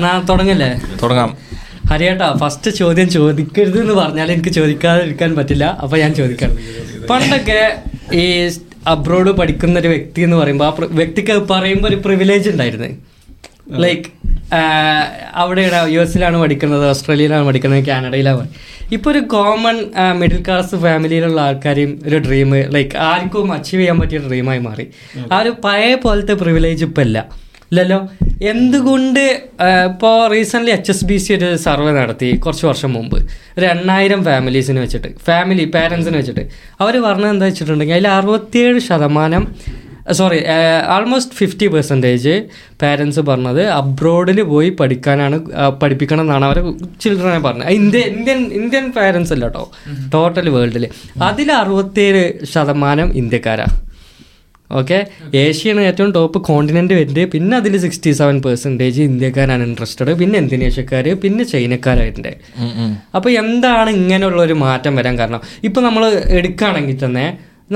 എന്നാ തുടങ്ങല്ലേ? തുടങ്ങാം. ഹരിയേട്ടാ ഫസ്റ്റ് ചോദ്യം ചോദിക്കരുത് എന്ന് പറഞ്ഞാൽ എനിക്ക് ചോദിക്കാതിരിക്കാൻ പറ്റില്ല. അപ്പൊ ഞാൻ ചോദിക്കാം. പണ്ടൊക്കെ ഈ അബ്രോഡ് പഠിക്കുന്ന ഒരു വ്യക്തി എന്ന് പറയുമ്പോൾ ആ വ്യക്തിക്ക് പറയുമ്പോൾ ഒരു പ്രിവിലേജ് ഉണ്ടായിരുന്നു. ലൈക്ക് അവിടെയാണ് യു എസിലാണ് പഠിക്കുന്നത് ഓസ്ട്രേലിയയിലാണ് പഠിക്കുന്നത് കാനഡയിലാണ് ഇപ്പോൾ ഒരു കോമൺ മിഡിൽ ക്ലാസ് ഫാമിലിയിലുള്ള ആൾക്കാരെയും ഒരു ഡ്രീം ലൈക്ക് ആർക്കും അച്ചീവ് ചെയ്യാൻ പറ്റിയ ഡ്രീമായി മാറി. ആ ഒരു പഴയ പോലത്തെ പ്രിവിലേജ് ഇപ്പം ഇല്ല ഇല്ലല്ലോ. എന്തുകൊണ്ട് ഇപ്പോൾ recently H S B C ഒരു സർവേ നടത്തി കുറച്ച് വർഷം മുമ്പ്. ഒരു എണ്ണായിരം ഫാമിലീസിന് വെച്ചിട്ട് ഫാമിലി പാരൻസിന് വെച്ചിട്ട്. അവർ പറഞ്ഞത് എന്താ വെച്ചിട്ടുണ്ടെങ്കിൽ അതിൽ അറുപത്തിയേഴ് ശതമാനം sorry almost fifty percentage parents പറഞ്ഞത് അബ്രോഡിൽ പോയി പഠിക്കാനാണ് പഠിപ്പിക്കണം എന്നാണ് അവർ ചിൽഡ്രനെ പറഞ്ഞത്. ഇന്ത്യ ഇന്ത്യൻ ഇന്ത്യൻ പാരൻസ് അല്ല കേട്ടോ ടോട്ടൽ വേൾഡിൽ അതിൽ അറുപത്തിയേഴ് ശതമാനം ഇന്ത്യക്കാരാണ് ഓക്കെ ഏഷ്യയാണ് ഏറ്റവും ടോപ്പ് കോണ്ടിനെന്റ് വരുന്നത്. പിന്നെ അതിൽ സിക്സ്റ്റി സെവൻ പെർസെന്റേജ് ഇന്ത്യക്കാരാണ് ഇൻട്രസ്റ്റഡ് പിന്നെ ഇന്തോനേഷ്യക്കാർ പിന്നെ ചൈനക്കാരായിട്ടുണ്ട്. അപ്പോൾ എന്താണ് ഇങ്ങനെയുള്ള ഒരു മാറ്റം വരാൻ കാരണം? ഇപ്പോൾ നമ്മൾ എടുക്കുകയാണെങ്കിൽ തന്നെ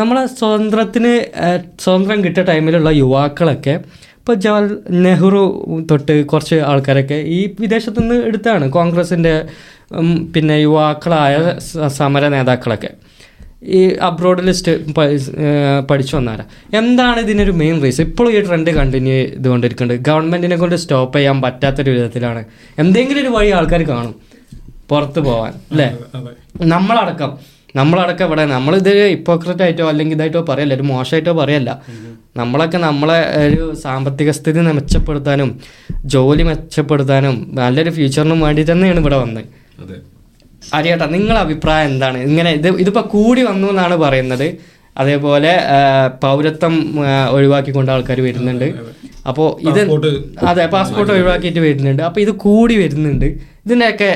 നമ്മളെ സ്വതന്ത്രത്തിന് സ്വാതന്ത്ര്യം സ്വതന്ത്രം കിട്ടിയ ടൈമിലുള്ള യുവാക്കളൊക്കെ ഇപ്പോൾ ജവഹർ നെഹ്റു തൊട്ട് കുറച്ച് ആൾക്കാരൊക്കെ ഈ വിദേശത്തു നിന്ന് എടുത്താണ് കോൺഗ്രസിന്റെ പിന്നെ യുവാക്കളായ സമര നേതാക്കളൊക്കെ. ഈ അബ്രോഡ് ലിസ്റ്റ് പഠിച്ചു വന്നാരാ എന്താണ് ഇതിനൊരു മെയിൻ റീസൺ ഇപ്പോഴും ഈ ട്രെൻഡ് കണ്ടിന്യൂ ചെയ്തുകൊണ്ടിരിക്കുന്നുണ്ട്. ഗവൺമെന്റിനെ കൊണ്ട് സ്റ്റോപ്പ് ചെയ്യാൻ പറ്റാത്തൊരു വിധത്തിലാണ്. എന്തെങ്കിലും ഒരു വഴി ആൾക്കാർ കാണും. പുറത്ത് പോവാൻ അല്ലേ? നമ്മളടക്കം. നമ്മളടക്കം ഇവിടെ നമ്മളിത് ഇപ്പോക്രറ്റ് ആയിട്ടോ അല്ലെങ്കിൽ ഇതായിട്ടോ പറയല്ല. ഒരു മോശമായിട്ടോ പറയല്ല. നമ്മളൊക്കെ നമ്മളെ ഒരു സാമ്പത്തിക സ്ഥിതി മെച്ചപ്പെടുത്താനും ജോലി മെച്ചപ്പെടുത്താനും നല്ലൊരു ഫ്യൂച്ചറിനും വേണ്ടി തന്നെയാണ് ഇവിടെ വന്നത്. അതെ നിങ്ങളുടെ നിങ്ങളെ അഭിപ്രായം എന്താണ്? ഇങ്ങനെ ഇത് ഇതിപ്പോൾ കൂടി വന്നു എന്നാണ് പറയുന്നത്. അതേപോലെ പൗരത്വം ഒഴിവാക്കിക്കൊണ്ട് ആൾക്കാർ വരുന്നുണ്ട്. അപ്പോൾ ഇത് അതെ പാസ്പോർട്ട് ഒഴിവാക്കിയിട്ട് വരുന്നുണ്ട്. അപ്പോൾ ഇത് കൂടി വരുന്നുണ്ട്. ഇതിന്റെയൊക്കെ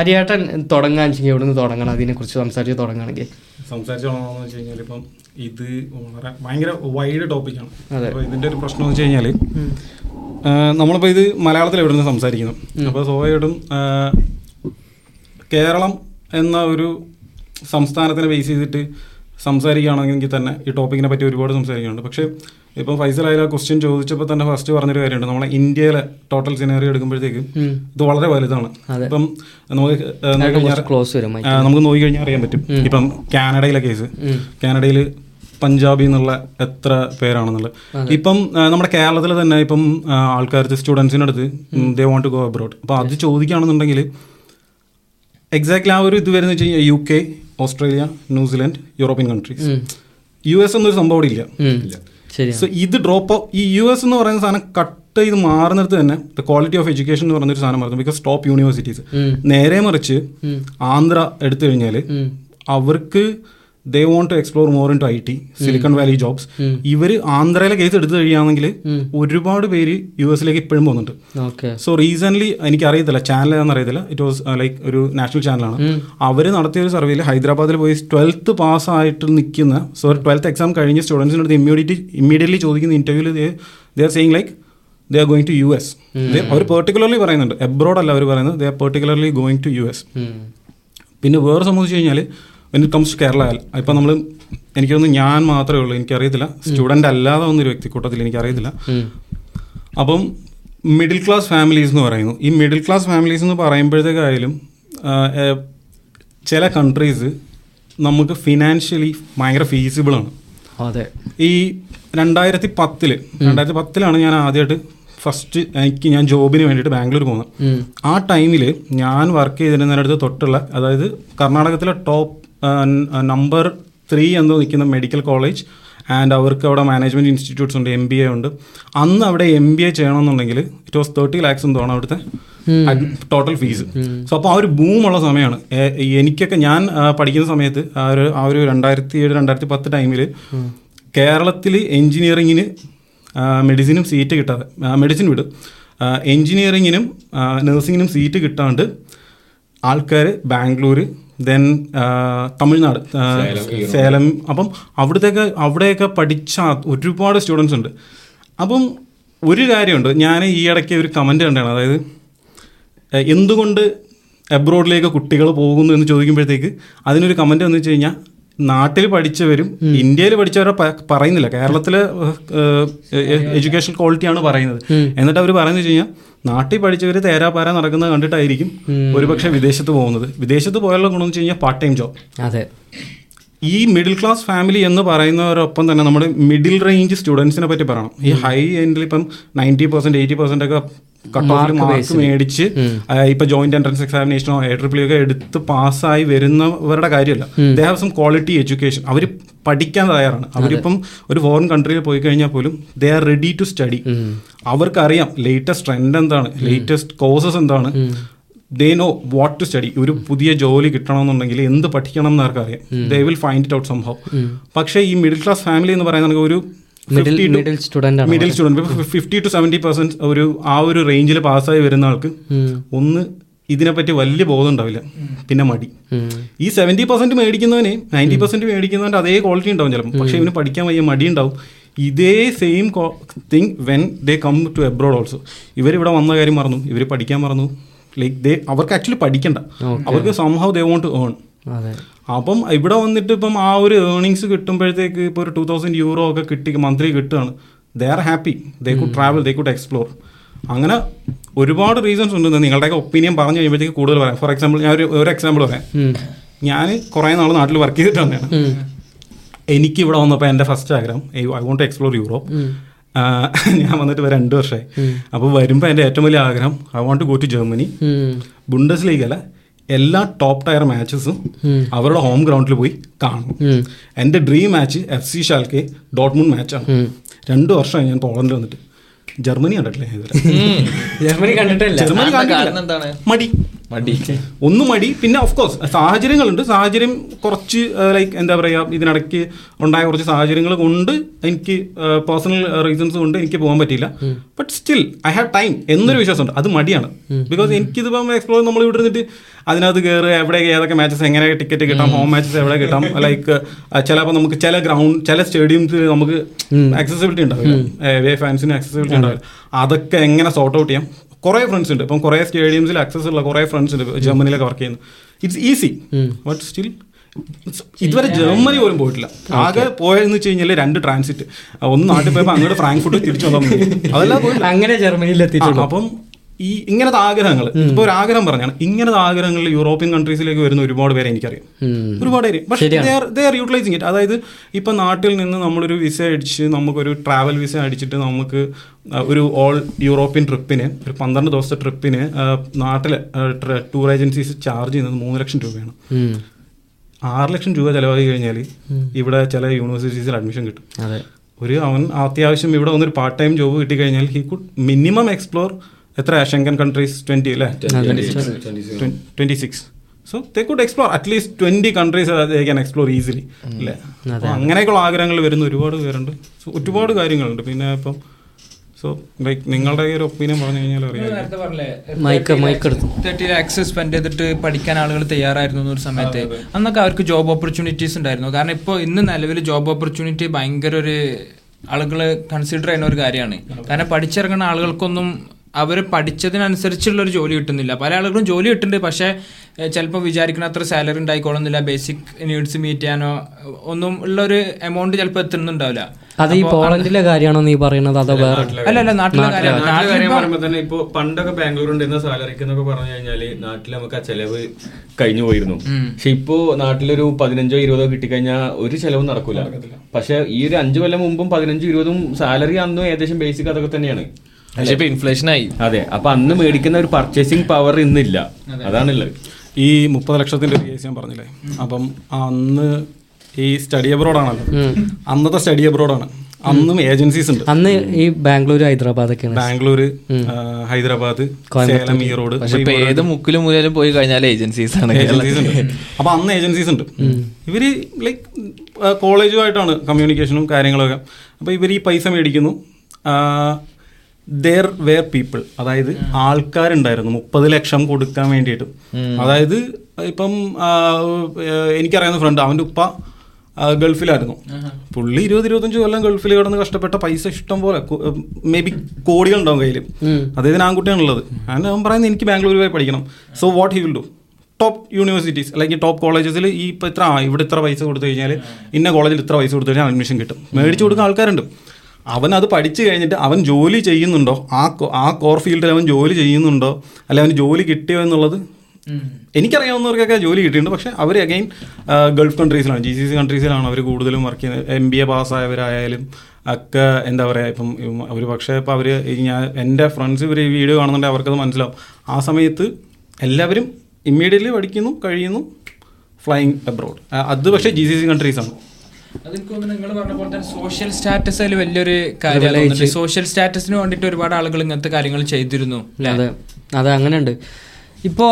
അരിയേട്ടൻ തുടങ്ങാൻ വെച്ചെങ്കിൽ എവിടെ നിന്ന് തുടങ്ങണം? അതിനെക്കുറിച്ച് സംസാരിച്ച് തുടങ്ങുകയാണെങ്കിൽ സംസാരിച്ചു വെച്ച് കഴിഞ്ഞാൽ ഇപ്പം ഇത് വളരെ ഭയങ്കര വൈഡ് ടോപ്പിക്കാണ്. അപ്പോൾ ഇതിന്റെ ഒരു പ്രശ്നം എന്ന് വെച്ച് കഴിഞ്ഞാൽ നമ്മളിപ്പോൾ ഇത് മലയാളത്തിൽ എവിടെ നിന്ന് സംസാരിക്കുന്നു അപ്പോൾ സ്വാഭാവികമായിട്ടും കേരളം എന്ന ഒരു സംസ്ഥാനത്തിനെ ബേസ് ചെയ്തിട്ട് സംസാരിക്കുകയാണെങ്കിൽ തന്നെ ഈ ടോപ്പിക്കിനെ പറ്റി ഒരുപാട് സംസാരിക്കുന്നുണ്ട് പക്ഷേ ഇപ്പം ഫൈസൽ ആയാലും ക്വസ്റ്റ്യൻ ചോദിച്ചപ്പോൾ തന്നെ ഫസ്റ്റ് പറഞ്ഞൊരു കാര്യമുണ്ട്. നമ്മളെ ഇന്ത്യയിലെ ടോട്ടൽ സിനാറി എടുക്കുമ്പോഴത്തേക്കും ഇത് വളരെ വലുതാണ്. ഇപ്പം നമുക്ക് നമുക്ക് ആ, നമുക്ക് നോക്കിക്കഴിഞ്ഞാൽ അറിയാൻ പറ്റും. ഇപ്പം കാനഡയിലെ കേസ്. കാനഡയിൽ പഞ്ചാബി എന്നുള്ള എത്ര പേരാണെന്നുള്ളത്. ഇപ്പം നമ്മുടെ കേരളത്തിൽ തന്നെ ഇപ്പം ആൾക്കാർ സ്റ്റുഡൻസിനടുത്ത് അടുത്ത് they want to go abroad അപ്പോൾ അത് ചോദിക്കുകയാണെന്നുണ്ടെങ്കിൽ എക്സാക്ട്ലി ആ ഒരു ഇത് വരുന്ന വെച്ച് കഴിഞ്ഞാൽ U K Australia New Zealand European countries U S എന്നൊരു സംഭവം ഇല്ല. സോ ഇത് ഡ്രോപ്പ് ഈ യു എസ് എന്ന് പറയുന്ന സാധനം കട്ട് ചെയ്ത് മാറുന്നിടത്ത് തന്നെ ദ ക്വാളിറ്റി ഓഫ് എഡ്യൂക്കേഷൻ എന്ന് പറയുന്ന ഒരു സാധനം മാറുന്നു. ബിക്കോസ് ടോപ്പ് യൂണിവേഴ്സിറ്റീസ് നേരെ മറിച്ച് ആന്ധ്ര എടുത്തു കഴിഞ്ഞാൽ അവർക്ക് they want to explore more into I T Silicon Valley jobs ഇവർ ആന്ധ്രയിലെ കേസ് എടുത്തു കഴിയുകയാണെങ്കിൽ ഒരുപാട് പേര് യു എസിലേക്ക് ഇപ്പോഴും പോകുന്നുണ്ട്. സോ റീസെന്റ് എനിക്ക് അറിയത്തില്ല ചാനൽ ഏതാണെന്ന് അറിയത്തില്ല. ഇറ്റ് വാസ് ലൈക്ക് ഒരു നാഷണൽ ചാനലാണ് അവർ നടത്തിയ ഒരു സർവേയിൽ ഹൈദരാബാദിൽ പോയി ട്വൽത്ത് പാസ് ആയിട്ട് നിൽക്കുന്ന സോ ട്വൽത്ത് എക്സാം കഴിഞ്ഞ സ്റ്റുഡൻസിന്റെ അടുത്ത് ഇമ്മീഡിയറ്റ് ഇമ്മീഡിയറ്റ്ലി ചോദിക്കുന്ന ഇന്റർവ്യൂവിൽ they are saying like they are going to U S our particularly പറയുന്നുണ്ട്. എബ്രോഡ് അല്ല അവർ പറയുന്നത്. They are particularly going to U S പിന്നെ വേറെ സംബന്ധിച്ച് കഴിഞ്ഞാൽ when it comes to Kerala ഇപ്പം നമ്മൾ എനിക്കൊന്ന് ഞാൻ മാത്രമേ ഉള്ളൂ. എനിക്കറിയത്തില്ല. സ്റ്റുഡന്റ് അല്ലാതെ വന്നൊരു വ്യക്തിക്കൂട്ടത്തിൽ എനിക്കറിയത്തില്ല. അപ്പം മിഡിൽ ക്ലാസ് ഫാമിലീസ് എന്ന് പറയുന്നു. ഈ മിഡിൽ ക്ലാസ് ഫാമിലീസ് എന്ന് പറയുമ്പോഴത്തേക്കായാലും ചില കൺട്രീസ് നമുക്ക് ഫിനാൻഷ്യലി ഭയങ്കര ഫീസിബിളാണ് അതെ. ഈ രണ്ടായിരത്തി പത്തിൽ രണ്ടായിരത്തി പത്തിലാണ് ഞാൻ ആദ്യമായിട്ട് ഫസ്റ്റ് എനിക്ക് ഞാൻ ജോബിന് വേണ്ടിയിട്ട് ബാംഗ്ലൂർ പോകുന്നത് ആ ടൈമിൽ ഞാൻ വർക്ക് ചെയ്തിരുന്നതിനടുത്ത് തൊട്ടുള്ള അതായത് കർണാടകത്തിലെ ടോപ്പ് നമ്പർ ത്രീ എന്ന് നിൽക്കുന്ന മെഡിക്കൽ കോളേജ് ആൻഡ് അവർക്ക് അവിടെ മാനേജ്മെന്റ് ഇൻസ്റ്റിറ്റ്യൂട്ട്സ് ഉണ്ട് എം ബി എ ഉണ്ട്. അന്ന് അവിടെ എം ബി എ ചെയ്യണമെന്നുണ്ടെങ്കിൽ ഇറ്റ് വാസ് തേർട്ടി ലാക്സ് എന്തോണം അവിടുത്തെ ടോട്ടൽ ഫീസ് സോ അപ്പോൾ ആ ഒരു ബൂമുള്ള സമയമാണ് എനിക്കൊക്കെ ഞാൻ പഠിക്കുന്ന സമയത്ത് ആ ഒരു ആ ഒരു രണ്ടായിരത്തി ഏഴ് രണ്ടായിരത്തി പത്ത് ടൈമിൽ കേരളത്തിൽ എഞ്ചിനീയറിങ്ങിന് മെഡിസിനും സീറ്റ് കിട്ടാതെ മെഡിസിൻ വിടും. എഞ്ചിനീയറിങ്ങിനും നഴ്സിങ്ങിനും സീറ്റ് കിട്ടാണ്ട് ആൾക്കാർ ബാംഗ്ലൂർ ദെൻ തമിഴ്നാട് സേലം അപ്പം അവിടത്തേക്ക് അവിടെയൊക്കെ പഠിച്ച ഒരുപാട് സ്റ്റുഡൻസ് ഉണ്ട്. അപ്പം ഒരു കാര്യമുണ്ട്. ഞാൻ ഈ ഇടയ്ക്ക് ഒരു കമന്റ് കണ്ടാണ് അതായത് എന്തുകൊണ്ട് എബ്രോഡിലേക്ക് കുട്ടികൾ പോകുന്നു എന്ന് ചോദിക്കുമ്പോഴത്തേക്ക് അതിനൊരു കമന്റ് എന്ന് വെച്ച് കഴിഞ്ഞാൽ നാട്ടിൽ പഠിച്ചവരും ഇന്ത്യയിൽ പഠിച്ചവരെ പറയുന്നില്ല. കേരളത്തിലെ എഡ്യൂക്കേഷൻ ക്വാളിറ്റിയാണ് പറയുന്നത്. എന്നിട്ട് അവർ പറയുന്നത് വെച്ച് കഴിഞ്ഞാൽ നാട്ടിൽ പഠിച്ചവർ തേരാപാര നടക്കുന്നത് കണ്ടിട്ടായിരിക്കും ഒരുപക്ഷെ വിദേശത്ത് പോകുന്നത്. വിദേശത്ത് പോയാലുള്ള ഗുണമെന്ന് വെച്ച് കഴിഞ്ഞാൽ പാർട്ട് ടൈം ജോബ് അതെ. ഈ മിഡിൽ ക്ലാസ് ഫാമിലി എന്ന് പറയുന്നവരൊപ്പം തന്നെ നമ്മുടെ മിഡിൽ റേഞ്ച് സ്റ്റുഡൻസിനെ പറ്റി പറയണം. ഈ ഹൈ എൻഡിൽ ഇപ്പം നയന്റി പെർസെന്റ് എയ്റ്റി പെർസെന്റ് ഒക്കെ കട്ട് ഓഫിൽ മാർക്ക് മേടിച്ച് ഇപ്പൊ ജോയിന്റ് എൻട്രൻസ് എക്സാമിനേഷനോ എ ട്രിപ്പിൾ ഒക്കെ എടുത്ത് പാസ്സായി വരുന്നവരുടെ കാര്യമല്ല. They have some quality education അവർ പഠിക്കാൻ തയ്യാറാണ്. അവരിപ്പം ഒരു ഫോറിൻ കൺട്രിയിൽ പോയി കഴിഞ്ഞാൽ പോലും they are ready to study അവർക്കറിയാം ലേറ്റസ്റ്റ് ട്രെൻഡ് എന്താണ് ലേറ്റസ്റ്റ് കോഴ്സസ് എന്താണ്. They know what to study ഒരു പുതിയ ജോലി കിട്ടണമെന്നുണ്ടെങ്കിൽ എന്ത് പഠിക്കണം എന്ന് അവർക്കറിയാം they will find it out സംഭവം പക്ഷേ ഈ മിഡിൽ ക്ലാസ് ഫാമിലി എന്ന് പറയുന്നത് ഒരു middle student fifty to seventy percent ഒരു ആ ഒരു റേഞ്ചിൽ പാസ്സായി വരുന്ന ആൾക്ക് ഒന്ന് ഇതിനെപ്പറ്റി വലിയ ബോധം ഉണ്ടാവില്ല. പിന്നെ മടി. ഈ സെവന്റി പെർസെന്റ് മേടിക്കുന്നവന് നയന്റി പെർസെന്റ് മേടിക്കുന്നവന്റെ അതേ ക്വാളിറ്റി ഉണ്ടാവും ചിലപ്പോൾ പക്ഷേ ഇവന് പഠിക്കാൻ വയ്യ മടി ഉണ്ടാവും. ഇതേ same thing when they come to abroad also ഇവരിവിടെ വന്ന കാര്യം മറന്നു. ഇവർ പഠിക്കാൻ മറന്നു. ലൈക്ക് ദേ അവർക്ക് ആക്ച്വലി പഠിക്കണ്ട. അവർക്ക് സംഭവം ദേ വോണ്ട് ടു ഏൺ അപ്പം ഇവിടെ വന്നിട്ട് ഇപ്പം ആ ഒരു ഏർണിങ്സ് കിട്ടുമ്പോഴത്തേക്ക് ഇപ്പോൾ ഒരു ടു തൗസൻഡ് യൂറോ ഒക്കെ കിട്ടി മന്ത്ലി കിട്ടുകയാണ്. They are happy they could travel they could explore അങ്ങനെ ഒരുപാട് റീസൺസ് ഉണ്ട് നിങ്ങളുടെയൊക്കെ ഒപ്പീനിയൻ പറഞ്ഞു കഴിയുമ്പോഴത്തേക്ക് കൂടുതൽ പറയാം. ഫോർ എക്സാമ്പിൾ ഞാൻ ഒരു ഒരു എക്സാമ്പിൾ പറയാം. ഞാൻ കുറേ നാൾ നാട്ടിൽ വർക്ക് ചെയ്തിട്ട് തന്നെയാണ് ഉം. എനിക്ക് ഇവിടെ വന്നപ്പോൾ എന്റെ ഫസ്റ്റ് ആഗ്രഹം ഐ വോണ്ട് എക്സ്പ്ലോർ യൂറോപ്പ് ഞാൻ വന്നിട്ട് വരെ രണ്ട് വർഷമായി അപ്പോൾ വരുമ്പോൾ എന്റെ ഏറ്റവും വലിയ ആഗ്രഹം I want to go to Germany Bundesliga അല്ല എല്ലാ ടോപ്പ് ടയർ മാച്ചസും അവരുടെ ഹോം ഗ്രൗണ്ടിൽ പോയി കാണും. എന്റെ എന്റെ dream match F C Schalke ഡോട്ട്മൂൺ മാച്ചാണ് രണ്ട് വർഷമായി ഞാൻ പോളണ്ടിൽ വന്നിട്ട്. ജർമ്മനി കണ്ടിട്ടില്ലേ ഞാൻ ജർമ്മനി കണ്ടിട്ടില്ല. ജർമ്മനി മടി. മടി. ഒന്ന് മടി പിന്നെ ഓഫ് കോഴ്സ് സാഹചര്യങ്ങളുണ്ട്. സാഹചര്യം കുറച്ച് ലൈക്ക് എന്താ പറയുക ഇതിനിടയ്ക്ക് ഉണ്ടായ കുറച്ച് സാഹചര്യങ്ങൾ കൊണ്ട് എനിക്ക് പേഴ്സണൽ റീസൺസ് കൊണ്ട് എനിക്ക് പോകാൻ പറ്റിയില്ല. But still I have time എന്നൊരു വിശ്വാസമുണ്ട്. അത് മടിയാണ്. ബിക്കോസ് എനിക്കിതിപ്പം എക്സ്പ്ലോർ നമ്മൾ ഇവിടെ ഇരുന്നിട്ട് അതിനകത്ത് കയറി എവിടെ ഏതൊക്കെ മാച്ചസ് എങ്ങനെ ടിക്കറ്റ് കിട്ടാം ഹോം മാച്ചസ് എവിടെ കിട്ടാം ലൈക്ക് ചിലപ്പോൾ നമുക്ക് ചില ഗ്രൗണ്ട് ചില സ്റ്റേഡിയംസ് നമുക്ക് ആക്സസിബിലിറ്റി ഉണ്ടാവില്ല. വേ ഫാൻസിന് ആക്സസിബിലിറ്റി ഉണ്ടാവില്ല. അതൊക്കെ എങ്ങനെ സോർട്ട് ഔട്ട് ചെയ്യാം? കുറേ ഫ്രണ്ട്സ് ഉണ്ട്. ഇപ്പം കുറേ സ്റ്റേഡിയംസിൽ ആക്സസ് ഉള്ള കുറേ ഫ്രണ്ട്സ് ഉണ്ട്. ജർമ്മനിയിലൊക്കെ വർക്ക് ചെയ്യുന്നു. ഇറ്റ്സ് ഈസി ബട്ട് സ്റ്റിൽ ഇതുവരെ ജർമ്മനി പോലും പോയിട്ടില്ല. ആകെ പോയെന്ന് വെച്ച് കഴിഞ്ഞാൽ രണ്ട് ട്രാൻസിറ്റ് ഒന്ന് നാട്ടിൽ പോയപ്പോൾ അങ്ങോട്ട് ഫ്രാങ്ക്ഫുട്ട് തിരിച്ചു വന്നാൽ അതെല്ലാം അങ്ങനെ ജർമ്മനിയിൽ ആ, അപ്പം ഈ ഇങ്ങനത്തെ ആഗ്രഹങ്ങൾ ഇപ്പൊ ഒരു ആഗ്രഹം പറഞ്ഞാണ് ഇങ്ങനത്തെ ആഗ്രഹങ്ങൾ യൂറോപ്യൻ കൺട്രീസിലേക്ക് വരുന്ന ഒരുപാട് പേരെ എനിക്കറിയാം. ഒരുപാട് പേര്. പക്ഷേ ദേ ആർ യൂട്ടിലൈസിങ് ഇറ്റ് അതായത് ഇപ്പൊ നാട്ടിൽ നിന്ന് നമ്മളൊരു വിസ അടിച്ച് നമുക്കൊരു ട്രാവൽ വിസ അടിച്ചിട്ട് നമുക്ക് ഒരു ഓൾ യൂറോപ്യൻ ട്രിപ്പിന് ഒരു പന്ത്രണ്ട് ദിവസത്തെ ട്രിപ്പിന് നാട്ടിലെ ടൂർ ഏജൻസീസ് ചാർജ് ചെയ്യുന്നത് മൂന്ന് ലക്ഷം രൂപയാണ്. ആറ് ലക്ഷം രൂപ ചിലവാക്കി കഴിഞ്ഞാൽ ഇവിടെ ചില യൂണിവേഴ്സിറ്റീസിൽ അഡ്മിഷൻ കിട്ടും. ഒരു അവൻ അത്യാവശ്യം ഇവിടെ വന്നൊരു പാർട്ട് ടൈം ജോബ് കിട്ടിക്കഴിഞ്ഞാൽ ഹി കുഡ് മിനിമം എക്സ്പ്ലോർ എത്ര? ഷെങ്കൻ കൺട്രീസ് ട്വന്റി അല്ലേ? Twenty six so they could explore at least twenty countries they can explore easily അല്ലേ? അപ്പോൾ അങ്ങനെയൊക്കെയുള്ള ആഗ്രഹങ്ങൾ വരുന്ന ഒരുപാട് പേരുണ്ട്. സോ ഒരുപാട് കാര്യങ്ങളുണ്ട്. പിന്നെ ഇപ്പം സോ ലൈക്ക് നിങ്ങളുടെ ഒരു ഒപ്പീനിയൻ പറഞ്ഞു കഴിഞ്ഞാൽ അറിയാം. മൈക്ക് മൈക്ക് എടുത്തു. തേർട്ടി ലാക്സ് സ്പെൻഡ് ചെയ്തിട്ട് പഠിക്കാൻ ആളുകൾ തയ്യാറായിരുന്നു ഒരു സമയത്ത്. അന്നൊക്കെ അവർക്ക് ജോബ് ഓപ്പർച്യൂണിറ്റീസ് ഉണ്ടായിരുന്നു. കാരണം ഇപ്പോൾ ഇന്ന് നിലവിൽ ജോബ് ഓപ്പർച്യൂണിറ്റി ഭയങ്കര ഒരു ആളുകൾ കൺസിഡർ ചെയ്യുന്ന ഒരു കാര്യമാണ്. കാരണം പഠിച്ചിറങ്ങുന്ന ആളുകൾക്കൊന്നും അവർ പഠിച്ചതിനനുസരിച്ചുള്ള ഒരു ജോലി കിട്ടുന്നില്ല. പല ആളുകളും ജോലി കിട്ടുന്നുണ്ട്. പക്ഷേ ചിലപ്പോൾ വിചാരിക്കുന്ന അത്ര സാലറി ഉണ്ടായിക്കോളുന്നില്ല. ബേസിക് നീഡ്സ് മീറ്റ് ചെയ്യാനോ ഒന്നും ഉള്ള ഒരു എമൗണ്ട് ചിലപ്പോൾ എത്തുന്നുണ്ടാവില്ല. അത് ഈ പോളണ്ടിലെ കാര്യമാണോ നീ പറയുന്നത്? അതോ വേറെ അല്ല അല്ല നാട്ടിലെ കാര്യം നാട്ടിലെ കാര്യം പറയുമ്പോൾ തന്നെ ഇപ്പൊ പണ്ടൊക്കെ ബാംഗ്ലൂർ ഉണ്ടായിരുന്ന സാലറിക്ക് എന്നൊക്കെ പറഞ്ഞു കഴിഞ്ഞാൽ നാട്ടിൽ നമുക്ക് ആ ചെലവ് കഴിഞ്ഞു പോയിരുന്നു. പക്ഷെ ഇപ്പോ നാട്ടിലൊരു പതിനഞ്ചോ ഇരുപതോ കിട്ടിക്കഴിഞ്ഞാൽ ഒരു ചെലവും നടക്കൂല. പക്ഷെ ഈ ഒരു അഞ്ചു കൊല്ലം മുമ്പും പതിനഞ്ചും ഇരുപതും സാലറി അന്നും ഏകദേശം ബേസിക് അതൊക്കെ തന്നെയാണ്. പക്ഷെ ഇപ്പൊ ഇൻഫ്ലേഷൻ ആയി. അതെ അപ്പൊ അന്ന് മേടിക്കുന്ന ഒരു പർച്ചേസിംഗ് പവർ ഇന്നില്ല. അതാണുള്ളത്. ഈ മുപ്പത് ലക്ഷത്തിന്റെ കേസ് ഞാൻ പറഞ്ഞില്ലേ? അപ്പം അന്ന് ഈ സ്റ്റഡി അബ്രോഡ് ആണല്ലോ. അന്നത്തെ സ്റ്റഡി അബ്രോഡാണ് അന്നും ഏജൻസീസ് ഉണ്ട്. അന്ന് ഈ ബാംഗ്ലൂർ ഹൈദരാബാദ് ഒക്കെ ബാംഗ്ലൂർ ഹൈദരാബാദ് സേലം ഈറോഡ് ഏത് മുക്കിലും മുതലും പോയി കഴിഞ്ഞാൽ ഏജൻസീസ് ആണ്. ഏജൻസീസ് ഉണ്ട്. അപ്പൊ അന്ന് ഏജൻസീസ് ഉണ്ട്. ഇവർ ലൈക്ക് കോളേജുമായിട്ടാണ് കമ്മ്യൂണിക്കേഷനും കാര്യങ്ങളൊക്കെ അപ്പൊ ഇവർ ഈ പൈസ മേടിക്കുന്നു. ദർ വേർ പീപ്പിൾ അതായത് ആൾക്കാരുണ്ടായിരുന്നു. മുപ്പത് ലക്ഷം കൊടുക്കാൻ വേണ്ടിയിട്ട്. അതായത് ഇപ്പം എനിക്കറിയാവുന്ന ഫ്രണ്ട് അവന്റെ ഉപ്പ ഗൾഫിലായിരുന്നു. പുള്ളി ഇരുപത് ഇരുപത്തഞ്ച് കൊല്ലം ഗൾഫിൽ കിടന്ന് കഷ്ടപ്പെട്ട പൈസ ഇഷ്ടം പോലെ മേ ബി കോടികൾ ഉണ്ടാവും കയ്യിൽ അദ്ദേഹത്തിന് ആൺകുട്ടിയാണുള്ളത് അങ്ങനെ അവൻ പറയുന്നത് എനിക്ക് ബാംഗ്ലൂർ പോയി പഠിക്കണം. So what he will do top universities അല്ലെങ്കിൽ ടോപ്പ് കോളേജസിൽ ഈ ഇപ്പോൾ ഇത്ര ഇവിടെ ഇത്ര പൈസ കൊടുത്തു കഴിഞ്ഞാൽ ഇന്ന കോളേജിൽ ഇത്ര പൈസ കൊടുത്തു കഴിഞ്ഞാൽ അഡ്മിഷൻ കിട്ടും. മേടിച്ചു കൊടുക്കുന്ന ആൾക്കാരുണ്ട്. അവൻ അത് പഠിച്ചു കഴിഞ്ഞിട്ട് അവൻ ജോലി ചെയ്യുന്നുണ്ടോ? ആ ആ കോർ ഫീൽഡിൽ അവൻ ജോലി ചെയ്യുന്നുണ്ടോ? അല്ലെ അവന് ജോലി കിട്ടിയോ എന്നുള്ളത്? എനിക്കറിയാവുന്നവർക്കൊക്കെ ജോലി കിട്ടിയിട്ടുണ്ട്. പക്ഷേ അവർ അഗൈൻ ഗൾഫ് കൺട്രീസിലാണ് ജി സി സി കൺട്രീസിലാണ് അവർ കൂടുതലും വർക്ക് ചെയ്യുന്നത്. എം ബി എ പാസ്സായവരായാലും ഒക്കെ എന്താ പറയുക ഇപ്പം അവർ പക്ഷേ ഇപ്പം അവർ ഞാൻ എന്റെ ഫ്രണ്ട്സ് ഇവർ ഈ വീഡിയോ കാണുന്നുണ്ടെങ്കിൽ അവർക്കത് മനസ്സിലാവും. ആ സമയത്ത് എല്ലാവരും ഇമ്മീഡിയറ്റ്ലി പഠിക്കുന്നു കഴിയുന്നു ഫ്ലൈയിങ് അബ്രോഡ് അത് പക്ഷേ ജി സി സി കൺട്രീസാണ് അതെനിക്ക് തോന്നുന്നു നിങ്ങൾ പറഞ്ഞ പോലെ തന്നെ സോഷ്യൽ സ്റ്റാറ്റസ് അതിൽ വലിയൊരു കാര്യമാണ് സോഷ്യൽ സ്റ്റാറ്റസിന് വേണ്ടിയിട്ട് ഒരുപാട് ആളുകൾ ഇങ്ങനത്തെ കാര്യങ്ങൾ ചെയ്തിരുന്നു അതെ. അതെ അങ്ങനെയുണ്ട്. ഇപ്പോ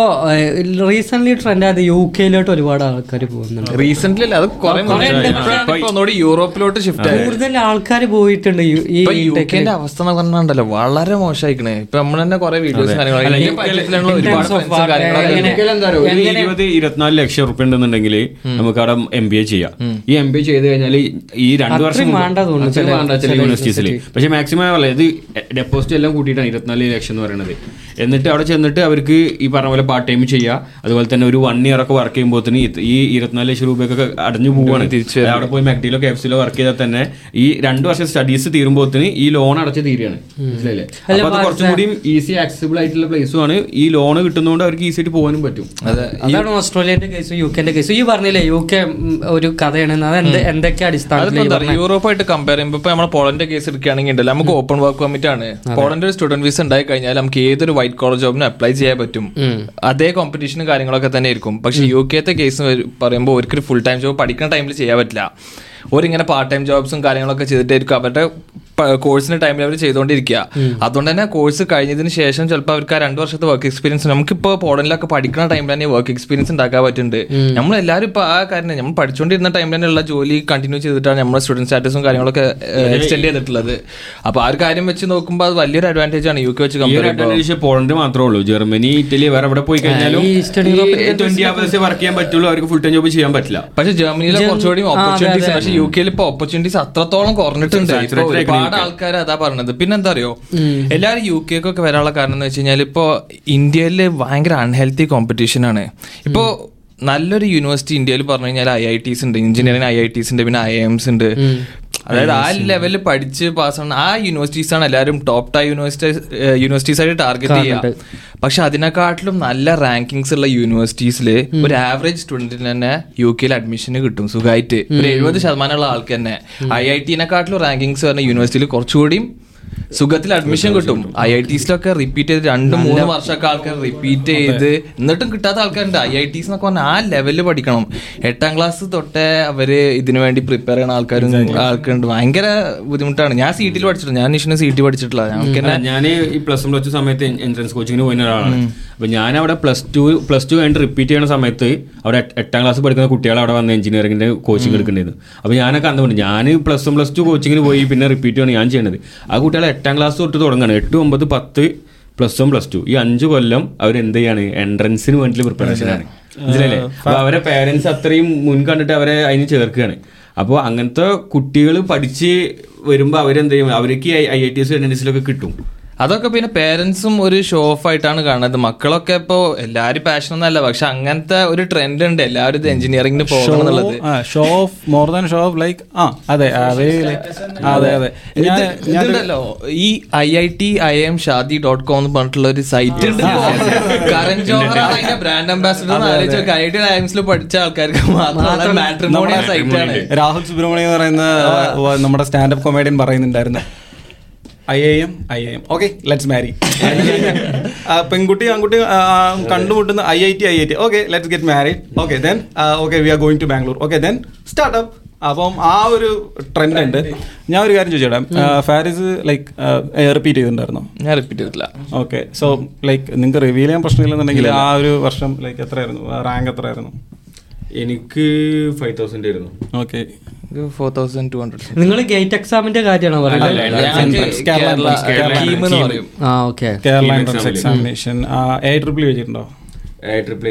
റീസെന്റ് ട്രെൻഡ് ആയത് യു കെയിലോട്ട് ഒരുപാട് ആൾക്കാർ പോകുന്നുണ്ട്. റീസെന്റ് അത്. ഒന്നുകൂടി യൂറോപ്പിലോട്ട് ഷിഫ്റ്റ് ആയി. കൂടുതൽ ആൾക്കാർ പോയിട്ടുണ്ട് ഈ- യു കെന്റെ അവസ്ഥ എന്ന് പറഞ്ഞാൽ വളരെ മോശമായിക്കണേ ഇപ്പൊ നമ്മൾ തന്നെ കുറെ വീഡിയോസ് ഇരുപത് ഇരുപത്തിനാല് ലക്ഷം റുപ്യ ഉണ്ടെന്നുണ്ടെങ്കിൽ നമുക്ക് അവിടെ എം ബി എ ചെയ്യാം. ഈ എം ബി എ ചെയ്ത് കഴിഞ്ഞാൽ ഈ രണ്ട് വർഷം യൂണിവേഴ്സിറ്റീസിൽ പക്ഷെ മാക്സിമം അല്ല ഇത് ഡെപ്പോസിറ്റ് എല്ലാം കൂട്ടിയിട്ടാണ് ഇരുപത്തിനാല് ലക്ഷം എന്ന് പറയുന്നത്. എന്നിട്ട് അവിടെ ചെന്നിട്ട് അവർക്ക് ഈ പറഞ്ഞ പോലെ പാർട്ട് ടൈം ചെയ്യാം. അതുപോലെ തന്നെ ഒരു വൺ ഇയർ ഒക്കെ വർക്ക് ചെയ്യുമ്പോൾ തന്നെ ഈ ഇരുപത്തിനാല് ലക്ഷം രൂപയൊക്കെ അടഞ്ഞു പോവുകയാണ് തിരിച്ച് അവിടെ പോയി മെക്ഡിലോ കെഫ്സിലോ വർക്ക് ചെയ്താൽ തന്നെ ഈ രണ്ട് വർഷം സ്റ്റഡീസ് തീരുമ്പോഴത്തേന് ഈ ലോൺ അടച്ച് തീരുകയാണ് മനസ്സിലായില്ലേ? അപ്പൊ അത് കുറച്ചും കൂടി ഈസി ആക്സസിബിൾ ആയിട്ടുള്ള പ്ലേസും ആണ്. ഈ ലോൺ കിട്ടുന്നതുകൊണ്ട് അവർക്ക് ഈസി ആയിട്ട് പോകാനും പറ്റും. അതാണ് ഓസ്ട്രേലിയന്റെ കേസും യു കെന്റെ കേസും ഈ പറഞ്ഞില്ലേ യു കെ ഒരു കഥയാണ് അത് എന്ത് എന്തൊക്കെ അടിസ്ഥാനത്തിൽ യൂറോപ്പായിട്ട് കമ്പയർ ചെയ്യുമ്പോൾ ഇപ്പൊ നമ്മളെ പോളന്റെ കേസ് എടുക്കുകയാണെങ്കിൽ നമുക്ക് ഓപ്പൺ വർക്ക് പെർമിറ്റ് ആണ്. പോളന്റെ ഒരു സ്റ്റുഡന്റ് വിസ ഉണ്ടായി കഴിഞ്ഞാൽ നമുക്ക് ഏതൊരു വൈറ്റ് കോളർ ജോബിന് അപ്ലൈ ചെയ്യാൻ പറ്റും. അതേ കോമ്പറ്റീഷനും കാര്യങ്ങളൊക്കെ തന്നെ ആയിരിക്കും. പക്ഷെ യു കെത്തെ കേസ് പറയുമ്പോൾ ഒരിക്കലും ഫുൾ ടൈം ജോബ് പഠിക്കുന്ന ടൈമിൽ ചെയ്യാൻ പറ്റില്ല. ഒരിങ്ങനെ പാർട്ട് ടൈം ജോബ്സും കാര്യങ്ങളൊക്കെ ചെയ്തിട്ടായിരിക്കും അവരുടെ കോഴ്സിന്റെ ടൈമിൽ അവർ ചെയ്തുകൊണ്ടിരിക്കുക അതുകൊണ്ട് തന്നെ കോഴ്സ് കഴിഞ്ഞതിന് ശേഷം ചിലപ്പോൾ അവർക്ക് ആ രണ്ട് വർഷത്തെ വർക്ക് എക്സ്പീരിയൻസ് നമുക്കിപ്പോൾ പോഡനിലൊക്കെ പഠിക്കുന്ന ടൈമിൽ തന്നെ വർക്ക് എക്സ്പീരിയൻസ് ഉണ്ടാക്കാൻ പറ്റുന്നുണ്ട് നമ്മൾ എല്ലാവരും ഇപ്പോൾ ആ കാര്യം നമ്മൾ പഠിച്ചുകൊണ്ടിരുന്ന ടൈമിൽ തന്നെയുള്ള ജോലി കണ്ടിന്യൂ ചെയ്തിട്ടാണ് നമ്മുടെ സ്റ്റുഡന്റ് സ്റ്റാറ്റസും കാര്യങ്ങളൊക്കെ എക്സ്റ്റെൻഡ് ചെയ്തിട്ടുള്ളത്. അപ്പോൾ ആ ഒരു കാര്യം വെച്ച് നോക്കുമ്പോൾ അത് വലിയൊരു അഡ്വാന്റേജ് ആണ് യു കെ വെച്ച് കമ്പയർ അഡ്വാന്റേജ് പോളണ്ട് മാത്രമേ ഉള്ളൂ. ജർമ്മനി ഇറ്റലി വേറെ എവിടെ പോയി കഴിഞ്ഞാലും ഈ ഈസ്റ്റേൺ യൂറോപ്പിൽ ട്വന്റി അവേഴ്സ് വർക്ക് ചെയ്യാൻ പറ്റുള്ളൂ. അവർക്ക് ഫുൾ ടൈം ജോബ് ചെയ്യാൻ പറ്റില്ല. പക്ഷേ ജർമ്മനിയിലെ ജർമ്മ- കുറച്ചുകൂടി ഓപ്പർച്യൂണിറ്റീസ് പക്ഷേ യു കെയിൽ ഇപ്പൊ ഓപ്പർച്യൂണിറ്റീസ് അത്രത്തോളം കുറഞ്ഞിട്ടുണ്ട്. ഒരുപാട് ആൾക്കാർ അതാ പറഞ്ഞത്. പിന്നെ എന്താ അറിയോ എല്ലാവരും യു കെക്കൊക്കെ വരാനുള്ള കാരണം എന്ന് വെച്ച് കഴിഞ്ഞാൽ ഇപ്പോൾ ഇന്ത്യയിൽ ഭയങ്കര അൺഹെൽത്തി കോമ്പറ്റീഷൻ ആണ്. ഇപ്പോ നല്ലൊരു യൂണിവേഴ്സിറ്റി ഇന്ത്യയിൽ പറഞ്ഞു കഴിഞ്ഞാൽ ഐ ഐ ടീസ് ഉണ്ട്. എഞ്ചിനീയറിംഗ് ഐ ഐ ടീസ് ഉണ്ട്. പിന്നെ ഐ എംസ് ഉണ്ട് അതായത് ആ ലെവലിൽ പഠിച്ച് പാസ്സാണ് ആ യൂണിവേഴ്സിറ്റീസ് ആണ് എല്ലാവരും ടോപ്പ് ടൈ യൂണിവേഴ്സിറ്റി യൂണിവേഴ്സിറ്റീസ് ആയിട്ട് ടാർഗറ്റ് ചെയ്യുക. പക്ഷെ അതിനെക്കാട്ടിലും നല്ല റാങ്കിങ്സ് ഉള്ള യൂണിവേഴ്സിറ്റീസിൽ ഒരു ആവറേജ് സ്റ്റുഡന്റിന് തന്നെ യു കെയിൽ അഡ്മിഷന് കിട്ടും സുഖമായിട്ട് ഒരു എഴുപത് ശതമാനമുള്ള ആൾക്ക് തന്നെ. ഐ ഐ ടിനെക്കാട്ടിലും റാങ്കിങ്സ് പറഞ്ഞ യൂണിവേഴ്സിറ്റിയിൽ കുറച്ചുകൂടിയും സുഖത്തിൽ അഡ്മിഷൻ കിട്ടും. ഐ ഐ ടീസിലൊക്കെ റിപ്പീറ്റ് ചെയ്ത് രണ്ട് മൂന്ന് വർഷമൊക്കെ ആൾക്കാർ റിപ്പീറ്റ് ചെയ്ത് എന്നിട്ടും കിട്ടാത്ത ആൾക്കാരുണ്ട്. ഐ ഐ ടീസ് എന്നൊക്കെ പറഞ്ഞാൽ ആ ലെവലിൽ പഠിക്കണം. എട്ടാം ക്ലാസ് തൊട്ടേ അവർ ഇതിനു വേണ്ടി പ്രിപ്പയർ ചെയ്യുന്ന ആൾക്കാരും ആൾക്കാരുണ്ട്. ഭയങ്കര ബുദ്ധിമുട്ടാണ്. ഞാൻ സീറ്റിൽ പഠിച്ചിട്ടുണ്ട് ഞാൻ നിഷിന് സീറ്റിൽ പഠിച്ചിട്ടുള്ള പഠിച്ചിട്ടില്ല. ഞങ്ങൾക്ക് ഞാൻ ഈ പ്ലസ് വൺ പ്ലസ് ടു സമയത്ത് എൻട്രൻസ് കോച്ചിങ്ങിന് പോയിരുന്ന ഒരാളാണ്. അപ്പൊ ഞാൻ അവിടെ പ്ലസ് ടു പ്ലസ് ടു കഴിഞ്ഞിട്ട് റിപ്പീറ്റ് ചെയ്യുന്ന സമയത്ത് അവിടെ എട്ടാം ക്ലാസ് പഠിക്കുന്ന കുട്ടികൾ അവിടെ വന്ന് എഞ്ചിനീയറിംഗിന്റെ കോച്ചിങ് എടുക്കേണ്ടത് അപ്പൊ ഞാനൊക്കെ അന്നുകൊണ്ട് ഞാൻ പ്ലസ് വൺ പ്ലസ് ടു കോച്ചിങ്ങിന് പോയി പിന്നെ റിപ്പീറ്റ് ആണ് ഞാൻ ചെയ്യുന്നത് ആ കുട്ടികളെ എട്ടാം ക്ലാസ് തൊട്ട് തുടങ്ങുകയാണ് എട്ട് ഒമ്പത് പത്ത് പ്ലസ് വൺ പ്ലസ് ടു ഈ അഞ്ച് കൊല്ലം അവർ എന്ത് ചെയ്യാണ്? എൻട്രൻസിന് വേണ്ടിയിട്ടുള്ള പ്രിപ്പറേഷൻ ആണ്. മനസ്സിലല്ലേ അപ്പൊ അവരെ പേരൻസ് അത്രയും മുൻ കണ്ടിട്ട് അവരെ അതിന് ചേർക്കുകയാണ്. അപ്പോൾ അങ്ങനത്തെ കുട്ടികൾ പഠിച്ച് വരുമ്പോൾ അവരെന്ത് ചെയ്യും? അവർക്ക് I I T S N S കിട്ടും. അതൊക്കെ പിന്നെ പേരൻസും ഒരു ഷോ ഓഫ് ആയിട്ടാണ് കാണുന്നത്. മക്കളൊക്കെ ഇപ്പോ എല്ലാരും പാഷൻ ഒന്നല്ല പക്ഷെ അങ്ങനത്തെ ഒരു ട്രെൻഡ് ഉണ്ട്. എല്ലാവരും ഇത് എഞ്ചിനീയറിംഗിന് പോകണം എന്നുള്ളത്. Show off more than show off like ആ അതെ അതെ അതെ ഇതുണ്ടല്ലോ ഈ I I T I M Shaadi dot com എന്ന് പറഞ്ഞിട്ടുള്ള ഒരു സൈറ്റ് ഉണ്ട്. കരൺ ആണ് അതിന്റെ ബ്രാൻഡ് അംബാസിഡർ ആലോചിച്ച് ഐ ഐ ടി ഐഎംസിൽ പഠിച്ച ആൾക്കാർക്ക് മാത്രം മാട്രിമോണിയൽ സൈറ്റ് ആണ്. രാഹുൽ സുബ്രഹ്മണ്യം എന്ന് പറയുന്ന നമ്മുടെ സ്റ്റാൻഡപ്പ് കൊമേഡിയൻ പറയുന്നുണ്ടായിരുന്നു. I A M I A M. Okay let's marry പെൺകുട്ടി ആൺകുട്ടി കണ്ടുമുട്ടുന്ന I I T I I T. Okay let's get married okay then okay we are going to Bangalore okay then startup അപ്പം ആ ഒരു trend ഉണ്ട്. ഞാൻ ഒരു കാര്യം ചോദിച്ചോട്ടെ? ഫാരിസ് ലൈക്ക് റിപ്പീറ്റ് ചെയ്തിട്ടുണ്ടായിരുന്നോ? ഞാൻ റിപ്പീറ്റ് ചെയ്തിട്ടില്ല. ഓക്കെ സോ ലൈക്ക് നിങ്ങൾക്ക് റിവീൽ ചെയ്യാൻ പ്രശ്നമില്ലെന്നുണ്ടെങ്കിൽ ആ ഒരു വർഷം ലൈക്ക് എത്രയായിരുന്നു? റാങ്ക് എത്രയായിരുന്നു? എനിക്ക് ഫൈവ് തൗസൻഡ് ആയിരുന്നു. ഓക്കെ നിങ്ങൾ ഗേറ്റ് എക്സാമിന്റെ കാര്യമാണോ പറയുന്നത്? ആ okay Kerala entrance examination A triple വെച്ചിട്ടുണ്ടോ? എ ട്രിപ്പിൾ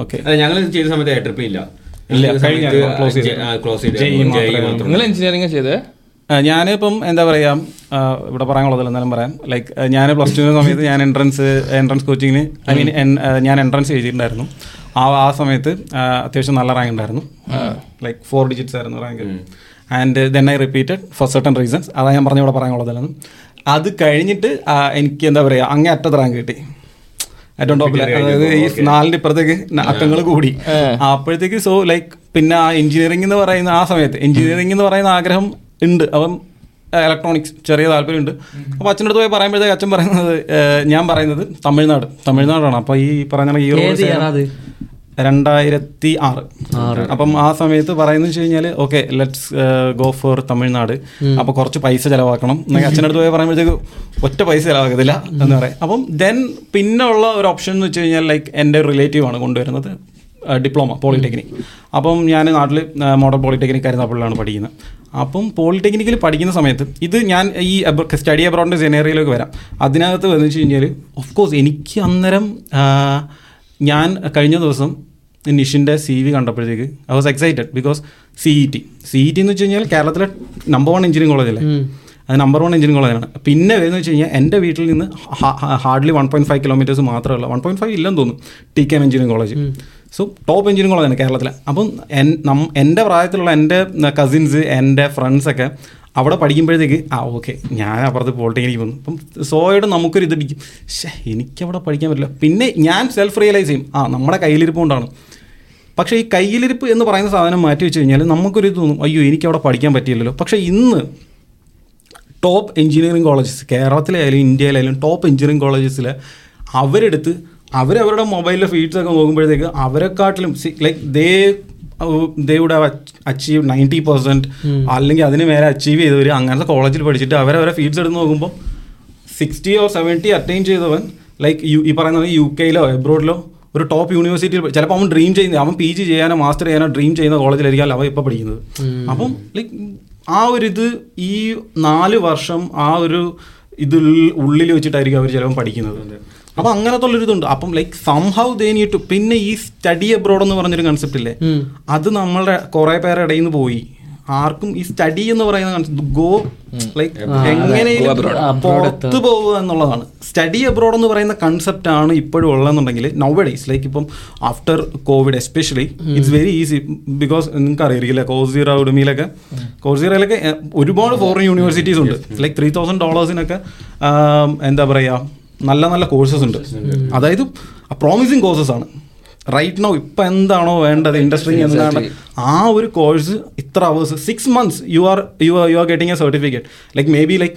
ഓക്കെ ഞങ്ങൾ ചെയ്ത സമയത്ത് എ ട്രിപ്പിൾ ഇല്ല. ക്ലോസ് നിങ്ങൾ എഞ്ചിനീയറിംഗ് ചെയ്തേ? ഞാനിപ്പം എന്താ പറയുക ഇവിടെ പറയാനുള്ളതല്ല എന്നാലും പറയാം. ലൈക്ക് ഞാൻ പ്ലസ് ടു സമയത്ത് ഞാൻ എൻട്രൻസ് എൻട്രൻസ് കോച്ചിങ്ങിന് ഐ മീൻ ഞാൻ എൻട്രൻസ് എഴുതിയിട്ടുണ്ടായിരുന്നു. ആ ആ സമയത്ത് അത്യാവശ്യം നല്ല റാങ്ക് ഉണ്ടായിരുന്നു. ലൈക്ക് ഫോർ ഡിജിറ്റ്സ് ആയിരുന്നു rank and then I repeated for certain reasons അതാണ് ഞാൻ പറഞ്ഞ ഇവിടെ പറയാനുള്ളതല്ലെന്ന് അത് കഴിഞ്ഞിട്ട് എനിക്ക് എന്താ പറയുക അങ്ങേ അറ്റത്ത് റാങ്ക് കിട്ടി. ഏറ്റവും ടോപ്പിൽ അതായത് ഈ നാലിന്റെ ഇപ്പുറത്തേക്ക് അക്കങ്ങൾ കൂടി. അപ്പോഴത്തേക്ക് സോ ലൈക്ക് പിന്നെ ആ എഞ്ചിനീയറിംഗ് എന്ന് പറയുന്ന ആ സമയത്ത് എഞ്ചിനീയറിംഗ് എന്ന് പറയുന്ന ആഗ്രഹം ഉണ്ട്. അവൻ ഇലക്ട്രോണിക്സ് ചെറിയ താല്പര്യമുണ്ട്. അപ്പോൾ അച്ഛന്റെ അടുത്ത് പോയി പറയുമ്പോഴത്തേക്ക് അച്ഛൻ പറയുന്നത് ഞാൻ പറയുന്നത് തമിഴ്നാട്. തമിഴ്നാടാണ്. അപ്പോൾ ഈ പറഞ്ഞ ഈ രണ്ടായിരത്തി ആറ്. അപ്പം ആ സമയത്ത് പറയുന്നത് വെച്ച് കഴിഞ്ഞാൽ okay let's go for Tamil Nadu. അപ്പോൾ കുറച്ച് പൈസ ചിലവാക്കണം. എന്നാൽ അച്ഛനടുത്ത് പോയി പറയുമ്പോഴത്തേക്ക് ഒറ്റ പൈസ ചിലവാക്കത്തില്ല എന്ന് പറയാം. അപ്പം ദെൻ പിന്നെ ഉള്ള ഒരു ഓപ്ഷൻ എന്ന് വെച്ച് കഴിഞ്ഞാൽ ലൈക്ക് എന്റെ റിലേറ്റീവ് ആണ് കൊണ്ടുവരുന്നത് ഡിപ്ലോമ പോളിടെക്നിക് അപ്പം ഞാൻ നാട്ടിൽ മോഡൽ പോളിടെക്നിക് കരുനാപ്പള്ളിലാണ് പഠിക്കുന്നത്. അപ്പം പോളിടെക്നിക്കിൽ പഠിക്കുന്ന സമയത്ത് ഇത് ഞാൻ ഈ സ്റ്റഡി അബ്രോഡിന്റെ സെനേറിയയിലേക്ക് വരാം. അതിനകത്ത് വന്നു വെച്ച് കഴിഞ്ഞാൽ ഓഫ് കോഴ്സ് എനിക്ക് അന്നേരം ഞാൻ കഴിഞ്ഞ ദിവസം നിഷിന്റെ C V കണ്ടപ്പോഴത്തേക്ക് I was excited because C E T C E T എന്ന് വെച്ച് കഴിഞ്ഞാൽ കേരളത്തിലെ നമ്പർ വൺ എഞ്ചിനീയറിംഗ് കോളേജല്ലേ അത് നമ്പർ വൺ എഞ്ചിനീയറിംഗ് കോളേജാണ് പിന്നെ വരുന്നത് വെച്ച് കഴിഞ്ഞാൽ എന്റെ വീട്ടിൽ നിന്ന് hardly one point five kilometres മാത്രമല്ല വൺ പോയിന്റ് ഫൈവ് ഇല്ലെന്ന് തോന്നുന്നു. T K M engineering college so top engineering ആണ് കേരളത്തിലെ. അപ്പം എന്റെ പ്രായത്തിലുള്ള എന്റെ കസിൻസ് എന്റെ ഫ്രണ്ട്സൊക്കെ അവിടെ പഠിക്കുമ്പോഴത്തേക്ക് ആ ഓക്കെ ഞാൻ അപ്പുറത്ത് പോളിടെക്നിക്ക് വന്നു അപ്പം സോയോട് നമുക്കൊരു ഇത് പിടിക്കും. ശേ എനിക്കവിടെ പഠിക്കാൻ പറ്റില്ല. പിന്നെ ഞാൻ സെൽഫ് റിയലൈസ് ചെയ്യും. ആ നമ്മുടെ കയ്യിലിരിപ്പ് കൊണ്ടാണ്. പക്ഷേ ഈ കയ്യിലിരിപ്പ് എന്ന് പറയുന്ന സാധനം മാറ്റി വെച്ച് കഴിഞ്ഞാൽ നമുക്കൊരു ഇത് തോന്നും അയ്യോ എനിക്കവിടെ പഠിക്കാൻ പറ്റിയില്ലല്ലോ. പക്ഷേ ഇന്ന് ടോപ്പ് എഞ്ചിനീയറിംഗ് കോളേജസ് കേരളത്തിലായാലും ഇന്ത്യയിലായാലും ടോപ്പ് എഞ്ചിനീയറിംഗ് കോളേജസിൽ അവരെടുത്ത് അവരവരുടെ മൊബൈലിലെ ഫീഡ്സ് ഒക്കെ നോക്കുമ്പോഴത്തേക്ക് അവരെക്കാട്ടിലും like they they would have achieve ninety percent അല്ലെങ്കിൽ അതിന് മേലെ അച്ചീവ് ചെയ്തവർ അങ്ങനത്തെ കോളേജിൽ പഠിച്ചിട്ട് അവരവരെ ഫീഡ്സ് എടുത്ത് നോക്കുമ്പോൾ സിക്സ്റ്റി ഓർ സെവന്റി അറ്റൈൻ ചെയ്തവൻ ലൈക്ക് യു ഈ പറയുന്നത് യു കെയിലോ എബ്രോഡിലോ ഒരു ടോപ്പ് യൂണിവേഴ്സിറ്റിയിൽ ചിലപ്പോൾ അവൻ ഡ്രീം ചെയ്യുന്നത് അവൻ പി ജി ചെയ്യാനോ മാസ്റ്റർ ചെയ്യാനോ ഡ്രീം ചെയ്യുന്ന കോളേജിലായിരിക്കും അവ ഇപ്പോൾ പഠിക്കുന്നത്. അപ്പം ലൈക്ക് ആ ഒരു ഇത് ഈ നാല് വർഷം ആ ഒരു ഇതിൽ ഉള്ളിൽ വെച്ചിട്ടായിരിക്കും അവർ ചിലപ്പോൾ പഠിക്കുന്നത്. അപ്പം അങ്ങനത്തെ ഉള്ളൊരു ഇതുണ്ട് അപ്പം like somehow they need to പിന്നെ ഈ സ്റ്റഡി അബ്രോഡ് എന്ന് പറഞ്ഞൊരു കൺസെപ്റ്റ് ഇല്ലേ? അത് നമ്മളുടെ കുറേ പേരെ ഇടയിൽ നിന്ന് പോയി. ആർക്കും ഈ സ്റ്റഡി എന്ന് പറയുന്ന ഗോ ലൈക്ക് എങ്ങനെയും പുറത്ത് പോവുക എന്നുള്ളതാണ്. സ്റ്റഡി അബ്രോഡ് എന്ന് പറയുന്ന കൺസെപ്റ്റ് ആണ് ഇപ്പോഴും ഉള്ളതെന്നുണ്ടെങ്കിൽ നൗ ഡേയ്സ് ലൈക്ക് ഇപ്പം after COVID especially it's very easy because നിങ്ങൾക്ക് അറിയില്ലേ കോസീറ ഉടുമിയിലൊക്കെ കോസീറയിലൊക്കെ ഒരുപാട് ഫോറിൻ യൂണിവേഴ്സിറ്റീസ് ഉണ്ട്. ലൈക്ക് ത്രീ തൗസൻഡ് ഡോളേഴ്സിനൊക്കെ എന്താ പറയുക നല്ല നല്ല കോഴ്സസ് ഉണ്ട്. അതായത് പ്രോമിസിങ് കോഴ്സസ് ആണ്. റൈറ്റ് നോ ഇപ്പം എന്താണോ വേണ്ടത് ഇൻഡസ്ട്രി എന്താണ്? ആ ഒരു കോഴ്സ് ഇത്ര hours six months you are you are you are getting a certificate like maybe like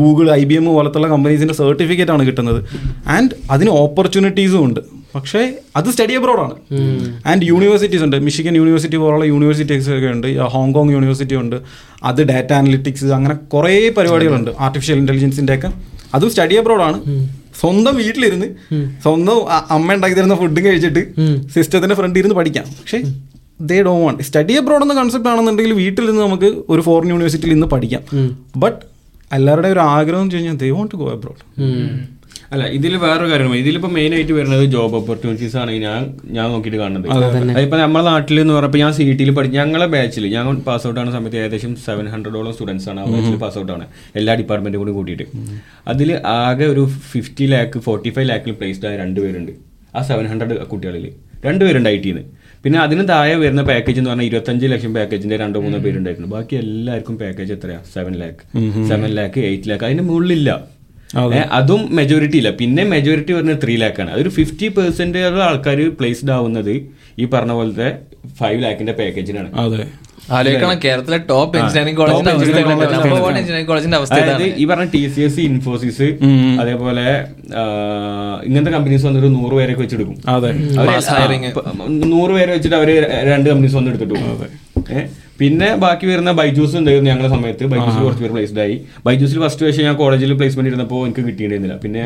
Google I B M പോലത്തുള്ള കമ്പനീസിന്റെ സർട്ടിഫിക്കറ്റ് ആണ് കിട്ടുന്നത്. ആൻഡ് അതിന് ഓപ്പർച്യൂണിറ്റീസും ഉണ്ട്. പക്ഷേ അത് സ്റ്റഡി അബ്രോഡാണ് ആൻഡ് യൂണിവേഴ്സിറ്റീസ് ഉണ്ട്. മിഷിഗൻ യൂണിവേഴ്സിറ്റി പോലുള്ള യൂണിവേഴ്സിറ്റീസ് ഒക്കെ ഉണ്ട്. ഹോങ്കോങ് യൂണിവേഴ്സിറ്റി ഉണ്ട്. അത് ഡാറ്റ അനലിറ്റിക്സ് അങ്ങനെ കുറേ പരിപാടികളുണ്ട്. ആർട്ടിഫിഷ്യൽ ഇന്റലിജൻസിന്റെ ഒക്കെ. അതും സ്റ്റഡി അബ്രോഡാണ് സ്വന്തം വീട്ടിലിരുന്ന് സ്വന്തം അമ്മ ഉണ്ടാക്കി തരുന്ന ഫുഡും കഴിച്ചിട്ട് സിസ്റ്റത്തിന്റെ ഫ്രണ്ടിൽ ഇരുന്ന് പഠിക്കാം. പക്ഷേ they do want study abroad എന്ന കൺസെപ്റ്റ് ആണെന്നുണ്ടെങ്കിൽ വീട്ടിലിരുന്ന് നമുക്ക് ഒരു ഫോറിൻ യൂണിവേഴ്സിറ്റിയിൽ ഇന്ന് പഠിക്കാം. ബട്ട് എല്ലാവരുടെയും ഒരു ആഗ്രഹം എന്ന് വെച്ച് കഴിഞ്ഞാൽ they want to go abroad അല്ല ഇതിൽ വേറൊരു കാര്യം ഇതിലിപ്പോ മെയിൻ ആയിട്ട് വരുന്നത് ജോബ് ഓപ്പർച്യൂണിറ്റീസ് ആണ്. ഞാൻ ഞാൻ നോക്കിയിട്ട് കാണുന്നത്. അതിപ്പോ നമ്മുടെ നാട്ടിൽ എന്ന് പറയുമ്പോൾ ഞാൻ സി ടിയിൽ പഠിച്ചു ഞങ്ങളെ ബാച്ചിൽ ഞാൻ പാസ് ഔട്ട് ആണ് സമയത്ത് ഏകദേശം സെവൻ ഹൺഡ്രഡോളം സ്റ്റുഡൻസ് ആണ്. ആ ബാച്ചിൽ പാസ് ഔട്ട് ആണ്. എല്ലാ ഡിപ്പാർട്ട്മെന്റും കൂടി കൂട്ടിയിട്ട്. അതിൽ ആകെ ഒരു ഫിഫ്റ്റി ലാക്ക് ഫോർട്ടി ഫൈവ് ലാക്കിൽ പ്ലേസ്ഡ് ആയ രണ്ടുപേരുണ്ട് ആ സെവൻ ഹൺഡ്രഡ് കുട്ടികളിൽ രണ്ടുപേരുണ്ട് ഐ ടിന്ന് പിന്നെ അതിന് താഴെ വരുന്ന പാക്കേജ് എന്ന് പറഞ്ഞാൽ ഇരുപത്തഞ്ച് ലക്ഷം പാക്കേജിന്റെ രണ്ടോ മൂന്നോ പേരുണ്ടായിരുന്നു. ബാക്കി എല്ലാവർക്കും പാക്കേജ് എത്രയാ? Seven lakh seven lakh eight lakh അതിന് മുകളിലില്ല. അതും. മെജോറിറ്റി ഇല്ല. പിന്നെ മെജോറിറ്റി പറഞ്ഞത് ത്രീ ലാക്കാണ് അതൊരു ഫിഫ്റ്റി പെർസെന്റ് ആൾക്കാർ പ്ലേസ്ഡ് ആവുന്നത് ഈ പറഞ്ഞ പോലത്തെ ഫൈവ് ലാക്കിന്റെ പാക്കേജിനാണ് ആലോചിക്കണം. കേരളത്തിലെ ടോപ്പ് എഞ്ചിനീയറിംഗ് കോളേജിന്റെ അവസ്ഥ എഞ്ചിനീയറിംഗ് കോളേജിന്റെ അവസ്ഥ ഈ പറഞ്ഞ ടി സി എസ് ഇൻഫോസിസ് അതേപോലെ ഇങ്ങനത്തെ കമ്പനീസ് വന്നൊരു നൂറ് പേരൊക്കെ വെച്ചെടുക്കും. നൂറ് പേരെ വെച്ചിട്ട് അവർ രണ്ട് കമ്പനീസ് വന്ന് എടുത്തിട്ടു. പിന്നെ ബാക്കി വരുന്ന ബൈജൂസ് ഉണ്ടായിരുന്നു ഞങ്ങളുടെ സമയത്ത്? ബൈജൂസ് കുറച്ച് പേര് പ്ലേസ്ഡ് ആയി. ബൈജൂസിൽ ഫസ്റ്റ് പക്ഷേ ഞാൻ കോളേജിൽ പ്ലേസ്മെന്റ് ഇരുന്നപ്പോൾ എനിക്ക് കിട്ടിയിട്ടുണ്ടായിരുന്നില്ല. പിന്നെ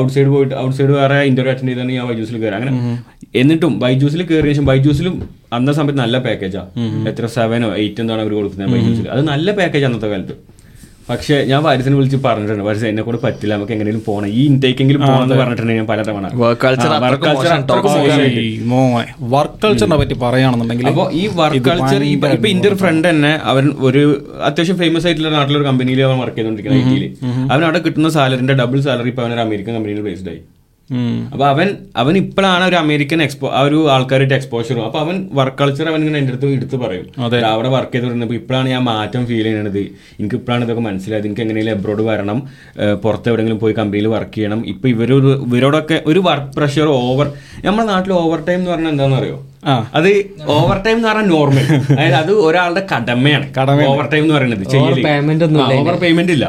ഔട്ട് സൈഡ് പോയിട്ട് ഔട്ട് സൈഡ് വേറെ ഇന്റർവ്യൂ അറ്റൻഡ് ചെയ്താണ് ഞാൻ ബൈജൂസിൽ കയറി അങ്ങനെ എന്നിട്ടും ബൈജൂസിൽ കയറിയ ശേഷം ബൈജൂസിലും അന്ന സമയത്ത് നല്ല പാക്കേജാ എത്ര സെവനോ എയ്റ്റ് എന്താണ് അവർ കൊടുക്കുന്നത്? ബൈജൂസിൽ അത് നല്ല പാക്കേജ് അന്നത്തെ കാലത്ത്. പക്ഷേ ഞാൻ വാരിസിനെ വിളിച്ച് പറഞ്ഞിട്ടുണ്ട്. വാരിസ് എന്നെ കൂടെ പറ്റില്ല. നമുക്ക് എങ്ങനെയും പോകണം ഈ ഇൻടേക്കെങ്കിലും പോകണം എന്ന് പറഞ്ഞിട്ടുണ്ട് ഞാൻ പലതവണ. വർക്ക് കൾച്ചറിനെ പറ്റി പറയുകയാണെന്നുണ്ടെങ്കിൽ അപ്പൊ ഈ വർക്ക് കൾച്ചർ ഇപ്പൊ ഇന്റെ ഒരു ഫ്രണ്ട് തന്നെ അവൻ ഒരു അത്യാവശ്യം ഫേമസ് ആയിട്ടുള്ള നാട്ടിലൊരു കമ്പനിയിൽ അവൻ വർക്ക് ഐ ടിയിൽ അവൻ അവിടെ കിട്ടുന്ന സാലറിന്റെ ഡബിൾ സാലറി ഇപ്പൊ അവൻ ഒരു അമേരിക്കൻ കമ്പനിയിൽ ബേസ്ഡ് ആയി. അപ്പൊ അവൻ അവൻ ഇപ്പോഴാണ് ഒരു അമേരിക്കൻ എക്സ്പോ ആ ഒരു ആൾക്കാരുടെ എക്സ്പോഷറും അപ്പൊ അവൻ വർക്ക് കൾച്ചർ അവൻ ഇങ്ങനെ എന്റെ അടുത്ത് എടുത്ത് പറയും. അവിടെ വർക്ക് ചെയ്ത് വരുന്നപ്പോൾ ഇപ്പോഴാണ് ഞാൻ മാറ്റം ഫീൽ ചെയ്യണത്. എനിക്ക് ഇപ്പോഴാണ് ഇതൊക്കെ മനസ്സിലായത്. എനിക്ക് എങ്ങനെയും എബ്രോഡ് വരണം പുറത്ത് എവിടെയെങ്കിലും പോയി കമ്പനിയിൽ വർക്ക് ചെയ്യണം. ഇപ്പൊ ഇവരൊരു ഇവരോടൊക്കെ ഒരു വർക്ക് പ്രഷർ ഓവർ നമ്മുടെ നാട്ടിൽ ഓവർ ടൈം എന്ന് പറഞ്ഞാൽ എന്താണെന്ന് അറിയോ അത് ഓവർ ടൈം എന്ന് പറഞ്ഞാൽ നോർമൽ അതായത് അത് ഒരാളുടെ കടമയാണ്. ഓവർ ടൈം എന്ന് പറയുന്നത് ഓവർ പേയ്മെന്റ് ഇല്ല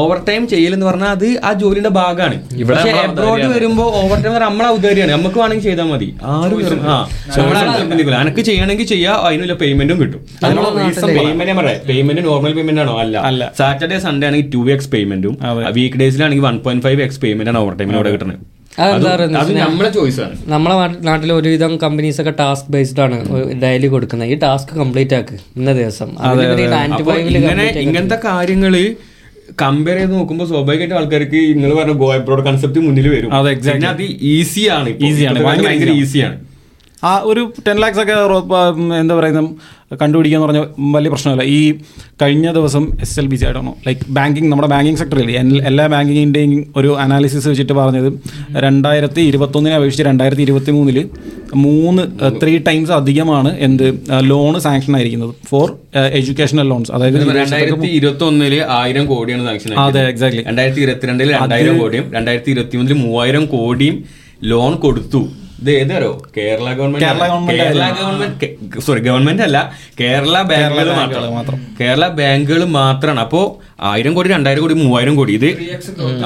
ഓവർ ടൈം ചെയ്യൽ എന്ന് പറഞ്ഞാൽ അത് ആ ജോലിയുടെ ഭാഗമാണ്. പക്ഷേ എബ്രോഡ് വരുമ്പോ ഓവർ ടൈം നമ്മളെ ഉദ്ധാരിയാണ് നമുക്ക് വേണമെങ്കിൽ ചെയ്താൽ മതി. ആരും നിർബന്ധിക്കില്ല എനിക്ക് ചെയ്യണമെങ്കിൽ ചെയ്യാം അതിനുള്ള പേയ്മെന്റും കിട്ടും പേയ്മെന്റ് ഞാൻ പറയാം. പേയ്മെന്റ് നോർമൽ പേയ്മെന്റ് ആണോ? അല്ല. അല്ല. സാറ്റർഡേ സൺഡേ ആണെങ്കിൽ ടു എക്സ് പേയ്മെന്റും week ഡേയ്സിലാണെങ്കിൽ one point five X payment ആണ് ഓവർ ടൈമിനോടെ കിട്ടുന്നത്. അത് നമ്മളെ നമ്മളെ നാട്ടിൽ ഒരുവിധം കമ്പനീസ് ഒക്കെ ടാസ്ക് ബേസ്ഡ് ആണ് ഡയലി കൊടുക്കുന്നത്. ഈ ടാസ്ക് കംപ്ലീറ്റ് ആക്ക് ഇന്ന ദിവസം. ഇങ്ങനത്തെ കാര്യങ്ങൾ കമ്പയർ ചെയ്ത് നോക്കുമ്പോൾ സ്വാഭാവികമായിട്ട് ആൾക്കാർക്ക് നിങ്ങൾ പറഞ്ഞ ഗോ അബ്രോഡ് കൺസെപ്റ്റ് മുന്നിൽ വരും. അതെ, ഈസിയാണ് ഭയങ്കര ഭയങ്കര ഈസിയാണ് ആ ഒരു ടെൻ ലാക്സ് ഒക്കെ എന്താ പറയുന്നത് കണ്ടുപിടിക്കുക എന്ന് പറഞ്ഞ വലിയ പ്രശ്നമല്ല. ഈ കഴിഞ്ഞ ദിവസം എസ് എൽ ബി സി ആയിട്ടാണോ ലൈക്ക് ബാങ്കിങ് നമ്മുടെ ബാങ്കിങ് സെക്ടറിൽ എല്ലാ ബാങ്കിങ്ങിന്റെയും ഒരു അനാലിസിസ് വെച്ചിട്ട് പറഞ്ഞത് രണ്ടായിരത്തി ഇരുപത്തൊന്നിനെ അപേക്ഷിച്ച് രണ്ടായിരത്തി ഇരുപത്തി മൂന്നിൽ മൂന്ന് ത്രീ ടൈംസ് അധികമാണ് എന്ത് ലോണ് സാങ്ഷൻ ആയിരിക്കുന്നത് ഫോർ എഡ്യൂക്കേഷണൽ ലോൺസ് അതായത് രണ്ടായിരത്തി ഇരുപത്തി ഒന്നിൽ ആയിരം കോടിയാണ് സാങ്ഷൻ അതെ, എക്സാക്ട് രണ്ടായിരത്തി ഇരുപത്തിരണ്ടിൽ രണ്ടായിരം കോടിയും രണ്ടായിരത്തി ഇരുപത്തി മൂന്നിൽ മൂവായിരം കോടിയും ലോൺ കൊടുത്തു. ഇത് ഏതാരോ Kerala government Kerala government Kerala government sorry government അല്ല. കേരള ബാങ്കുകൾ മാത്രം. കേരള ബാങ്കുകൾ മാത്രമാണ് അപ്പോ ആയിരം കോടി രണ്ടായിരം കോടി മൂവായിരം കോടി. ഇത്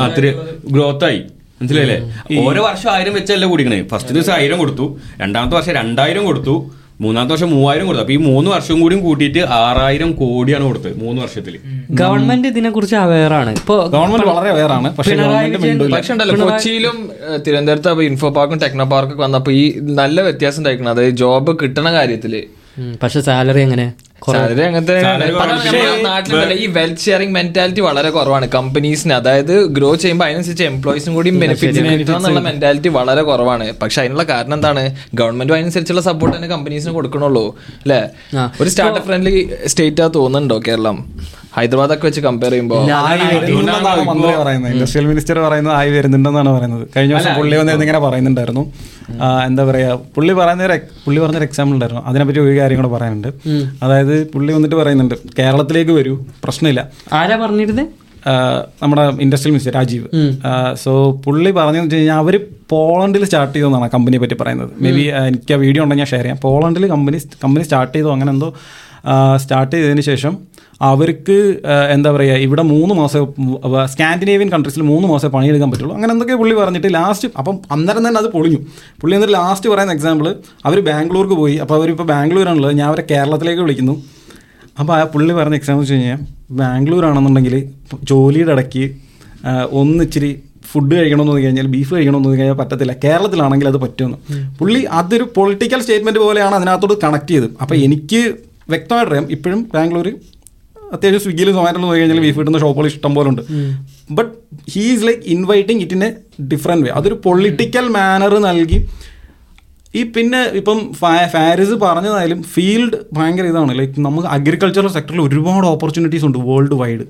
അത്ര ഗ്രോത്ത് ആയി മനസ്സിലായില്ലേ? ഓരോ വർഷം ആയിരം വെച്ചല്ല കൂടിക്കണേ. ഫസ്റ്റ് ദിവസം ആയിരം കൊടുത്തു. രണ്ടാമത്തെ വർഷം രണ്ടായിരം കൊടുത്തു. മൂന്നാമത്തെ വർഷം മൂവായിരം കൊടുത്തു. അപ്പൊ ഈ മൂന്ന് വർഷം കൂടിയും കൂട്ടിയിട്ട് ആറായിരം കോടിയാണ് കൊടുത്തത് മൂന്ന് വർഷത്തിൽ ഗവൺമെന്റ് ഇതിനെ കുറിച്ച് അവയർ ആണ്. ഇപ്പൊ ഗവൺമെന്റ് വളരെ പക്ഷേ ഗവൺമെന്റ് മിണ്ടൂല. പക്ഷെ ഉണ്ടല്ലോ കൊച്ചിയിലും തിരുവനന്തപുരത്ത് അപ്പൊ ഇൻഫോ പാർക്കും ടെക്നോ പാർക്കും വന്നപ്പോ ഈ നല്ല വ്യത്യാസം ഉണ്ടായിരിക്കണം അതായത് ജോബ് കിട്ടണ കാര്യത്തിൽ പക്ഷെ സാലറി എങ്ങനെ? സാലറി അങ്ങനത്തെ ഈ വെൽത്ത് ഷെയറിംഗ് മെന്റാലിറ്റി വളരെ കുറവാണ്. കമ്പനീസിന് അതായത് ഗ്രോ ചെയ്യുമ്പോൾ അതിനനുസരിച്ച് എംപ്ലോയിസും കൂടി ബെനിഫിറ്റ് എന്നുള്ള മെന്റാലിറ്റി വളരെ കുറവാണ്. പക്ഷെ അതിനുള്ള കാരണം എന്താണ്? ഗവൺമെന്റും അതിനനുസരിച്ചുള്ള സപ്പോർട്ട് തന്നെ കമ്പനീസിന് കൊടുക്കണുള്ളൂ. അല്ലേ? ഒരു സ്റ്റാർട്ടപ്പ് ഫ്രണ്ട്ലി സ്റ്റേറ്റ് ആ തോന്നുന്നുണ്ടോ കേരളം? ഹൈദരാബാദൊക്കെ വെച്ച് കമ്പയർ ചെയ്യുമ്പോൾ മന്ത്രി പറയുന്നത്? ഇൻഡസ്ട്രിയൽ മിനിസ്റ്റർ പറയുന്നത് ആയി വരുന്നുണ്ടെന്നാണ് പറയുന്നത്. കഴിഞ്ഞ വർഷം പുള്ളി വന്നിരുന്ന് ഇങ്ങനെ പറയുന്നുണ്ടായിരുന്നു. എന്താ പറയാ പുള്ളി പറയുന്ന ഒരു പുള്ളി പറഞ്ഞൊരു എക്സാമ്പിൾ ഉണ്ടായിരുന്നു. അതിനെപ്പറ്റി ഒരു കാര്യം കൂടെ പറയാനുണ്ട്. അതായത് പുള്ളി വന്നിട്ട് പറയുന്നുണ്ട് കേരളത്തിലേക്ക് വരൂ പ്രശ്നമില്ല. ആരാ പറഞ്ഞിരുന്നത് നമ്മുടെ ഇൻഡസ്ട്രിയൽ മിനിസ്റ്റർ രാജീവ്. സോ പുള്ളി പറഞ്ഞതെന്ന് വെച്ച് കഴിഞ്ഞാൽ അവർ പോളണ്ടിൽ സ്റ്റാർട്ട് ചെയ്തതെന്നാണ് കമ്പനിയെ പറ്റി പറയുന്നത്. മേ ബി എനിക്ക് ആ വീഡിയോ ഉണ്ടെങ്കിൽ ഞാൻ ഷെയർ ചെയ്യാം. പോളണ്ടിൽ കമ്പനി കമ്പനി സ്റ്റാർട്ട് ചെയ്തോ അങ്ങനെ എന്തോ സ്റ്റാർട്ട് ചെയ്തതിന് ശേഷം അവർക്ക് എന്താ പറയുക ഇവിടെ മൂന്ന് മാസം സ്കാൻഡിനേവിയൻ കൺട്രീസിൽ മൂന്ന് മാസം പണിയെടുക്കാൻ പറ്റുള്ളൂ. അങ്ങനെ എന്തൊക്കെ പുള്ളി പറഞ്ഞിട്ട് ലാസ്റ്റ് അപ്പം അന്നേരം തന്നെ അത് പൊളിഞ്ഞു. പുള്ളി എന്നിട്ട് ലാസ്റ്റ് പറയുന്ന എക്സാമ്പിൾ അവർ ബാംഗ്ലൂർക്ക് പോയി. അപ്പോൾ അവരിപ്പോൾ ബാംഗ്ലൂരാണുള്ളത് ഞാൻ അവരെ കേരളത്തിലേക്ക് വിളിക്കുന്നു. അപ്പോൾ ആ പുള്ളി പറഞ്ഞ എക്സാം വെച്ച് കഴിഞ്ഞാൽ ബാംഗ്ലൂർ ആണെന്നുണ്ടെങ്കിൽ ജോലിയുടെ ഇടയ്ക്ക് ഒന്നിച്ചിരി ഫുഡ് കഴിക്കണമെന്ന് തോന്നി കഴിഞ്ഞാൽ ബീഫ് കഴിക്കണമെന്ന് തോന്നി കഴിഞ്ഞാൽ പറ്റത്തില്ല. കേരളത്തിലാണെങ്കിൽ അത് പറ്റുമെന്ന്. പുള്ളി അതൊരു പൊളിറ്റിക്കൽ സ്റ്റേറ്റ്മെന്റ് പോലെയാണ് അതിനകത്തോട് കണക്ട് ചെയ്തത്. അപ്പോൾ എനിക്ക് വ്യക്തമായിട്ടറിയാം ഇപ്പോഴും ബാംഗ്ലൂർ അത്യാവശ്യം സ്വിഗ്ഗിയിലും സൊമാറ്റോയിലും നോക്കി കഴിഞ്ഞാൽ ബീഫ് കിട്ടുന്ന ഷോപ്പുകൾ ഇഷ്ടം പോലെ ഉണ്ട്. But he is like inviting it in a different way അതൊരു പൊളിറ്റിക്കൽ മാനർ നൽകി. ഈ പിന്നെ ഇപ്പം ഫാ- ഫാരിസ് പറഞ്ഞതായാലും ഫീൽഡ് ഭയങ്കര ഇതാണ്. ലൈക്ക് നമുക്ക് അഗ്രികൾച്ചറൽ സെക്ടറിൽ ഒരുപാട് ഓപ്പർച്യൂണിറ്റീസ് ഉണ്ട് വേൾഡ് വൈഡ്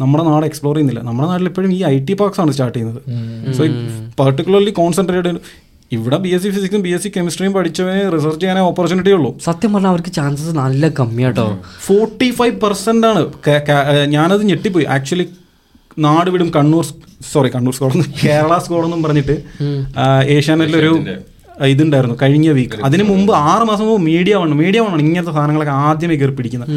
നമ്മുടെ നാട് എക്സ്പ്ലോർ ചെയ്യുന്നില്ല. നമ്മുടെ നാട്ടിൽ ഇപ്പോഴും ഈ ഐ ടി പാർക്സ് ആണ് സ്റ്റാർട്ട് ചെയ്യുന്നത്. സോ പർട്ടിക്കുലർലി കോൺസെൻട്രേറ്റഡ് ഇവിടെ ബി എസ് സി ഫിസിക്സും ബി എസ് സി കെമിസ്ട്രിയും പഠിച്ചവന് റിസർച്ച് ചെയ്യാനേ ഓപ്പർച്യൂണിറ്റി ഉള്ളൂ. സത്യം പറഞ്ഞാൽ അവർക്ക് ചാൻസസ് നല്ല കമ്മിയാട്ടോ ഫോർട്ടി ഫൈവ് പെർസെന്റ് ആണ്. ഞാനത് ഞെട്ടിപ്പോയി. ആക്ച്വലി നാട് വിടും Kannur sorry Kannur squad Kerala squad എന്നും പറഞ്ഞിട്ട് ഏഷ്യാനെറ്റിലൊരു ഇതുണ്ടായിരുന്നു കഴിഞ്ഞ വീക്ക് അതിന് മുമ്പ് ആറ് മാസം മുമ്പ് മീഡിയ വേണം മീഡിയ വേണം ഇങ്ങനത്തെ സാധനങ്ങളൊക്കെ ആദ്യമേ കയറി പിടിക്കുന്നത്.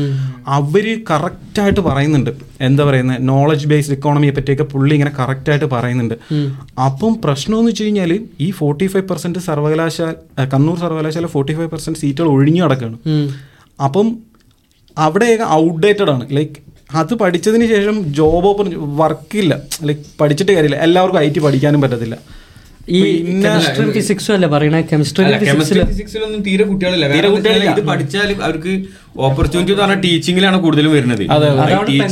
അവർ കറക്റ്റായിട്ട് പറയുന്നുണ്ട്. എന്താ പറയുന്നത് നോളജ് ബേസ്ഡ് ഇക്കോണമിയെ പറ്റിയൊക്കെ പുള്ളി ഇങ്ങനെ കറക്റ്റായിട്ട് പറയുന്നുണ്ട്. അപ്പം പ്രശ്നം എന്ന് വെച്ച് കഴിഞ്ഞാൽ ഈ ഫോർട്ടി ഫൈവ് പെർസെന്റ് സർവകലാശാല കണ്ണൂർ സർവകലാശാല ഫോർട്ടി ഫൈവ് പെർസെന്റ് സീറ്റുകൾ ഒഴിഞ്ഞു കിടക്കുകയാണ് അപ്പം അവിടെയൊക്കെ ഔട്ട്ഡേറ്റഡ് ആണ്. ലൈക്ക് അത് പഠിച്ചതിന് ശേഷം ജോബ് ഓപ്പർ വർക്കില്ല ലൈക്ക് പഠിച്ചിട്ട് കാര്യമില്ല. എല്ലാവർക്കും ഐ ടി പഠിക്കാനും പറ്റത്തില്ല. ഈ കെമിസ്ട്രി ഫിസിക്സും അല്ലേ പറയണ? കെമിസ്ട്രി ഫിസിക്സിലൊന്നും തീരെ കുട്ടികളില്ല. തീരെ കുട്ടികളില്ല. ഇത് പഠിച്ചാൽ അവർക്ക് ഓപ്പർച്യൂണിറ്റി എന്ന് പറഞ്ഞാൽ ടീച്ചിങ്ങിലാണ് കൂടുതലും വരുന്നത്.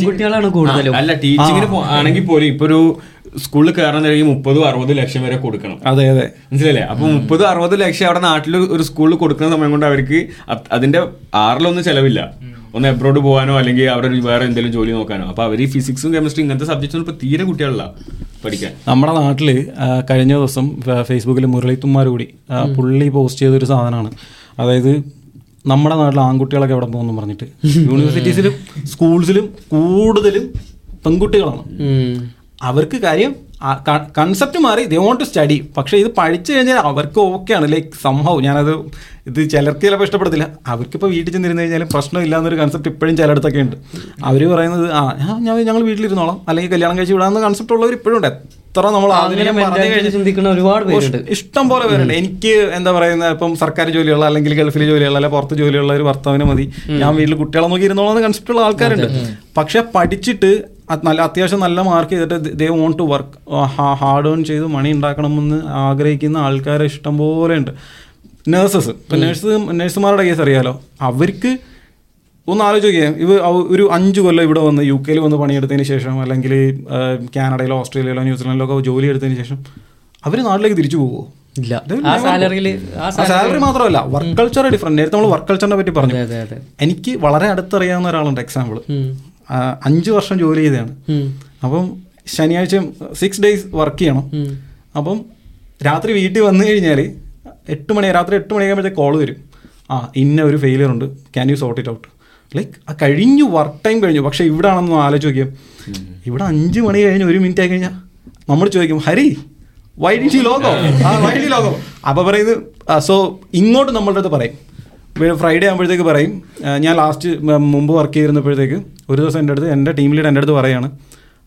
കുട്ടികളാണ് കൂടുതലും. അല്ല ടീച്ചിങ്ങിന് ആണെങ്കിൽ പോലും ഇപ്പൊ ഒരു സ്കൂളിൽ കയറാൻ ഈ മുപ്പതും അറുപത് ലക്ഷം വരെ കൊടുക്കണം. അതെ അതെ. മനസ്സിലല്ലേ അപ്പൊ മുപ്പത് അറുപത് ലക്ഷം അവിടെ നാട്ടിൽ ഒരു സ്കൂളിൽ കൊടുക്കുന്ന സമയം കൊണ്ട് അവർക്ക് അതിന്റെ ആറിലൊന്നും ചെലവില്ല. ഒന്ന് എബ്രോഡ് പോകാനോ അല്ലെങ്കിൽ അവിടെ വേറെ എന്തെങ്കിലും ജോലി നോക്കാനോ. അപ്പൊ അവർ ഈ ഫിസിക്സും കെമിസ്ട്രി ഇങ്ങനത്തെ സബ്ജക്ട്സ് ഇപ്പൊ തീരെ കുട്ടികളല്ല പഠിക്കാൻ. നമ്മുടെ നാട്ടിൽ കഴിഞ്ഞ ദിവസം ഫേസ്ബുക്കിൽ മുരളിത്തുമാർ കൂടി പുള്ളി പോസ്റ്റ് ചെയ്തൊരു സാധനമാണ്. അതായത് നമ്മുടെ നാട്ടിൽ ആൺകുട്ടികളൊക്കെ എവിടെ പോകുന്നു പറഞ്ഞിട്ട്. യൂണിവേഴ്സിറ്റീസിലും സ്കൂൾസിലും കൂടുതലും പെൺകുട്ടികളാണ്. അവർക്ക് കാര്യം കൺസെപ്റ്റ് മാറി. ദേ വോണ്ട് ടു സ്റ്റഡി പക്ഷേ ഇത് പഠിച്ചു കഴിഞ്ഞാൽ അവർക്ക് ഓക്കെയാണ് ലൈക്ക് സംഭവം ഞാനത് ഇത് ചിലർക്ക് ചിലപ്പോൾ ഇഷ്ടപ്പെടത്തില്ല. അവർക്കിപ്പോൾ വീട്ടിൽ ചെന്നിരുന്ന് കഴിഞ്ഞാൽ പ്രശ്നമില്ല എന്നൊരു കൺസെപ്റ്റ് ഇപ്പോഴും ചിലയിടത്തൊക്കെ ഉണ്ട്. അവർ പറയുന്നത് ആ ഞാൻ ഞങ്ങൾ വീട്ടിലിരുന്നോളാം. അല്ലെങ്കിൽ കല്യാണം കഴിച്ച് വിടാമെന്ന കൺസെപ്റ്റ് ഉള്ളവർ ഇപ്പോഴും ഉണ്ട്. എത്ര നമ്മൾ ചിന്തിക്കുന്ന ഒരുപാട് പേരുണ്ട്. ഇഷ്ടം പോലെ പേരുണ്ട്. എനിക്ക് എന്താ പറയുന്നത് ഇപ്പം സർക്കാർ ജോലിയുള്ള അല്ലെങ്കിൽ ഗൾഫിലെ ജോലിയുള്ള അല്ലെങ്കിൽ പുറത്ത് ജോലിയുള്ള ഒരു ഭർത്താവിന് മതി. ഞാൻ വീട്ടിൽ കുട്ടികളെ നോക്കി ഇരുന്നോളാം കൺസെപ്റ്റ് ഉള്ള ആൾക്കാരുണ്ട്. പക്ഷെ പഠിച്ചിട്ട് നല്ല അത്യാവശ്യം നല്ല മാർക്ക് ചെയ്തിട്ട് they want to work hard earn ചെയ്ത് മണി ഉണ്ടാക്കണമെന്ന് ആഗ്രഹിക്കുന്ന ആൾക്കാരെ ഇഷ്ടം പോലെ ഉണ്ട്. നേഴ്സസ് ഇപ്പം നേഴ്സ് നേഴ്സുമാരുടെ കേസ് അറിയാലോ? അവർക്ക് ഒന്ന് ആലോചിക്കുക ഇവ ഒരു അഞ്ച് കൊല്ലം ഇവിടെ വന്ന് യു കെയിൽ വന്ന് പണിയെടുത്തതിന് ശേഷം അല്ലെങ്കിൽ കാനഡയിലോ ഓസ്ട്രേലിയയിലോ ന്യൂസിലൻഡിലോ ഒക്കെ ജോലി എടുത്തതിന് ശേഷം അവർ നാട്ടിലേക്ക് തിരിച്ചു പോകുമോ ഇല്ല. ആ സാലറിയിൽ സാലറി മാത്രമല്ല വർക്ക് കൾച്ചർ ഡിഫറെന്റ് നേരത്തെ നമ്മൾ വർക്ക് കൾച്ചറിനെ പറ്റി പറഞ്ഞു. എനിക്ക് വളരെ അടുത്തറിയാവുന്ന ഒരാളുണ്ട് എക്സാമ്പിൾ. അഞ്ച് വർഷം ജോലി ചെയ്തതാണ്. അപ്പം ശനിയാഴ്ച സിക്സ് ഡേയ്സ് വർക്ക് ചെയ്യണം. അപ്പം രാത്രി വീട്ടിൽ വന്നു കഴിഞ്ഞാൽ എട്ട് മണി രാത്രി എട്ട് മണിയാകുമ്പോഴത്തേക്ക് കോൾ വരും. ആ ഇന്ന ഒരു ഫെയിലിയർ ഉണ്ട്. Can you sort it out like ആ കഴിഞ്ഞു വർക്ക് ടൈം കഴിഞ്ഞു. പക്ഷേ ഇവിടെ ആണെന്ന് ആലോചിച്ച് നോക്കിയാൽ ഇവിടെ അഞ്ച് മണി കഴിഞ്ഞ് ഒരു മിനിറ്റ് ആയി കഴിഞ്ഞാൽ നമ്മൾ ചോദിക്കും ഹരി വൈ ഡി ലോഗോ ആ വൈ ഡി ലോഗോ അപ്പോൾ പറയുന്നത് സോ ഇങ്ങോട്ട് നമ്മളുടെ അടുത്ത് പറയും. ഫ്രൈഡേ ആകുമ്പോഴത്തേക്ക് പറയും. ഞാൻ ലാസ്റ്റ് മുമ്പ് വർക്ക് ചെയ്തിരുന്നപ്പോഴത്തേക്ക് ഒരു ദിവസം എന്റെ അടുത്ത് എന്റെ ടീം ലീഡ് എന്റെ അടുത്ത് പറയാണ്.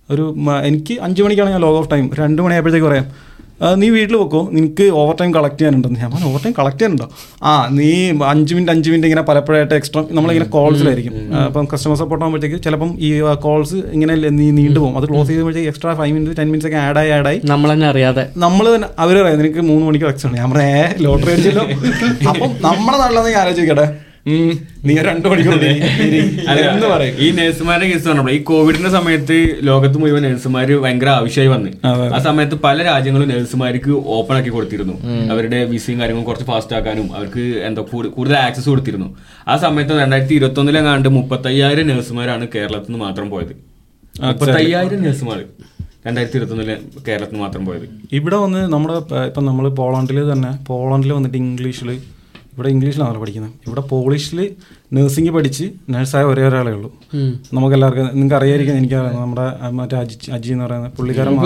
ഒരു എനിക്ക് അഞ്ച് മണിക്കാണ് ഞാൻ ലോഗ് ഓഫ് ടൈം രണ്ട് മണിയായപ്പോഴത്തേക്ക് പറയാം "ആ, നീ വീട്ടിൽ വെക്കോ. നിനക്ക് ഓവർ ടൈം കളക്ട് ചെയ്യാനുണ്ടെന്ന് ഞാൻ പറഞ്ഞു ഓവർ ടൈം കളക്ട് ചെയ്യാനുണ്ടോ? ആ നീ അഞ്ച് മിനിറ്റ് അഞ്ച് മിനിറ്റ് ഇങ്ങനെ പലപ്പോഴായിട്ട് എക്സ്ട്രാ നമ്മളിങ്ങനെ കോൾസിലായിരിക്കും അപ്പം കസ്റ്റമർ സപ്പോർട്ട് ആകുമ്പോഴത്തേക്ക് ചിലപ്പം ഈ കോൾസ് ഇങ്ങനെ നീ നീണ്ടു പോകും. അത് ക്ലോസ് ചെയ്യുമ്പോഴത്തേക്ക് extra five minute ten minutes ഒക്കെ ആഡായി ആഡായി നമ്മൾ തന്നെ അറിയാതെ. നമ്മൾ തന്നെ അവരറിയാം നിനക്ക് മൂന്ന് മണിക്ക് എക്സ്ട്രാ ഞാൻ പറയാം ഏ ലോട്ടറി അടിച്ചല്ലോ. അപ്പം നമ്മുടെ നാട്ടിലാണെങ്കിൽ ആലോചിക്കട്ടെ. നീ രണ്ടു മണിക്കൂർ എന്ന് പറയും? ഈ നഴ്സുമാരുടെ കേസ് പറഞ്ഞപ്പോൾ ഈ കോവിഡിന്റെ സമയത്ത് ലോകത്ത് മുഴുവൻ നഴ്സുമാർ ഭയങ്കര ആവശ്യമായി വന്ന്. ആ സമയത്ത് പല രാജ്യങ്ങളും നഴ്സുമാർക്ക് ഓപ്പൺ ആക്കി കൊടുത്തിരുന്നു. അവരുടെ വിസയും കാര്യങ്ങളും കുറച്ച് ഫാസ്റ്റ് ആക്കാനും അവർക്ക് എന്താ കൂടു- കൂടുതൽ ആക്സസ് കൊടുത്തിരുന്നു. ആ സമയത്ത് രണ്ടായിരത്തി ഇരുപത്തി ഒന്നിലെങ്ങാണ്ട് മുപ്പത്തയ്യായിരം നഴ്സുമാരാണ് കേരളത്തിൽ നിന്ന് മാത്രം പോയത്. മുപ്പത്തയ്യായിരം നഴ്സുമാർ രണ്ടായിരത്തി ഇരുപത്തി ഒന്നിൽ കേരളത്തിൽ മാത്രം പോയത്. ഇവിടെ വന്ന് നമ്മുടെ ഇപ്പം നമ്മൾ പോളണ്ടിൽ തന്നെ പോളണ്ടിൽ വന്നിട്ട് ഇംഗ്ലീഷിൽ ഇവിടെ ഇംഗ്ലീഷിലാണല്ലോ പഠിക്കുന്നത്. ഇവിടെ പോളിഷിൽ നഴ്സിംഗ് പഠിച്ച് നഴ്സായ ഒരേ ഒരാളേ ഉള്ളൂ നമുക്ക് എല്ലാവർക്കും നിങ്ങൾക്ക് അറിയായിരിക്കും എനിക്ക് നമ്മുടെ മറ്റേ അജി അജി എന്ന് പറയുന്ന പുള്ളിക്കാരൻ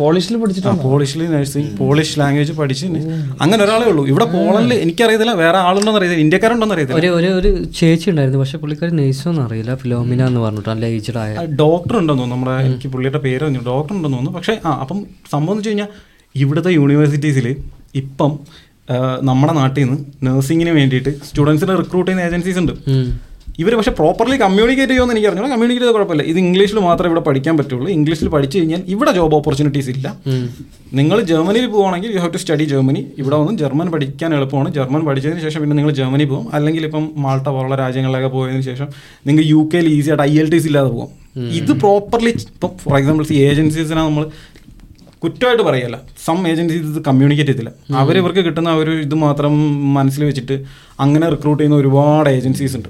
പോളിഷിൽ പഠിച്ചിട്ടാണ് പോളിഷിൽ നഴ്സിംഗ് പോളിഷ് ലാംഗ്വേജ് പഠിച്ച് അങ്ങനെ ഒരാളേ ഉള്ളൂ. ഇവിടെ പോളണ്ടിൽ എനിക്കറിയത്തില്ല വേറെ ആളുണ്ടോന്ന് അറിയത്തില്ല. ഇന്ത്യക്കാരുണ്ടോന്ന് അറിയത്തില്ല. ഒരു ഒരു ഒരു ചേച്ചി ഉണ്ടായിരുന്നു. പക്ഷെ പുള്ളിക്കാരി നഴ്സൊന്നും അറിയില്ല. ഫിലോമിന എന്ന് പറഞ്ഞിട്ട് നല്ല ഏജ്ഡ് ആയ. ഡോക്ടർ ഉണ്ടെന്ന് തോന്നുന്നു. നമ്മുടെ എനിക്ക് പുള്ളിയുടെ പേര് പറഞ്ഞു ഡോക്ടർ ഉണ്ടെന്ന് തോന്നുന്നു. പക്ഷേ ആ അപ്പം സംഭവം എന്ന് വെച്ച് കഴിഞ്ഞാൽ ഇവിടുത്തെ യൂണിവേഴ്സിറ്റീസിൽ ഇപ്പം നമ്മുടെ നാട്ടിൽ നിന്ന് നഴ്സിംഗിന് വേണ്ടിയിട്ട് സ്റ്റുഡൻസിനെ റിക്രൂട്ട് ചെയ്യുന്ന ഏജൻസീസ് ഉണ്ട്. ഇവർ പക്ഷെ പ്രോപ്പർലി കമ്മ്യൂണിക്കേറ്റ് ചെയ്യുമെന്ന് എനിക്ക് അറിഞ്ഞു കമ്മ്യൂണിക്കേറ്റ് ചെയ്ത് കുഴപ്പമില്ല. ഇത് ഇംഗ്ലീഷിൽ മാത്രമേ ഇവിടെ പഠിക്കാൻ പറ്റുള്ളൂ. ഇംഗ്ലീഷിൽ പഠിച്ചു കഴിഞ്ഞാൽ ഇവിടെ ജോബ് ഓപ്പർച്യൂണിറ്റീസ് ഇല്ല. നിങ്ങൾ ജർമ്മനിയിൽ പോവുകയാണെങ്കിൽ you have to study Germany ഇവിടെ വന്ന് ജർമ്മൻ പഠിക്കാൻ എളുപ്പമാണ്. ജർമ്മൻ പഠിച്ചതിന് ശേഷം പിന്നെ നിങ്ങൾ ജർമ്മനി പോകും. അല്ലെങ്കിൽ ഇപ്പം മാൾട്ട പോലുള്ള രാജ്യങ്ങളിലൊക്കെ പോയതിന് ശേഷം നിങ്ങൾ യു കെയിൽ ഈസി ആയിട്ട് ഐ എൽ ടി സി ഇല്ലാതെ പോകും ഇത് പ്രോപ്പർലി ഇപ്പം ഫോർ എക്സാമ്പിൾ ഈ ഏജൻസീസിനെ നമ്മൾ കുറ്റമായിട്ട് പറയല്ല. സം ഏജൻസീസ് ഇത് കമ്മ്യൂണിക്കേറ്റ് ചെയ്തില്ല. അവർ ഇവർക്ക് കിട്ടുന്ന ഒരു ഇത് മാത്രം മനസ്സിൽ വെച്ചിട്ട് അങ്ങനെ റിക്രൂട്ട് ചെയ്യുന്ന ഒരുപാട് ഏജൻസീസ് ഉണ്ട്.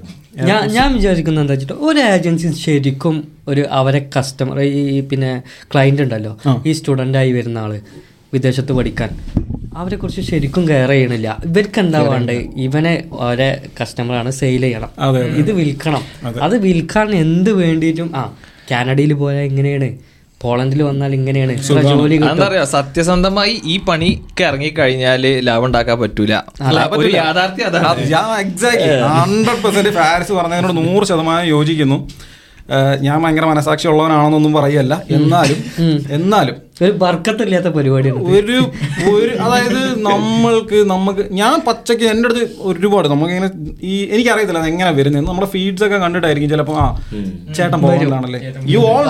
ഞാൻ ഞാൻ വിചാരിക്കുന്നത് എന്താ വെച്ചിട്ട് ഒരു ഏജൻസി ശരിക്കും ഒരു അവരെ കസ്റ്റമർ ഈ പിന്നെ ക്ലയന്റ് ഉണ്ടല്ലോ ഈ സ്റ്റുഡന്റ് ആയി വരുന്ന ആൾ വിദേശത്ത് പഠിക്കാൻ. അവരെ കുറിച്ച് ശരിക്കും കെയർ ചെയ്യണില്ല. ഇവർക്ക് എന്താ വേണ്ടത്? ഇവനെ ഓരോ കസ്റ്റമറാണ് സെയിൽ ചെയ്യണം. ഇത് വിൽക്കണം. അത്. വിൽക്കാൻ എന്ത് വേണ്ടിയിട്ടും ആ കാനഡയിൽ പോയാൽ ഇങ്ങനെയാണ് പോളണ്ടിൽ വന്നാൽ ഇങ്ങനെയാണ്. ജോലി. എന്താ സത്യസന്ധമായി ഈ പണിക്ക് ഇറങ്ങി കഴിഞ്ഞാൽ ലാഭം ഉണ്ടാക്കാൻ പറ്റൂല ഒരു യാഥാർത്ഥ്യം അതാണ്. ഹൺഡ്രഡ് പെർസെന്റ് ഫാരിസ് പറഞ്ഞതിനോട് നൂറ് ശതമാനം യോജിക്കുന്നു. ഞാൻ ഭയങ്കര മനസാക്ഷി ഉള്ളവനാണെന്നൊന്നും പറയല്ല. എന്നാലും എന്നാലും. ഒരു വർക്കത്തില്ലാത്ത പരിപാടിയാണ് ഒരു ഒരു അതായത് നമ്മൾക്ക് നമുക്ക് ഞാൻ പച്ചയ്ക്ക് എന്റെ അടുത്ത് ഒരുപാട് നമുക്ക് ഇങ്ങനെ ഈ എനിക്കറിയത്തില്ല അത് എങ്ങനെ വരുന്നത്. നമ്മുടെ ഫീഡ്സ് ഒക്കെ കണ്ടിട്ടായിരിക്കും ചിലപ്പോൾ ആ ചേട്ടൻ പോളണ്ടിലാണല്ലേ you all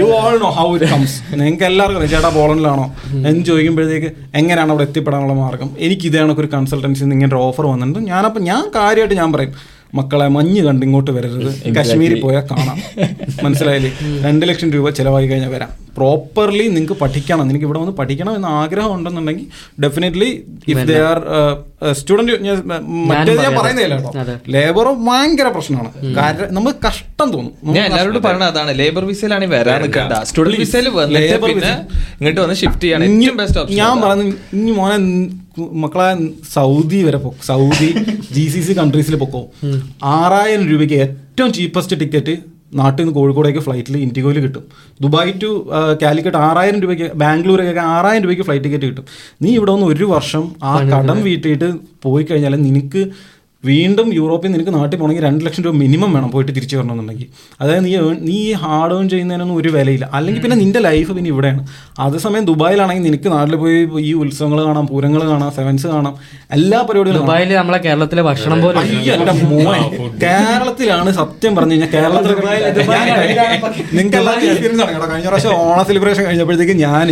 you all know how it comes നിങ്ങൾക്ക് എല്ലാവർക്കും അറിയാം ചേട്ടാ പോളണ്ടിലാണോ എന്ന് ചോദിക്കുമ്പോഴത്തേക്ക് എങ്ങനെയാണ് അവിടെ എത്തിപ്പെടാനുള്ള മാർഗം? എനിക്ക് ഇതേ കണക്കൊരു ഒരു കൺസൾട്ടൻസി ഇങ്ങനെ ഒരു ഓഫർ വന്നിട്ടുണ്ട്. ഞാനപ്പോൾ ഞാൻ കാര്യമായിട്ട് ഞാൻ പറയും. മക്കളെ മഞ്ഞ് കണ്ട് ഇങ്ങോട്ട് വരരുത്. കാശ്മീരിൽ പോയാൽ കാണാം. മനസ്സിലായില്ലേ? രണ്ട് ലക്ഷം രൂപ ചിലവായി കഴിഞ്ഞാൽ വരാം. പ്രോപ്പർലി നിങ്ങൾക്ക് പഠിക്കണം. നിനക്ക് ഇവിടെ വന്ന് പഠിക്കണം എന്ന് ആഗ്രഹം ഉണ്ടെന്നുണ്ടെങ്കിൽ definitely if they are student മറ്റേത് ഞാൻ പറയാം. പറയുന്നില്ല. കേട്ടോ. ലേബർ ഭയങ്കര പ്രശ്നമാണ്. കാരണം നമുക്ക് കഷ്ടം തോന്നും. ഞാൻ എല്ലാവരോടും പറഞ്ഞ അതാണ്. ലേബർ വിസയിലാണ് വരാൻ നിൽക്കണ്ട വിസയിൽ ഇങ്ങോട്ട് വന്ന് ഷിഫ്റ്റ് ചെയ്യാണ്. ഞാൻ പറഞ്ഞു ഇനി മോനെ മക്കളെ സൗദി വരെ പോ സൗദി ജി സി സി കൺട്രീസിൽ പൊക്കോ ആറായിരം രൂപയ്ക്ക് ഏറ്റവും ചീപ്പസ്റ്റ് ടിക്കറ്റ് നാട്ടിൽ നിന്ന് കോഴിക്കോടേക്ക് ഫ്ലൈറ്റിൽ ഇൻഡിഗോയിൽ കിട്ടും. ദുബായ് ടു കാലിക്കറ്റ് ആറായിരം രൂപയ്ക്ക് ബാംഗ്ലൂരൊക്കെ ആറായിരം രൂപയ്ക്ക് ഫ്ലൈറ്റ് ടിക്കറ്റ് കിട്ടും. നീ ഇവിടെ ഒന്ന് ഒരു വർഷം ആ കടം വീട്ടിയിട്ട് പോയി കഴിഞ്ഞാൽ നിനക്ക് വീണ്ടും യൂറോപ്പിൽ നിനക്ക് നാട്ടിൽ പോകണമെങ്കിൽ രണ്ട് ലക്ഷം രൂപ മിനിമം വേണം പോയിട്ട് തിരിച്ചു വരണമെന്നുണ്ടെങ്കിൽ. അതായത് നീ നീ ഈ ഹാർഡ് ഏൺ ചെയ്യുന്നതിനൊന്നും ഒരു വിലയില്ല. അല്ലെങ്കിൽ പിന്നെ നിന്റെ ലൈഫ് പിന്നെ ഇവിടെയാണ്. അതേസമയം ദുബായിലാണെങ്കിൽ നിനക്ക് നാട്ടിൽ പോയി ഈ ഉത്സവങ്ങൾ കാണാം പൂരങ്ങൾ കാണാം സെവൻസ് കാണാം എല്ലാ പരിപാടികളും ദുബായിൽ നമ്മളെ കേരളത്തിലെ ഭക്ഷണം പോലെ കേരളത്തിലാണ് സത്യം പറഞ്ഞു കഴിഞ്ഞാൽ കേരളത്തിൽ നിങ്ങൾക്ക് എല്ലാവർക്കും എക്സ്പീരിയൻസ് ആണ് കേട്ടോ. കഴിഞ്ഞ പ്രാവശ്യം ഓണ സെലിബ്രേഷൻ കഴിഞ്ഞപ്പോഴത്തേക്ക് ഞാൻ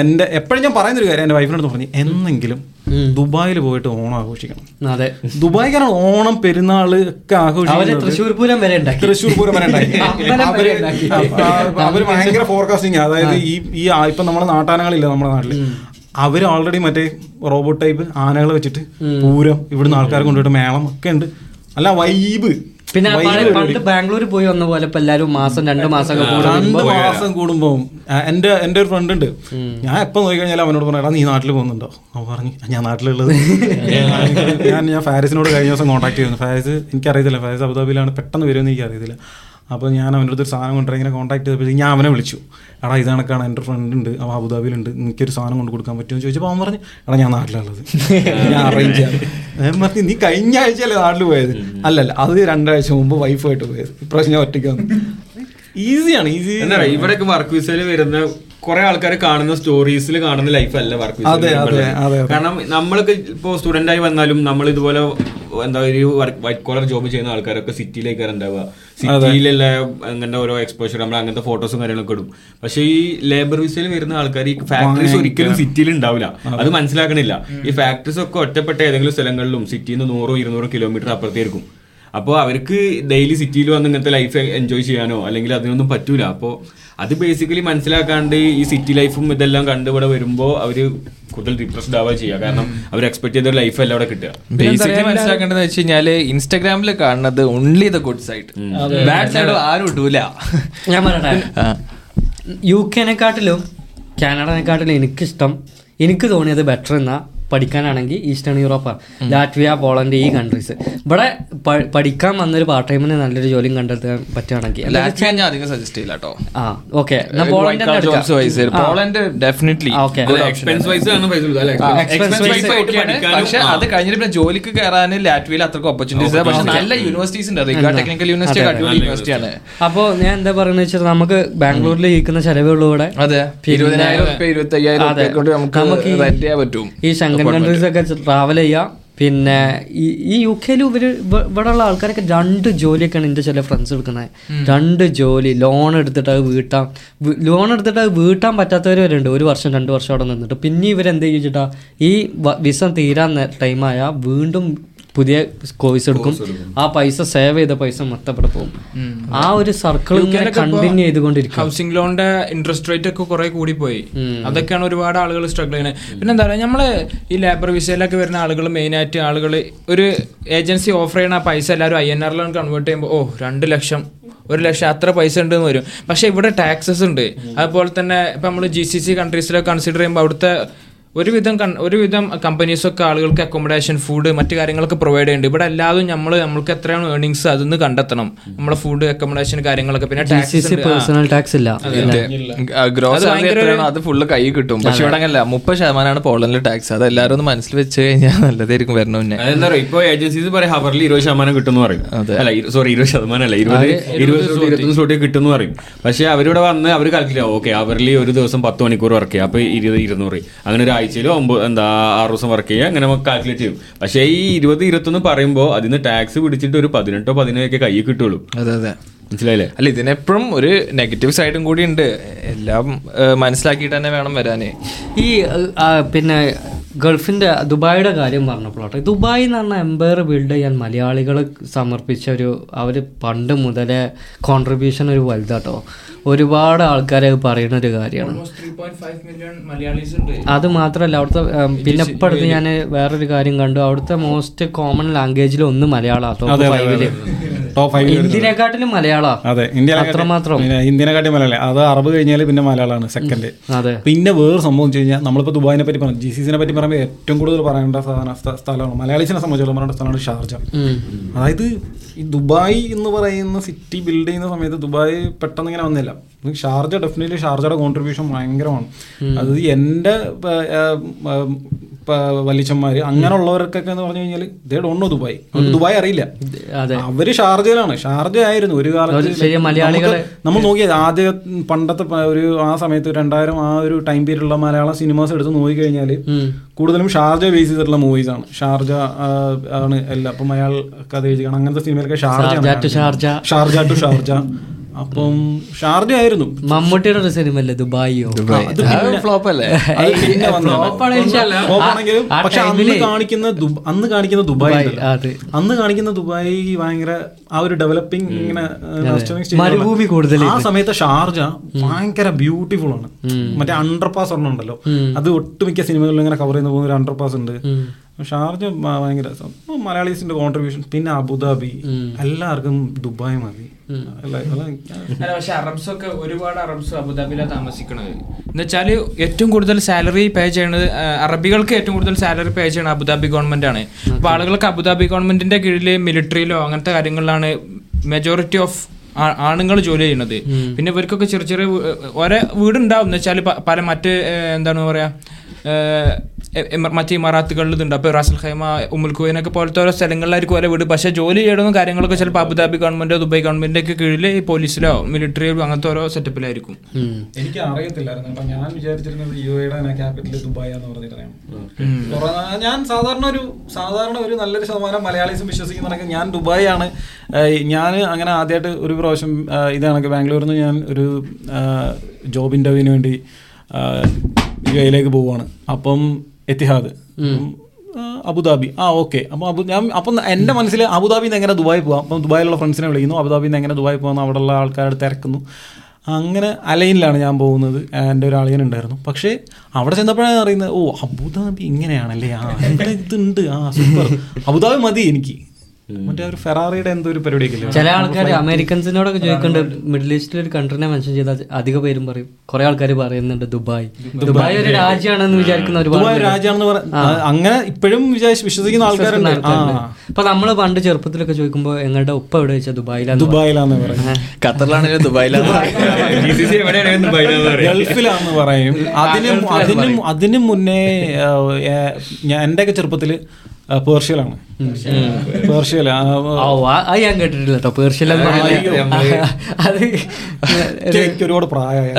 എന്റെ എപ്പോഴും ഞാൻ പറയുന്ന ഒരു കാര്യം എന്റെ വൈഫിനോട് പറഞ്ഞു എന്നെങ്കിലും ദുബായിൽ പോയിട്ട് ഓണം ആഘോഷിക്കണം. അതെ. ദുബായിക്കാണ് ഓണം പെരുന്നാൾ ഒക്കെ ആഘോഷിക്കുന്നത്. തൃശ്ശൂർ പൂരം വരെ തൃശ്ശൂർ പൂരം വരെ ഉണ്ടാക്കി. അവർ ഭയങ്കര ഫോർകാസ്റ്റിംഗ് അതായത് ഈ ഈ ഇപ്പൊ നമ്മളെ നാട്ടാനകളില്ല നമ്മുടെ നാട്ടിൽ. അവർ ഓൾറെഡി മറ്റേ റോബോട്ട് ടൈപ്പ് ആനകളെ വെച്ചിട്ട് പൂരം ഇവിടുന്ന് ആൾക്കാർ കൊണ്ടുപോയിട്ട് മേളം ഒക്കെ ഉണ്ട്. അല്ല വൈബ് പിന്നെ പണ്ട് ബാംഗ്ലൂർ പോയി വന്ന പോലെ ഇപ്പൊ എല്ലാരും മാസം രണ്ടു മാസം രണ്ട് മാസം കൂടുമ്പോ എന്റെ എന്റെ ഒരു ഫ്രണ്ട് ഉണ്ട്. ഞാൻ എപ്പോ നോക്കി കഴിഞ്ഞാൽ അവനോട് പറഞ്ഞാ നീ നാട്ടിൽ പോകുന്നുണ്ടോ? അവൻ പറഞ്ഞു ഞാൻ നാട്ടിലുള്ളത്. ഞാൻ ഞാൻ ഫാരിസിനോട് കഴിഞ്ഞ ദിവസം കോൺടാക്ട് ചെയ്യുന്നു ഫാരിസ് എനിക്കറിയത്തില്ല ഫാരിസ് അബുദാബിയിലാണ് പെട്ടെന്ന് വരുമെന്ന് എനിക്ക് അറിയത്തില്ല അപ്പോൾ ഞാൻ അവന്റെ അടുത്തൊരു സാധനം കൊണ്ടുവരാൻ ഇങ്ങനെ കോൺടാക്ട് ചെയ്തപ്പോൾ ഞാൻ അവനെ വിളിച്ചു. എടാ ഇത് കണക്കാണ് എന്റെ ഫ്രണ്ട് ഉണ്ട് അവൻ അബുദാബിയിലുണ്ട് എനിക്കൊരു സാധനം കൊണ്ട് കൊടുക്കാൻ പറ്റുമോ? എന്ന് ചോദിച്ചപ്പോൾ അവൻ പറഞ്ഞു എടാ ഞാൻ നാട്ടിലുള്ളത് ഞാൻ അറേഞ്ച് ചെയ്യാം. പറഞ്ഞു നീ കഴിഞ്ഞ ആഴ്ചയല്ലേ നാട്ടിൽ പോയത്? അല്ലല്ല അത് രണ്ടാഴ്ച മുമ്പ് വൈഫായിട്ട് പോയത്. ഇപ്രാവശ്യം ഞാൻ ഒറ്റയ്ക്ക് വന്നു. ഈസിയാണ് ഈസി ഇവിടെ വർക്ക് വിസയിൽ വരുന്ന കുറെ ആൾക്കാർ കാണുന്ന സ്റ്റോറീസിൽ കാണുന്ന ലൈഫല്ല വർക്ക്. കാരണം നമ്മളൊക്കെ ഇപ്പോ സ്റ്റുഡന്റ് ആയി വന്നാലും നമ്മൾ ഇതുപോലെ എന്താ ഒരു വൈറ്റ് കോളർ ജോബ് ചെയ്യുന്ന ആൾക്കാരൊക്കെ സിറ്റിയിലേക്ക് ഉണ്ടാവുക. സിറ്റിയിലുള്ള അങ്ങനത്തെ ഓരോ എക്സ്പോഷർ നമ്മൾ അങ്ങനത്തെ ഫോട്ടോസും കാര്യങ്ങളൊക്കെ ഇടും. പക്ഷെ ഈ ലേബർ വിസയിൽ വരുന്ന ആൾക്കാർ ഈ ഫാക്ടറീസ് ഒരിക്കലും സിറ്റിയിൽ ഉണ്ടാവില്ല. അത്. മനസ്സിലാക്കണില്ല. ഈ ഫാക്ടറീസ് ഒക്കെ ഒറ്റപ്പെട്ട ഏതെങ്കിലും സ്ഥലങ്ങളിലും സിറ്റിയിൽ നിന്ന് നൂറോ ഇരുന്നൂറോ കിലോമീറ്റർ അപ്പുറത്തേക്കും അപ്പോൾ അവർക്ക് ഡെയിലി സിറ്റിയിൽ വന്ന് ഇങ്ങനത്തെ ലൈഫ് എൻജോയ് ചെയ്യാനോ അല്ലെങ്കിൽ അതിനൊന്നും പറ്റൂല. അപ്പോൾ അത് ബേസിക്കലി മനസ്സിലാക്കാണ്ട് ഈ സിറ്റി ലൈഫും ഇതെല്ലാം കണ്ട് ഇവിടെ വരുമ്പോൾ അവർ കൂടുതൽ ഡിപ്രസ്ഡ് ആവുക ചെയ്യുക. കാരണം അവർ എക്സ്പെക്ട് ചെയ്ത ലൈഫ് അല്ല അവിടെ കിട്ടുക. ബേസിക്കലി മനസ്സിലാക്കേണ്ടത് വെച്ച് കഴിഞ്ഞാൽ ഇൻസ്റ്റാഗ്രാമിൽ കാണുന്നത് only the good side bad side ആരും ഇട്ടൂല ഞാൻ പറയട്ടെ. യു കെനെക്കാട്ടിലും കാനഡനെക്കാട്ടിലും എനിക്കിഷ്ടം എനിക്ക് തോന്നിയത് ബെറ്റർ എന്നാ പഠിക്കാനാണെങ്കിൽ ഈസ്റ്റേൺ യൂറോപ്പ് ലാറ്റ്വിയ പോളണ്ട് ഈ കൺട്രീസ് ഇവിടെ പഠിക്കാൻ വന്നൊരു പാർട്ട് ടൈമിന് നല്ലൊരു ജോലിയും കണ്ടെത്താൻ പറ്റുകയാണെങ്കിൽ ഞാൻ അധികം സജസ്റ്റ് ചെയ്യില്ല കേട്ടോ ആ ഓക്കെ പോളണ്ട് ഡെഫിനറ്റ്ലി പക്ഷെ അത് കഴിഞ്ഞിട്ട് പിന്നെ ജോലിക്ക് കയറാൻ ലാറ്റ്വിയിൽ അത്രയ്ക്ക് ഓപ്പർച്യൂണിറ്റീസ് പക്ഷെ നല്ല യൂണിവേഴ്സിറ്റീസ് ഉണ്ട്. റിഗ ടെക്നിക്കൽ യൂണിവേഴ്സിറ്റി അടിപൊളി യൂണിവേഴ്സിറ്റി ആണ്. അപ്പോ ഞാൻ എന്താ പറയുന്നത് വെച്ചാൽ നമുക്ക് ബാംഗ്ലൂരിൽ ഇരിക്കുന്ന ചെലവുള്ളൂ ഇവിടെ. അതെ. ഇരുപതിനായിരം ഇരുപത്തി അയ്യായിരം കൊണ്ട് നമുക്ക് പറ്റും. ഈ- റെന്റ് ചെയ്യാൻ പറ്റും ഈ ശങ്കൻ കൺട്രീസ് ഒക്കെ ട്രാവൽ ചെയ്യാം. പിന്നെ ഈ ഈ യു കെയിൽ ഇവർ ഇവിടെ ഉള്ള ആൾക്കാരൊക്കെ രണ്ട് ജോലിയൊക്കെയാണ് എന്റെ ചില ഫ്രണ്ട്സ് എടുക്കുന്നത് രണ്ട് ജോലി ലോൺ എടുത്തിട്ട് അത് വീട്ടാൻ ലോൺ എടുത്തിട്ട് അത് വീട്ടാൻ പറ്റാത്തവർ വരെ ഉണ്ട്. ഒരു വർഷം രണ്ട് വർഷം അവിടെ നിന്നിട്ട്. പിന്നെ ഇവരെന്ത് ചെയ്യിച്ചിട്ടാ ഈ വിസ തീരാൻ ടൈമായ വീണ്ടും പുതിയ കോഴ്സ് എടുക്കും. ആ പൈസ സേവ് ചെയ്ത പൈസ മൊത്തപ്പെടെ പോകും. ആ ഒരു സർക്കിൾ ഇങ്ങനെ കണ്ടിന്യൂ ചെയ്തുകൊണ്ടിരിക്കും ഹൗസിംഗ് ലോണിന്റെ ഇൻട്രസ്റ്റ് റേറ്റ് ഒക്കെ കുറെ കൂടി പോയി അതൊക്കെയാണ് ഒരുപാട് ആളുകൾ സ്ട്രഗിൾ ചെയ്യുന്നത്. പിന്നെ എന്താ പറയുക നമ്മൾ ഈ ലേബർ വിസയിലൊക്കെ വരുന്ന ആളുകൾ മെയിൻ ആയിട്ട് ആളുകൾ ഒരു ഏജൻസി ഓഫർ ചെയ്യുന്ന പൈസ എല്ലാവരും ഐ എൻ ആറിലാണ് കൺവേർട്ട് ചെയ്യുമ്പോൾ ഓ രണ്ട് ലക്ഷം ഒരു ലക്ഷം അത്ര പൈസ ഉണ്ടെന്ന് വരും. പക്ഷെ ഇവിടെ ടാക്സസ് ഉണ്ട്. അതുപോലെ തന്നെ ഇപ്പൊ നമ്മൾ ജി സി സി കൺട്രീസിലൊക്കെ കൺസിഡർ ചെയ്യുമ്പോൾ അവിടുത്തെ ഒരുവിധം കൺ- ഒരുവിധം കമ്പനീസൊക്കെ ആളുകൾക്ക് അക്കോമഡേഷൻ ഫുഡ് മറ്റു കാര്യങ്ങളൊക്കെ പ്രൊവൈഡ് ചെയ്യുന്നുണ്ട്. ഇവിടെ എല്ലാതും നമ്മൾ നമ്മൾക്ക് എത്രയാണ് ഏർണിങ്സ് അതൊന്ന് കണ്ടെത്തണം. നമ്മളെ ഫുഡ് അക്കോമഡേഷൻ കാര്യങ്ങളൊക്കെ. പിന്നെ. പേഴ്സണൽ ടാക്സ് ഇല്ല. ഗ്രോസ് അത്. ഭയങ്കര എത്രയാണോ അത് ഫുള്ള് കൈ കിട്ടും. പക്ഷെ ഇവിടെ അങ്ങനല്ല മുപ്പത് ശതമാനമാണ് പോളണ്ടിലെ ടാക്സ് അത് എല്ലാവരും ഒന്ന് മനസ്സിൽ വെച്ച് കഴിഞ്ഞാൽ നല്ലതായിരിക്കും വരണ മുന്നേ. അതെന്താ പറയുക? ഇപ്പൊ ഏജൻസീസ് പറയും ഹവറിൽ ഇരുപത് ശതമാനം കിട്ടും പറയും. അല്ല സോറി ഇരുപത് ശതമാനം അല്ല ഇരുപത് ഇരുപത് സ്ലോട്ട് ഇരുപത്തൊന്ന് സ്ലോട്ട് കിട്ടും പറയും. പക്ഷെ അവരിവിടെ വന്ന് അവർ കാൽക്കുലേറ്റ് ഓക്കെ അവരിൽ ഒരു ദിവസം പത്ത് മണിക്കൂർ വർക്ക് ചെയ്യുക അപ്പൊ ഇരുപത് ഇരുന്നൂറ്. അങ്ങനെ ഒരു ആഴ്ചയിൽ ഒമ്പത് എന്താ ആറ് ദിവസം വർക്ക് ചെയ്യുക അങ്ങനെ നമുക്ക് കാൽക്കുലേറ്റ് ചെയ്യും. പക്ഷേ ഈ ഇരുപത് ഇരുപത്തൊന്ന് പറയുമ്പോൾ അതിന് ടാക്സ് പിടിച്ചിട്ട് ഒരു പതിനെട്ടോ പതിനേഴൊക്കെ കൈ കിട്ടുള്ളൂ. അതെ അതെ. മനസ്സിലായില്ലേ? അല്ല ഇതിനെപ്പോഴും ഒരു നെഗറ്റീവ് സൈഡും കൂടി ഉണ്ട്. എല്ലാം മനസ്സിലാക്കിയിട്ട് തന്നെ വേണം വരാനേ. ഈ പിന്നെ ഗൾഫിന്റെ ദുബായിയുടെ കാര്യം പറഞ്ഞപ്പോഴാട്ടെ ദുബായ് എന്ന് പറഞ്ഞ എംപയർ ബിൽഡ് ചെയ്യാൻ മലയാളികൾ സമർപ്പിച്ച ഒരു അവർ പണ്ട് മുതലേ കോൺട്രിബ്യൂഷൻ ഒരു വലുതാട്ടോ. ഒരുപാട് ആൾക്കാരെ പറയുന്ന ഒരു കാര്യമാണ്. മലയാളീസ് ഉണ്ട്. അത് മാത്രമല്ല അവിടുത്തെ പിന്നെ ഇപ്പം അടുത്ത് ഞാൻ വേറൊരു കാര്യം കണ്ടു. അവിടുത്തെ മോസ്റ്റ് കോമൺ ലാംഗ്വേജിൽ ഒന്ന് മലയാളം. ഫൈവിൽ ടോപ്പ് ഫൈവ് ഇന്ത്യനെക്കാട്ടിലും മലയാളം. അതെ ഇന്ത്യ ഇന്ത്യനെക്കാട്ടിലും ഇന്ത്യനെക്കാട്ടി മലയാളം. അത് അറബ് കഴിഞ്ഞാൽ പിന്നെ മലയാളമാണ് സെക്കൻഡ് പിന്നെ വേറെ സംഭവം വെച്ച് കഴിഞ്ഞാൽ നമ്മളിപ്പോൾ ദുബായിനെ പറ്റി പറഞ്ഞു. ജി സി സിനെ പറ്റി പറയുമ്പോൾ ഏറ്റവും കൂടുതൽ പറയേണ്ട സ്ഥലമാണ്. മലയാളീസിനെ സംബന്ധിച്ചിടത്തോളം പറയേണ്ട സ്ഥലമാണ് ഷാർജ. അതായത് ഈ ദുബായ് എന്ന് പറയുന്ന സിറ്റി ബിൽഡ് ചെയ്യുന്ന സമയത്ത് ദുബായ് പെട്ടെന്ന് ഇങ്ങനെ വന്നില്ല. ഷാർജ ഡെഫിനറ്റ്ലി ഷാർജയുടെ കോൺട്രിബ്യൂഷൻ ഭയങ്കരമാണ്. അത് എന്റെ വലിച്ചന്മാർ അങ്ങനെയുള്ളവർക്കൊക്കെ എന്ന് പറഞ്ഞു കഴിഞ്ഞാൽ ഇതേ നോ ദുബായ്? അവർക്ക് ദുബായ് അറിയില്ല. അവർ ഷാർജയിലാണ്. ഷാർജ ആയിരുന്നു ഒരു കാലത്ത് നമ്മൾ നോക്കിയത് ആദ്യ പണ്ടത്തെ ഒരു ആ സമയത്ത് രണ്ടായിരം ആ ഒരു ടൈം പീരീഡിലുള്ള മലയാളം സിനിമാസ് എടുത്ത് നോക്കി കഴിഞ്ഞാൽ കൂടുതലും ഷാർജ ബേസ് ചെയ്തിട്ടുള്ള മൂവീസ് ആണ്. ഷാർജ ആണ് എല്ലാം. അപ്പൊ മലയാള കഥ എഴുതിയാണ് അങ്ങനത്തെ സിനിമയിലൊക്കെ ഷാർജ. Sharjah to Sharjah. അപ്പം ഷാർജ ആയിരുന്നു. മമ്മൂട്ടിയുടെ ഒരു സിനിമ അല്ലേ ദുബായിയോ ഫ്ലോപ്പ് അല്ലേ പക്ഷെ അന്ന് കാണിക്കുന്ന അന്ന് കാണിക്കുന്ന ദുബായ് അന്ന് കാണിക്കുന്ന ദുബായ് ഭയങ്കര ആ ഒരു ഡെവലപ്പിംഗ് ഇങ്ങനെ മരുഭൂമി കൂടുതൽ ആ സമയത്ത് ഷാർജ ഭയങ്കര ബ്യൂട്ടിഫുൾ ആണ്. മറ്റേ അണ്ടർ പാസ് ഒരെണ്ണം ഉണ്ടല്ലോ. അത് ഒട്ടുമിക്ക സിനിമകളിൽ ഇങ്ങനെ കവർ ചെയ്യുന്ന പോകുന്ന ഒരു അണ്ടർ പാസ് ഉണ്ട് ഷാർജ ഭയങ്കര രസം. മലയാളീസിന്റെ കോൺട്രിബ്യൂഷൻ പിന്നെ അബുദാബി. എല്ലാവർക്കും ദുബായ് മതി. പക്ഷെ അറബ്സ് ഒക്കെ ഒരുപാട് അറബ്സ് അബുദാബിയിലാണ് താമസിക്കുന്നത് എന്ന് വെച്ചാൽ ഏറ്റവും കൂടുതൽ സാലറി പേ ചെയ്യണത് അറബികൾക്ക് ഏറ്റവും കൂടുതൽ സാലറി പേ ചെയ്യണത് അബുദാബി ഗവൺമെന്റ് ആണ്. അപ്പൊ ആളുകൾക്ക് അബുദാബി ഗവൺമെന്റിന്റെ കീഴിൽ മിലിറ്ററിയിലോ അങ്ങനത്തെ കാര്യങ്ങളിലാണ് മെജോറിറ്റി ഓഫ് ആണുങ്ങൾ ജോലി ചെയ്യുന്നത്. പിന്നെ ഇവർക്കൊക്കെ ചെറിയ ചെറിയ ഒരേ ഓരോ വീടുണ്ടാവും. എന്ന് വെച്ചാൽ പല മറ്റ് എന്താണ് പറയാ മറ്റ് ഇമാറാത്തുകളിൽ ഇതുണ്ട്. അപ്പോൾ റാസൽ ഖൈമ ഉമ്മുൽ കുവൈനൊക്കെ പോലത്തെ ഓരോ സ്ഥലങ്ങളിലായിരിക്കും ഓരോ വീട്. പക്ഷേ ജോലി ചെയ്യണമെന്ന കാര്യങ്ങളൊക്കെ ചിലപ്പോൾ അബുദാബി ഗവൺമെന്റോ ദുബായ് ഗവൺമെന്റിന്റെ ഒക്കെ കീഴിൽ ഈ പോലീസിലോ മിലിറ്ററിയോ അങ്ങനത്തെ ഓരോ സെറ്റപ്പിലായിരിക്കും. എനിക്ക് അറിയത്തില്ലായിരുന്നു. കേട്ടോ ഞാൻ വിചാരിച്ചിരുന്നത് യു എയുടെ ക്യാപിറ്റൽ ദുബായ് എന്ന് പറഞ്ഞിട്ടാണ്. ഞാൻ സാധാരണ ഒരു സാധാരണ ഒരു നല്ലൊരു ശതമാനം മലയാളീസും വിശ്വസിക്കുന്നുണ്ടെങ്കിൽ ഞാൻ ദുബായ് ആണ്. ഞാൻ അങ്ങനെ ആദ്യമായിട്ട് ഒരു പ്രാവശ്യം ഇതാണ് ബാംഗ്ലൂരിൽ നിന്ന് ഞാൻ ഒരു ജോബ് ഇന്റർവ്യൂവിന് വേണ്ടി യു എയിലേക്ക് പോവുകയാണ് അപ്പം എത്തിഹാദ്. അബുദാബി. ആ ഓക്കെ. അപ്പോൾ അബു ഞാൻ അപ്പം എന്റെ മനസ്സിൽ അബുദാബിയിൽ നിന്ന് എങ്ങനെ ദുബായ് പോകാം അപ്പം ദുബായിലുള്ള ഫ്രണ്ട്സിനെ വിളിക്കുന്നു. അബുദാബിയിൽ നിന്ന് എങ്ങനെ ദുബായ് പോകാമെന്ന് അവിടെയുള്ള ആൾക്കാരുടെ തിരക്കുന്നു. അങ്ങനെ അലൈനിലാണ് ഞാൻ പോകുന്നത്. എന്റെ ഒരു അളിയൻ ഉണ്ടായിരുന്നു പക്ഷേ അവിടെ ചെന്നപ്പോഴാണ് അറിയുന്നത് ഓ അബുദാബി ഇങ്ങനെയാണല്ലേ? ആ ഇവിടെ ഇതുണ്ട്. ആ സൂപ്പർ. അബുദാബി മതി എനിക്ക്. മറ്റേ ഒരു ഫെറാറിയുടെ എന്തോ ഒരു പരിപാടിയൊക്കെ ചില ആൾക്കാർ അമേരിക്കൻസിനോടൊക്കെ ചോദിക്കുന്നുണ്ട് മിഡിൽ ഈസ്റ്റിൽ ഒരു കൺട്രീനെ മെൻഷൻ ചെയ്താൽ അധിക പേരും പറയും. കുറെ ആൾക്കാർ പറയുന്നുണ്ട് ദുബായ്. ദുബായ്. ഒരു രാജ്യമാണെന്ന് വിചാരിക്കുന്ന ഒരുപാട്. രാജ്യമാണെന്ന് അങ്ങനെ ഇപ്പോഴും വിചാരിച്ച് വിശ്വസിക്കുന്ന ആൾക്കാരുണ്ട്. അപ്പൊ ഇപ്പൊ നമ്മൾ പണ്ട് ചെറുപ്പത്തിലൊക്കെ ചോദിക്കുമ്പോ ഞങ്ങളുടെ ഉപ്പ എവിടെ വെച്ചാൽ ദുബായിലാണ് ദുബായിലാന്ന് പറയും. ഖത്തറിലാണെങ്കിലും ദുബായിലാണ് ഗൾഫിലാന്ന് പറയും. അതിനും അതിനും അതിനും മുന്നേ ഞാൻ എന്റെയൊക്കെ ചെറുപ്പത്തിൽ ഓ ആ- അത് ഞാൻ കേട്ടിട്ടില്ല കേട്ടോ അത് ഒരുപാട് പ്രായമായി.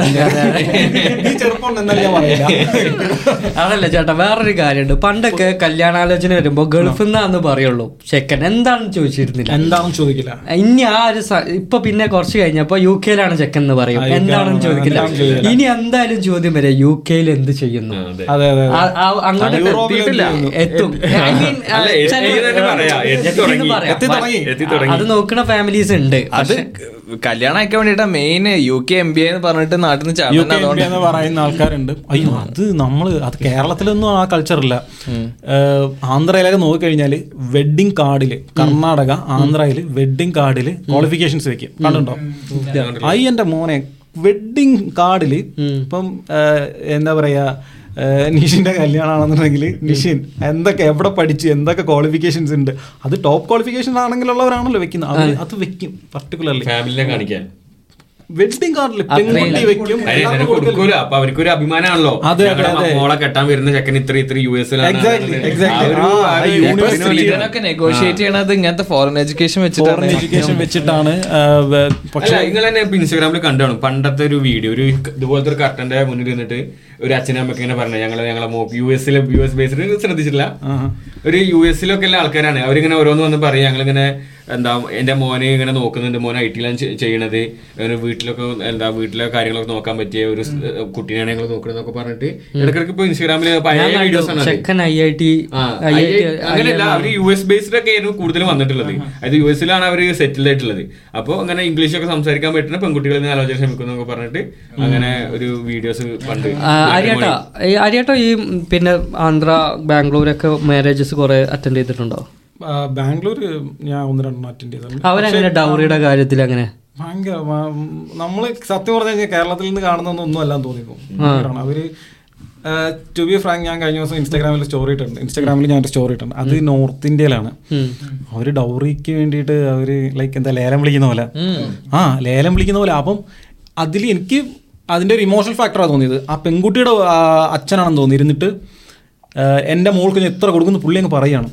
അതല്ല ചേട്ടാ വേറൊരു കാര്യമുണ്ട്. പണ്ടൊക്കെ കല്യാണാലോചന വരുമ്പോ ഗൾഫിൽ നിന്നാന്ന് പറയുള്ളൂ. ചെക്കൻ എന്താണെന്ന് ചോദിച്ചിരുന്നില്ല. എന്താണെന്ന് ചോദിക്കില്ല. ഇനി ആ ഒരു ഇപ്പൊ പിന്നെ കുറച്ച് കഴിഞ്ഞപ്പോ യു കെയിലാണ് ചെക്കൻ എന്ന് പറയും. എന്താണെന്ന് ചോദിക്കില്ല. ഇനി എന്തായാലും ചോദ്യം വരെ യു കെയിൽ എന്ത് ചെയ്യുന്നു? അങ്ങോട്ട് എത്തും. അത് നോക്കുന്ന ഫാമിലീസ് ഉണ്ട്. അത് കല്യാണം ആക്കാൻ വേണ്ടിട്ടാ main U K M B എന്ന് പറഞ്ഞിട്ട് നാട്ടിൽ നിന്ന് പറയുന്ന ആൾക്കാരുണ്ട്. അയ്യോ അത് നമ്മൾ അത് കേരളത്തിലൊന്നും ആ കൾച്ചർ ഇല്ല. ഏഹ്, ആന്ധ്രയിലൊക്കെ നോക്കിക്കഴിഞ്ഞാൽ വെഡിങ് കാർഡിൽ കർണാടക ആന്ധ്രയിൽ വെഡിങ് കാർഡിൽ ക്വാളിഫിക്കേഷൻസ് വെക്കും. കണ്ടുണ്ടോ അയ്യന്റെ മോനെ വെഡിങ് കാർഡിൽ ഇപ്പം എന്താ പറയാ ഏഹ്, നിഷിന്റെ കല്യാണമാണെന്നുണ്ടെങ്കിൽ നിഷിൻ എന്തൊക്കെ എവിടെ പഠിച്ചു എന്തൊക്കെ ക്വാളിഫിക്കേഷൻസ് ഉണ്ട്? അത് ടോപ്പ് ക്വാളിഫിക്കേഷൻ ആണെങ്കിലുള്ളവരാണല്ലോ വെക്കുന്നത്. അത് അത് വെക്കും പർട്ടിക്കുലർലി ഫാമിലിനെ കാണിക്കാൻ. വെഡിങ് കാർഡിൽ പെൺകുട്ടി വെക്കും അഭിമാനമാണല്ലോ. അതെ, അതെ, മോളെ കെട്ടാൻ വരുന്ന ചെക്കൻ ഇത്ര ഇത്ര യു എസ് ഇതിനൊക്കെ നെഗോഷിയേറ്റ് ചെയ്യണത് ഇങ്ങനത്തെ ഫോറിൻ എഡ്യൂക്കേഷൻ ഫോറിൻ വെച്ചിട്ടാണ് എഡ്യൂക്കേഷൻ വെച്ചിട്ടാണ് പക്ഷെ നിങ്ങൾ തന്നെ ഇൻസ്റ്റാഗ്രാമിൽ കണ്ടാണ് പണ്ടത്തെ ഒരു വീഡിയോ ഒരു ഇതുപോലത്തെ ഒരു കർട്ടന്റെ മുന്നിൽ നിന്നിട്ട് ഒരു അച്ഛനും അമ്മയ്ക്ക് ഇങ്ങനെ പറഞ്ഞു ഞങ്ങളെ ഞങ്ങളെ മോ യു എസിലെ യു എസ് ബേസിൽ ശ്രദ്ധിച്ചിട്ടില്ല. ഒരു യു എസിലൊക്കെ ഉള്ള ആൾക്കാരാണ്. അവരിങ്ങനെ ഓരോന്ന് വന്ന് പറയും. ഞങ്ങളിങ്ങനെ എന്താ എന്റെ മോനെ ഇങ്ങനെ നോക്കുന്നുണ്ട്. മോനെ ഐ ടിയിലാണ് ചെയ്യണത്. വീട്ടിലൊക്കെ എന്താ വീട്ടിലെ കാര്യങ്ങളൊക്കെ നോക്കാൻ പറ്റിയ ഒരു കുട്ടീനെയാണ് ഞങ്ങൾ നോക്കണെന്നൊക്കെ പറഞ്ഞിട്ട് ഇടയ്ക്കിടയ്ക്ക് ഇപ്പൊ ഇൻസ്റ്റാഗ്രാമിൽ പഴയ വീഡിയോസ് ആണ് അങ്ങനെയല്ല അവർ യു എസ് ബേസ്ഡ് ഒക്കെ ആയിരുന്നു കൂടുതലും വന്നിട്ടുള്ളത്. അതായത് യു എസിലാണ് അവർ സെറ്റിൽഡ് ആയിട്ടുള്ളത്. അപ്പോൾ അങ്ങനെ ഇംഗ്ലീഷ് ഒക്കെ സംസാരിക്കാൻ പറ്റുന്ന പെൺകുട്ടികളിൽ നിന്ന് ആലോചന ശ്രമിക്കുന്നു പറഞ്ഞിട്ട് അങ്ങനെ ഒരു വീഡിയോസ് പണ്ട് അരിയാട്ടോ ഈ ഈ പിന്നെ ആന്ധ്ര ബാംഗ്ലൂരൊക്കെ മാരേജസ് കുറെ അറ്റൻഡ് ചെയ്തിട്ടുണ്ടോ? ബാംഗ്ലൂർ ഞാൻ ഒന്ന് രണ്ടെണ്ണം അറ്റൻഡ് ചെയ്തിട്ടുണ്ട് ഡൗറിയുടെ കാര്യത്തിൽ അങ്ങനെ ഭയങ്കര നമ്മൾ സത്യം പറഞ്ഞു കഴിഞ്ഞാൽ കേരളത്തിൽ നിന്ന് കാണുന്നൊന്നും ഒന്നും അല്ലാന്ന് തോന്നിപ്പോ അവർ ടു ബി ഫ്രാങ്ക് ഞാൻ കഴിഞ്ഞ ദിവസം ഇൻസ്റ്റാഗ്രാമിൽ സ്റ്റോറി ഇട്ടിട്ടുണ്ട്. ഇൻസ്റ്റാഗ്രാമിൽ ഞാൻ ഒരു സ്റ്റോറി ഇട്ടിട്ടുണ്ട്. അത് നോർത്ത് ഇന്ത്യയിലാണ് അവർ ഡൗറിക്ക് വേണ്ടിയിട്ട് അവർ ലൈക്ക് എന്താ ലേലം വിളിക്കുന്ന പോലെ. ആ ലേലം വിളിക്കുന്ന പോലെ. അപ്പം അതിൽ എനിക്ക് അതിന്റെ ഒരു ഇമോഷണൽ ഫാക്ടറാണ് തോന്നിയത്. ആ പെൺകുട്ടിയുടെ അച്ഛനാണെന്ന് തോന്നി ഇരുന്നിട്ട് എന്റെ മോൾക്ക് ഞാൻ എത്ര കൊടുക്കുന്നു പുള്ളി അങ്ങ് പറയാണ്.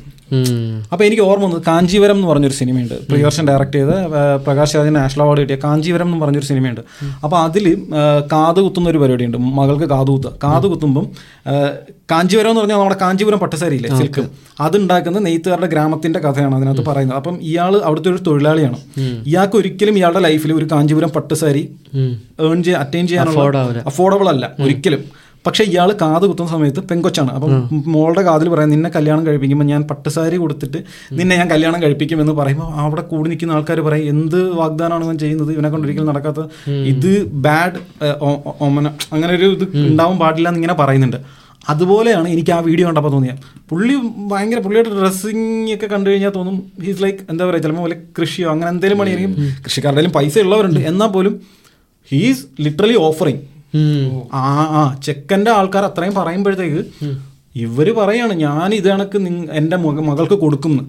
അപ്പോൾ എനിക്ക് ഓർമ്മ വന്നത് കാഞ്ചീവരം എന്ന് പറഞ്ഞൊരു സിനിമയുണ്ട്. പ്രിയർഷൻ ഡയറക്ട് ചെയ്ത് പ്രകാശ് രാജിന് നാഷണൽ അവാർഡ് കിട്ടിയ കാഞ്ചീവരം എന്ന് പറഞ്ഞൊരു സിനിമയുണ്ട്. അപ്പോൾ അതിൽ കാത് കുത്തുന്ന ഒരു പരിപാടിയുണ്ട്. മകൾക്ക് കാത് കുത്തുക കാത് കുത്തുമ്പം കാഞ്ചീപുരം എന്ന് പറഞ്ഞാൽ നമ്മുടെ കാഞ്ചീപുരം പട്ടസരിയില്ലേ സിൽക്ക്. അതുണ്ടാക്കുന്ന നെയ്ത്തുകാരുടെ ഗ്രാമത്തിന്റെ കഥയാണ് അതിനകത്ത് പറയുന്നത്. അപ്പം ഇയാൾ അവിടുത്തെ ഒരു തൊഴിലാളിയാണ്. ഇയാൾക്ക് ഒരിക്കലും ഇയാളുടെ ലൈഫിൽ ഒരു കാഞ്ചീപുരം പട്ടുസാരി ഏൺ ചെയ്യാൻ അറ്റൈൻ ചെയ്യാനുള്ള അഫോർഡബിൾ അല്ല ഒരിക്കലും. പക്ഷെ ഇയാൾ കാത് കുത്തുന്ന സമയത്ത് പെങ്കൊച്ചാണ്. അപ്പം മോളുടെ കാതിൽ പറയാം നിന്നെ കല്യാണം കഴിപ്പിക്കുമ്പോൾ ഞാൻ പട്ടുസാരി കൊടുത്തിട്ട് നിന്നെ ഞാൻ കല്യാണം കഴിപ്പിക്കുമെന്ന് പറയുമ്പോൾ അവിടെ കൂടി നിൽക്കുന്ന ആൾക്കാർ പറയും എന്ത് വാഗ്ദാനമാണ് ഇവൻ ചെയ്യുന്നത്? ഇവനെ കൊണ്ട് ഒരിക്കലും നടക്കാത്ത ഇത് ബാഡ് ഒമന അങ്ങനെ ഒരു ഇത് ഉണ്ടാവാൻ പാടില്ല എന്ന് ഇങ്ങനെ പറയുന്നുണ്ട്. അതുപോലെയാണ് എനിക്ക് ആ വീഡിയോ കണ്ടപ്പോൾ തോന്നിയത്. പുള്ളി ഭയങ്കര പുള്ളിയുടെ ഡ്രസ്സിങ് ഒക്കെ കണ്ടു കഴിഞ്ഞാൽ തോന്നും ഹീസ് ലൈക്ക് എന്താ പറയുക ചിലപ്പോൾ പോലെ കൃഷിയോ അങ്ങനെ എന്തെങ്കിലും പണിയായിരിക്കും. കൃഷിക്കാരുടെ പൈസ ഉള്ളവരുണ്ട്. എന്നാൽ പോലും ഹീസ് ലിറ്ററലി ഓഫറിങ് ആ ആ ചെക്കന്റെ ആൾക്കാർ അത്രയും പറയുമ്പോഴത്തേക്ക് ഇവർ പറയാണ് ഞാൻ ഇത് കണക്ക് എന്റെ മക- മകൾക്ക് കൊടുക്കുന്നു.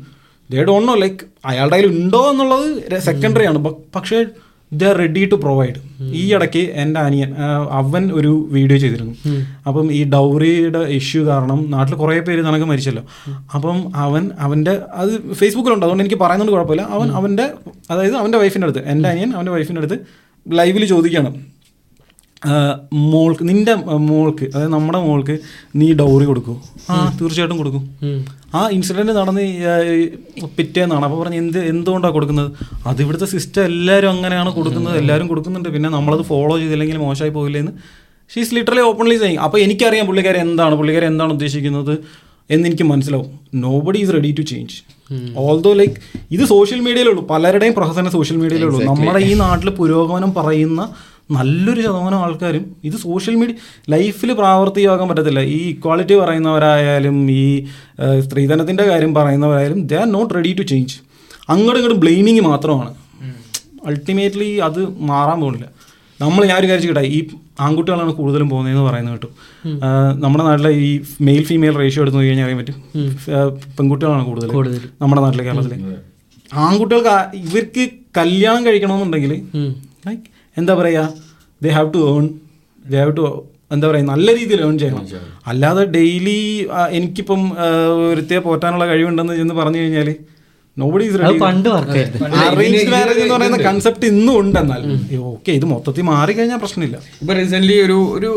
ദേ ഡോണ്ട് നോ ലൈക്ക് അയാളുടെ കയ്യിൽ ഉണ്ടോ എന്നുള്ളത് സെക്കൻഡറി ആണ്. പക്ഷേ they are ready to provide ഈ ഇടയ്ക്ക് എന്റെ അനിയൻ അവൻ ഒരു വീഡിയോ ചെയ്തിരുന്നു. അപ്പം ഈ ഡൗറിയുടെ ഇഷ്യൂ കാരണം നാട്ടിൽ കുറേ പേര് നിനക്ക് മരിച്ചല്ലോ. അപ്പം അവൻ അവന്റെ അത് ഫേസ്ബുക്കിലുണ്ട് അതുകൊണ്ട് എനിക്ക് പറയുന്നത് കുഴപ്പമില്ല. അവൻ അവന്റെ അതായത് അവന്റെ വൈഫിന്റെ അടുത്ത് എന്റെ അനിയൻ അവന്റെ വൈഫിന്റെ അടുത്ത് ലൈവിൽ ചോദിക്കുകയാണ് മോൾക്ക് നിന്റെ മോൾക്ക് അതായത് നമ്മുടെ മോൾക്ക് നീ ഡൗറി കൊടുക്കൂ. ആ തീർച്ചയായിട്ടും കൊടുക്കും. ആ ഇൻസിഡന്റ് നടന്ന് പിറ്റേന്നാണ്. അപ്പോൾ പറഞ്ഞ് എന്ത് എന്തുകൊണ്ടാണ് കൊടുക്കുന്നത്? അത് ഇവിടുത്തെ സിസ്റ്റം എല്ലാവരും അങ്ങനെയാണ് കൊടുക്കുന്നത്. എല്ലാവരും കൊടുക്കുന്നുണ്ട്. പിന്നെ നമ്മളത് ഫോളോ ചെയ്തില്ലെങ്കിൽ മോശമായി പോകില്ലെന്ന് ഷീസ് ലിറ്ററലി ഓപ്പൺലി ചെയ്യും അപ്പോൾ എനിക്കറിയാം പുള്ളിക്കാരെ എന്താണ് പുള്ളിക്കാരെ എന്താണ് ഉദ്ദേശിക്കുന്നത് എന്ന് എനിക്ക് മനസ്സിലാവും. Nobody is ready to change although like ഇത് സോഷ്യൽ മീഡിയയിലുള്ളൂ പലരുടെയും പ്രഹസനം സോഷ്യൽ മീഡിയയിലുള്ളൂ നമ്മുടെ ഈ നാട്ടിൽ പുരോഗമനം പറയുന്ന നല്ലൊരു ശതമാനം ആൾക്കാരും ഇത് സോഷ്യൽ മീഡിയ ലൈഫിൽ പ്രാവർത്തികമാക്കാൻ പറ്റത്തില്ല. ഈ ഇക്വാളിറ്റി പറയുന്നവരായാലും ഈ സ്ത്രീധനത്തിന്റെ കാര്യം പറയുന്നവരായാലും they are not ready to change അങ്ങോട്ടും ഇങ്ങോട്ടും ബ്ലെയിമിങ് മാത്രമാണ്. അൾട്ടിമേറ്റ്ലി അത് മാറാൻ പോകുന്നില്ല. നമ്മൾ ഞാൻ ഒരു കാര്യം കേട്ടെ ഈ ആൺകുട്ടികളാണ് കൂടുതലും പോകുന്നതെന്ന് പറയുന്നത് കേട്ടു. നമ്മുടെ നാട്ടിലെ ഈ മെയിൽ ഫീമെയിൽ റേഷ്യോ എടുത്ത് നോക്കി കഴിഞ്ഞാൽ അറിയാൻ പറ്റും. പെൺകുട്ടികളാണ് കൂടുതൽ നമ്മുടെ നാട്ടിലെ കേരളത്തിൽ ആൺകുട്ടികൾക്ക് ഇവർക്ക് കല്യാണം കഴിക്കണമെന്നുണ്ടെങ്കിൽ ലൈക്ക് എന്താ പറയുക they have to earn they have to എന്താ പറയുക നല്ല രീതിയിൽ ഏൺ ചെയ്യണം. അല്ലാതെ ഡെയിലി എനിക്കിപ്പം വൃത്തിയെ ഒരുത്തിയെ പോറ്റാനുള്ള കഴിവുണ്ടെന്ന് ചെന്ന് പറഞ്ഞു കഴിഞ്ഞാൽ നോബഡി ഈസ് റെഡി പണ്ട് അറേഞ്ച് മാരേജ് എന്ന് പറയുന്ന കൺസെപ്റ്റ് ഇന്നും ഉണ്ട് എന്നാൽ ഓക്കെ ഇത് മൊത്തത്തിൽ മാറി കഴിഞ്ഞാൽ പ്രശ്നമില്ല. ഇപ്പൊ റീസെന്റ് ഒരു ഒരു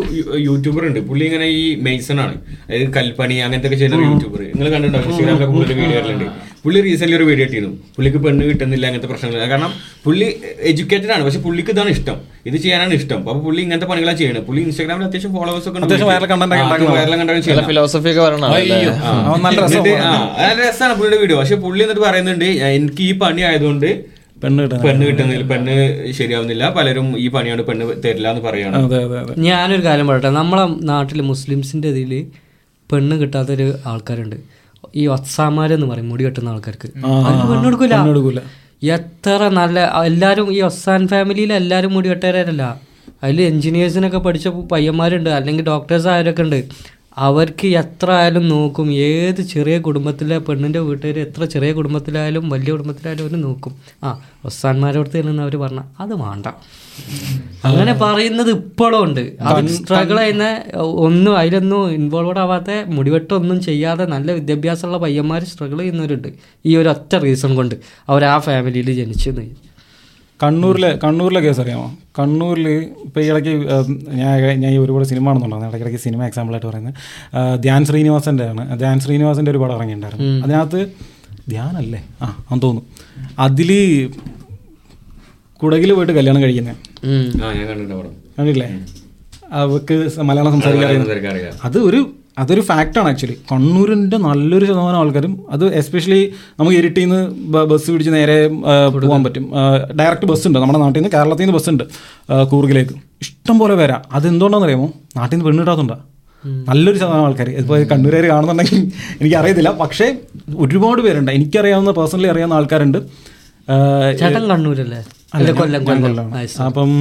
യൂട്യൂബർ ഉണ്ട്. പുള്ളി ഇങ്ങനെ ഈ മെയ്സൺ ആണ്. അതായത് കൽപ്പണി അങ്ങനത്തെ ഒക്കെ ചെയ്യുന്ന യൂട്യൂബർ നിങ്ങൾ കണ്ടിട്ടുണ്ടോ? ഇൻസ്റ്റാഗ്രാമിലൊക്കെ കൂടുതൽ വീഡിയോ വരലുണ്ട്. പുള്ളി റീസെന്റ് ഒരു വീഡിയോ ഇട്ടിരുന്നു. പുള്ളിക്ക് പെണ്ണ് കിട്ടുന്നില്ല അങ്ങനത്തെ പ്രശ്നങ്ങൾ കാരണം പുള്ളി എഡ്യൂക്കേറ്റഡ് ആണ്. പക്ഷെ പുള്ളിക്ക് ഇതാണ് ഇഷ്ടം. ഇത് ചെയ്യാനാണ് ഇഷ്ടം. അപ്പൊ പുള്ളി ഇങ്ങനത്തെ പണികളാണ് ചെയ്യുന്നത്. പുള്ളി ഇൻസ്റ്റാഗ്രാമിൽ അത്യാവശ്യം ഫോളോവേഴ്സ് ഒക്കെ ഫിലോസഫി ഒക്കെ പറയണ അയ്യോ. അവൻ നല്ല രസമാണ്. പുള്ളിയുടെ വീഡിയോ പക്ഷെ പുള്ളി എന്നിട്ട് പറയുന്നുണ്ട് "ഞാൻ- എനിക്ക് ഈ പണി ആയതുകൊണ്ട് പെണ്ണ് പെണ്ണ് കിട്ടുന്നില്ല പെണ്ണ് ശരിയാവുന്നില്ല. പലരും ഈ പണിയാണ് പെണ്ണ് തരില്ല എന്ന് പറയാണ് അതെ അതെ അതെ. ഞാനൊരു കാര്യം പറയട്ടെ. നമ്മളെ നാട്ടിൽ മുസ്ലിംസിന്റെ ഇതിൽ പെണ്ണ് കിട്ടാത്തൊരു ആൾക്കാരുണ്ട്. ഈ ഒസാമാരെന്ന് പറയും മുടി കെട്ടുന്ന ആൾക്കാർക്ക്. പെണ്ണെടുക്കൂല എത്ര നല്ല എല്ലാവരും ഈ ഒസാൻ ഫാമിലിയിൽ എല്ലാവരും മുടി കെട്ടുകാരല്ല അതിൽ എഞ്ചിനീയേഴ്സിനൊക്കെ പഠിച്ച പയ്യന്മാരുണ്ട് അല്ലെങ്കിൽ ഡോക്ടേഴ്സ് ആയവരൊക്കെ ഉണ്ട്. അവർക്ക് എത്ര ആയാലും നോക്കും. ഏത് ചെറിയ കുടുംബത്തിലെ പെണ്ണിന്റെ വീട്ടുകാർ എത്ര ചെറിയ കുടുംബത്തിലായാലും വലിയ കുടുംബത്തിലായാലും അവർ നോക്കും. ആ ഒസാന്മാരോടത്ത് നിന്ന് അവർ പറഞ്ഞ അത് വേണ്ട. അങ്ങനെ പറയുന്നത് ഇപ്പോഴും ഉണ്ട്. അത് സ്ട്രഗിൾ ചെയ്യുന്ന ഒന്നും അതിലൊന്നും ഇൻവോൾവഡ് ആവാത്ത മുടിവെട്ടൊന്നും ചെയ്യാതെ നല്ല വിദ്യാഭ്യാസമുള്ള പയ്യന്മാർ സ്ട്രഗിൾ ചെയ്യുന്നവരുണ്ട്. ഈ ഒരു ഒറ്റ റീസൺ കൊണ്ട്. അവർ ആ ഫാമിലിയിൽ ജനിച്ചെന്ന് കണ്ണൂരിലെ കണ്ണൂരിലെ കേസ് അറിയാമോ? കണ്ണൂരിൽ ഇപ്പോൾ ഈ ഇടയ്ക്ക് ഞാൻ ഞാൻ ഈ ഒരുപാട് സിനിമ ആണെന്നുണ്ടായിരുന്നു ഇടയ്ക്കിടയ്ക്ക് സിനിമ എക്സാമ്പിളായിട്ട് പറയുന്നത്. ധ്യാൻ ശ്രീനിവാസന്റെ ആണ്. ധ്യാൻ ശ്രീനിവാസന്റെ ഒരു പടം ഇറങ്ങിയിട്ടുണ്ടായിരുന്നു അതിനകത്ത് ധ്യാനല്ലേ ആ അന്ന് തോന്നുന്നു. അതിൽ കുടകിൽ പോയിട്ട് കല്യാണം കഴിക്കുന്നത് കണ്ടിട്ടില്ലേ? കണ്ടില്ലേ അവർക്ക് മലയാളം സംസാരിക്കാൻ അത് ഒരു അതൊരു ഫാക്റ്റാണ് ആക്ച്വലി. കണ്ണൂരിന്റെ നല്ലൊരു ശതമാനം ആൾക്കാരും അത് എസ്പെഷ്യലി നമുക്ക് ഇരിട്ടിൽ നിന്ന് ബസ് പിടിച്ച് നേരെ പോകാൻ പറ്റും. ഡയറക്റ്റ് ബസ് ഉണ്ട് നമ്മുടെ നാട്ടിൽ നിന്ന് കേരളത്തിൽ നിന്ന് ബസ് ഉണ്ട് കൂർഗിലേക്ക്. ഇഷ്ടം പോലെ പേരാ. അതെന്തുകൊണ്ടാണെന്ന് അറിയാമോ നാട്ടിൽ നിന്ന് പെണ്ണിടാത്തുണ്ടാ നല്ലൊരു ശതമാനം ആൾക്കാർ ഇപ്പോൾ കണ്ണൂരുകാർ കാണുന്നുണ്ടെങ്കിൽ എനിക്കറിയത്തില്ല. പക്ഷേ ഒരുപാട് പേരുണ്ട്. എനിക്കറിയാവുന്ന പേഴ്സണലി അറിയാവുന്ന ആൾക്കാരുണ്ട്. ചേട്ടൻ കണ്ണൂരല്ലേ. അപ്പം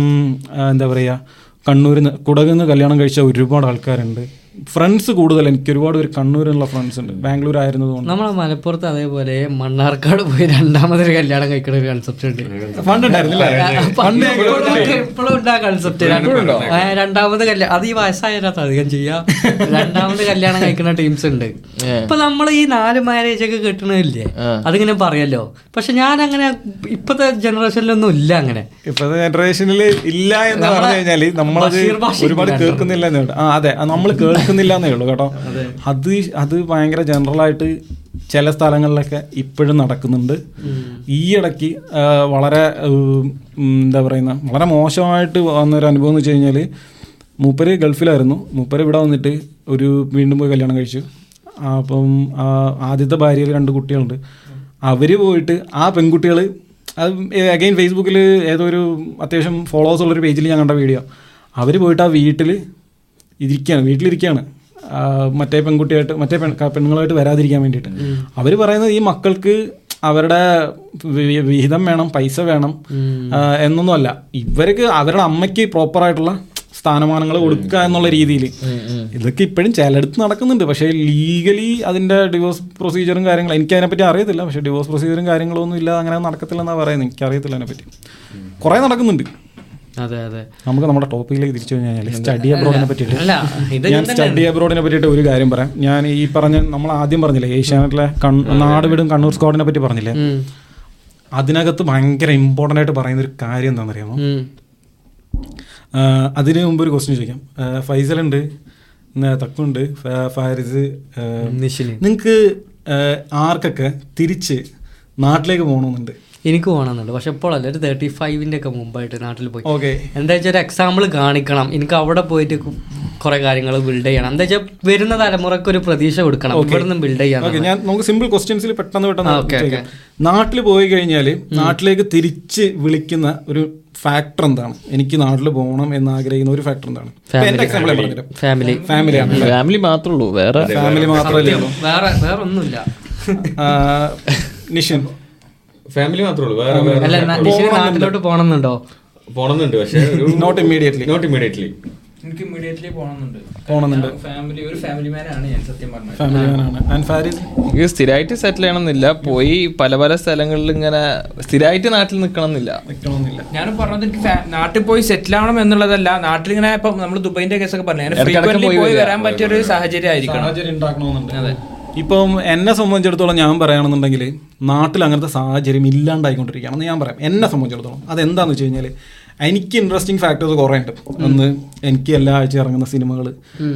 എന്താ പറയുക കണ്ണൂരിൽ നിന്ന് കുടകിൽ നിന്ന് കല്യാണം കഴിച്ച ഒരുപാട് ആൾക്കാരുണ്ട്. ഫ്രണ്ട്സ് കൂടുതൽ എനിക്ക് ഒരുപാട് പേര് കണ്ണൂരിലുള്ള ഫ്രണ്ട്സ് ഉണ്ട്. ബാംഗ്ലൂർ ആയിരുന്നതുകൊണ്ട്. നമ്മളെ മലപ്പുറത്ത് അതേപോലെ മണ്ണാർക്കാട് പോയി രണ്ടാമതൊരു കല്യാണം കഴിക്കുന്ന ഒരു കൺസെപ്റ്റ് ഉണ്ട്. ഇപ്പോഴും ഉണ്ട് ആ കൺസെപ്റ്റ് രണ്ടാമത് കല്യാണം അത് ഈ വയസ്സായതിനകത്ത് അധികം ചെയ്യാം. രണ്ടാമത് കല്യാണം കഴിക്കുന്ന ടീംസ് ഉണ്ട്. ഇപ്പൊ നമ്മൾ ഈ നാല് മാരേജ് ഒക്കെ കിട്ടണില്ലേ? അതിങ്ങനെ പറയല്ലോ. പക്ഷെ ഞാൻ അങ്ങനെ ഇപ്പത്തെ ജനറേഷനിലൊന്നും ഇല്ല അങ്ങനെ. ഇപ്പത്തെ ജനറേഷനിൽ ഇല്ല എന്ന് പറഞ്ഞു കഴിഞ്ഞാൽ നമ്മളത് ഒരുപാട് കേൾക്കുന്നില്ല അതെ. നമ്മൾ കേൾക്കുന്നില്ല എന്നേ ഉള്ളൂ കേട്ടോ. അത്. അത് ഭയങ്കര ജനറൽ ആയിട്ട് ചില സ്ഥലങ്ങളിലൊക്കെ ഇപ്പോഴും നടക്കുന്നുണ്ട്. ഈ ഇടയ്ക്ക് വളരെ എന്താ പറയുന്ന വളരെ മോശമായിട്ട് വന്നൊരു അനുഭവം എന്ന് വെച്ച് കഴിഞ്ഞാൽ മൂപ്പര് ഗൾഫിലായിരുന്നു. മൂപ്പര് ഇവിടെ വന്നിട്ട് ഒരു വീണ്ടും പോയി കല്യാണം കഴിച്ചു. അപ്പം ആ, ആദ്യത്തെ ഭാര്യയിൽ രണ്ട് കുട്ടികളുണ്ട്. അവർ പോയിട്ട് ആ പെൺകുട്ടികൾ അത് അഗൈൻ ഫേസ്ബുക്കിൽ ഏതോ ഒരു അത്യാവശ്യം ഫോളോവേഴ്സ് ഉള്ളൊരു പേജിൽ ഞാൻ കണ്ട വീഡിയോ അവർ പോയിട്ട് ആ വീട്ടിൽ ഇരിക്കുകയാണ് വീട്ടിലിരിക്കുകയാണ് മറ്റേ പെൺകുട്ടിയായിട്ട് മറ്റേ പെൺ പെണ്ണുങ്ങളായിട്ട് വരാതിരിക്കാൻ വേണ്ടിയിട്ട്. അവർ പറയുന്നത് ഈ മക്കൾക്ക് അവരുടെ വിഹിതം വേണം പൈസ വേണം എന്നൊന്നുമല്ല ഇവർക്ക് അവരുടെ അമ്മയ്ക്ക് പ്രോപ്പറായിട്ടുള്ള സ്ഥാനമാനങ്ങൾ കൊടുക്കുക എന്നുള്ള രീതിയിൽ. ഇതൊക്കെ ഇപ്പോഴും ചിലയിടത്ത് നടക്കുന്നുണ്ട്. പക്ഷേ ലീഗലി അതിന്റെ ഡിവോഴ്സ് പ്രൊസീജിയറും കാര്യങ്ങളും എനിക്ക് അതിനെപ്പറ്റി അറിയത്തില്ല. പക്ഷേ ഡിവോഴ്സ് പ്രൊസീജിയറും കാര്യങ്ങളൊന്നും ഇല്ല അങ്ങനെ നടക്കത്തില്ലെന്നാണ് പറയുന്നത്. എനിക്കറിയത്തില്ല അതിനെപ്പറ്റി. കുറേ നടക്കുന്നുണ്ട്. അതെ അതെ. നമുക്ക് നമ്മുടെ ടോപ്പിക്കിലേക്ക് തിരിച്ചു കഴിഞ്ഞാൽ സ്റ്റഡി അബ്രോഡിനെ പറ്റിയിട്ട്. ഞാൻ സ്റ്റഡി അബ്രോഡിനെ പറ്റിയിട്ട് ഒരു കാര്യം പറയാം. ഞാൻ ഈ പറഞ്ഞ നമ്മൾ ആദ്യം പറഞ്ഞില്ലേ ഏഷ്യാനെറ്റിലെ നാട് വിടും കണ്ണൂർ സ്ക്വാഡിനെ പറ്റി പറഞ്ഞില്ലേ? അതിനകത്ത് ഭയങ്കര ഇമ്പോർട്ടന്റ് ആയിട്ട് പറയുന്ന ഒരു കാര്യം എന്താണെന്ന് അറിയാമോ അതിന് മുമ്പ് ഒരു ക്വസ്റ്റ്യൻ ചോദിക്കാം. ഫൈസൽ ഉണ്ട് തക്കുണ്ട് ഫാരിസ് നിങ്ങൾക്ക് ആർക്കൊക്കെ തിരിച്ച് നാട്ടിലേക്ക് പോകണമെന്നുണ്ട്? എനിക്ക് പോകണമെന്നുണ്ട് പക്ഷെ ഇപ്പോഴല്ല ഒരു തേർട്ടി ഫൈവിന്റെ ഒക്കെ മുമ്പായിട്ട് നാട്ടിൽ പോയി. ഓക്കെ എന്താ വെച്ചാൽ ഒരു എക്സാമ്പിൾ കാണിക്കണം. എനിക്ക് അവിടെ പോയിട്ട് കുറെ കാര്യങ്ങൾ ബിൽഡ് ചെയ്യണം. എന്താ വെച്ചാൽ വരുന്ന തലമുറയ്ക്ക് ഒരു പ്രതീക്ഷ കൊടുക്കണം. ഇവിടെ നിന്ന് ബിൽഡ് ചെയ്യാം ഓക്കെ ഞാൻ നമുക്ക് സിമ്പിൾ ക്വസ്റ്റ്യൻസിൽ പെട്ടെന്ന് പെട്ടെന്ന് നാട്ടിൽ പോയി കഴിഞ്ഞാൽ നാട്ടിലേക്ക് തിരിച്ച് വിളിക്കുന്ന ഒരു ഫാക്ടർ എന്താണ്? എനിക്ക് നാട്ടിൽ പോകണം എന്ന് ആഗ്രഹിക്കുന്ന ഒരു ഫാക്ടർ എന്താണ്? ഫാമിലി ഫാമിലി ഫാമിലിയാണ് ഫാമിലി മാത്രമേ ഉള്ളൂ. വേറെ ഫാമിലി വേറെ വേറെ ഒന്നുമില്ല നിഷിൻ. ഫാമിലി മാത്രമേ ഉള്ളൂ. വേറെ അല്ല വേറെ ന- നിഷിന് നാട്ടിലോട്ട് പോകണമെന്നുണ്ടോ? പോണമെന്നുണ്ട് പക്ഷേ നോട്ട് ഇമ്മീഡിയറ്റ്ലി നോട്ട് ഇമ്മീഡിയറ്റ്ലി എനിക്ക് ഇമ്മീഡിയറ്റ്ലി പോകണമെന്നുണ്ട്. പോകണമെന്നുണ്ട്. ഫാമിലി ഒരു ഫാമിലി മാനാണ് ഞാൻ സത്യം പറഞ്ഞത്. ഫാമിലി മാനാണ് ആൻഡ് ഫാരിസ് എനിക്ക് സ്ഥിരമായിട്ട് സെറ്റിൽ ചെയ്യണമെന്നില്ല. പോയി പല പല സ്ഥലങ്ങളിൽ ഇങ്ങനെ സ്ഥിരമായിട്ട് നാട്ടിൽ നിൽക്കണമെന്നില്ല. നിൽക്കണമെന്നില്ല. ഞാൻ പറഞ്ഞത് എനിക്ക് നാട്ടിൽ പോയി സെറ്റിൽ ആവണം എന്നുള്ളതല്ല. നാട്ടിൽ ഇങ്ങനെ ഇപ്പൊ നമ്മൾ ദുബൈന്റെ കേസൊക്കെ പറഞ്ഞു പോയി പോയി വരാൻ പറ്റിയ ഒരു സാഹചര്യം ആയിരിക്കണം. സാഹചര്യം ഉണ്ടാക്കണമെന്നുണ്ട്. ഇപ്പം എന്നെ സംബന്ധിച്ചിടത്തോളം ഞാൻ പറയുകയാണെന്നുണ്ടെങ്കിൽ നാട്ടിൽ അങ്ങനത്തെ സാഹചര്യം ഇല്ലാണ്ടായിക്കൊണ്ടിരിക്കുകയാണെന്ന് ഞാൻ പറയാം. എന്നെ സംബന്ധിച്ചിടത്തോളം. അതെന്താന്ന് വെച്ച് കഴിഞ്ഞാൽ എനിക്ക് ഇൻട്രസ്റ്റിംഗ് ഫാക്ടേഴ്സ് കുറേ ഉണ്ട് ഒന്ന് എനിക്ക് എല്ലാ ആഴ്ച ഇറങ്ങുന്ന സിനിമകൾ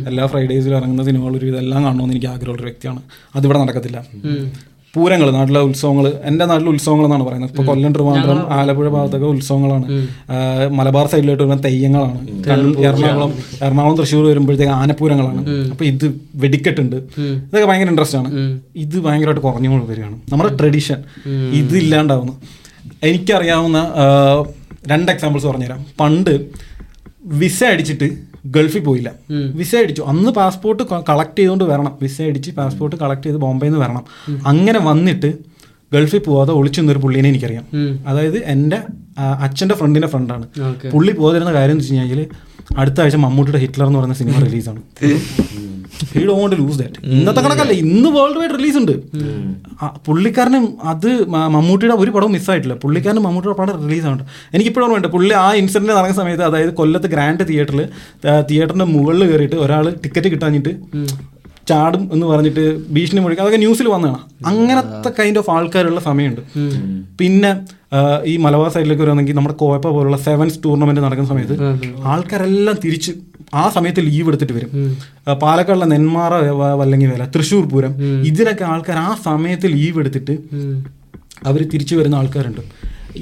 എല്ലാ ഫ്രൈഡേസിലും ഇറങ്ങുന്ന സിനിമകൾ ഒരു ഇതെല്ലാം കാണണമെന്ന് എനിക്ക് ആഗ്രഹമുള്ള വ്യക്തിയാണ്. അതിവിടെ നടക്കത്തില്ല. പൂരങ്ങൾ നാട്ടിലെ ഉത്സവങ്ങൾ എന്റെ നാട്ടിലെ ഉത്സവങ്ങൾ എന്നാണ് പറയുന്നത്. ഇപ്പോൾ കൊല്ലം ട്രിവാൻഡ്രം ആലപ്പുഴ ഭാഗത്തൊക്കെ ഉത്സവങ്ങളാണ്. മലബാർ സൈഡിലോട്ട് വരുന്ന തെയ്യങ്ങളാണ്. എറണാകുളം എറണാകുളം തൃശ്ശൂർ വരുമ്പോഴത്തേക്ക് ആനപ്പൂരങ്ങളാണ്. അപ്പൊ ഇത് വെടിക്കെട്ടുണ്ട്. ഇതൊക്കെ ഭയങ്കര ഇൻട്രസ്റ്റ് ആണ്. ഇത് ഭയങ്കരമായിട്ട് കുറഞ്ഞു വരികയാണ്. നമ്മുടെ ട്രഡീഷൻ ഇത് ഇല്ലാണ്ടാവുന്നു. എനിക്കറിയാവുന്ന രണ്ട് എക്സാമ്പിൾസ് പറഞ്ഞുതരാം. പണ്ട് വിസ അടിച്ചിട്ട് ഗൾഫിൽ പോയില്ല. വിസ അടിച്ചു. അന്ന് പാസ്പോർട്ട് കളക്ട് ചെയ്തുകൊണ്ട് വരണം. വിസ അടിച്ച് പാസ്പോർട്ട് കളക്ട് ചെയ്ത് ബോംബെയിൽ നിന്ന് വരണം അങ്ങനെ വന്നിട്ട് ഗൾഫിൽ പോവാതെ ഒളിച്ചു നിന്നൊരു പുള്ളീനെ എനിക്കറിയാം. അതായത് എന്റെ അച്ഛന്റെ അച്ഛന്റെ ഫ്രണ്ടിന്റെ ഫ്രണ്ടാണ് പുള്ളി പോകാതിരുന്ന കാര്യം എന്ന് വെച്ച് കഴിഞ്ഞാൽ അടുത്ത ആഴ്ച മമ്മൂട്ടിയുടെ ഹിറ്റ്ലർ എന്ന് പറയുന്ന സിനിമ റിലീസാണ്. ഹി ലൂസ് ദാറ്റ് ഇന്നത്തെ കണക്കല്ല ഇന്ന് വേൾഡ് വൈഡ് റിലീസ് ഉണ്ട്. പുള്ളിക്കാരനും അത് മമ്മൂട്ടിയുടെ ഒരു പടവും മിസ്സായിട്ടില്ല പുള്ളിക്കാരനും മമ്മൂട്ടിയുടെ പടം റിലീസ് ആവുന്നുണ്ട് എനിക്കിപ്പോഴും ഓർമ്മയുണ്ട് പുള്ളി ആ ഇൻസിഡന്റ് നടക്കുന്ന സമയത്ത് അതായത് കൊല്ലത്ത് ഗ്രാൻഡ് തിയേറ്ററിൽ തിയേറ്ററിന്റെ മുകളിൽ കയറിയിട്ട് ഒരാൾ ടിക്കറ്റ് കിട്ടാഞ്ഞിട്ട് ചാടും എന്ന് പറഞ്ഞിട്ട് ഭീഷണി മുഴക്കുക അതൊക്കെ ന്യൂസിൽ വന്നതാണ്. അങ്ങനത്തെ കൈൻഡ് ഓഫ് ആൾക്കാരുള്ള സമയമുണ്ട്. പിന്നെ ഈ മലബാർ സൈഡിലേക്ക് വരുവാണെങ്കിൽ നമ്മുടെ കോയപ്പ പോലുള്ള സെവൻസ് ടൂർണമെന്റ് നടക്കുന്ന സമയത്ത് ആൾക്കാരെല്ലാം തിരിച്ച് ആ സമയത്ത് ലീവ് എടുത്തിട്ട് വരും. പാലക്കാടിലെ പാലക്കാടുള്ള നെന്മാറ വല്ലങ്ങി വേല തൃശ്ശൂർ പൂരം ഇതിലൊക്കെ ആൾക്കാർ ആ സമയത്ത് ലീവ് എടുത്തിട്ട് അവർ തിരിച്ചു വരുന്ന ആൾക്കാരുണ്ട്.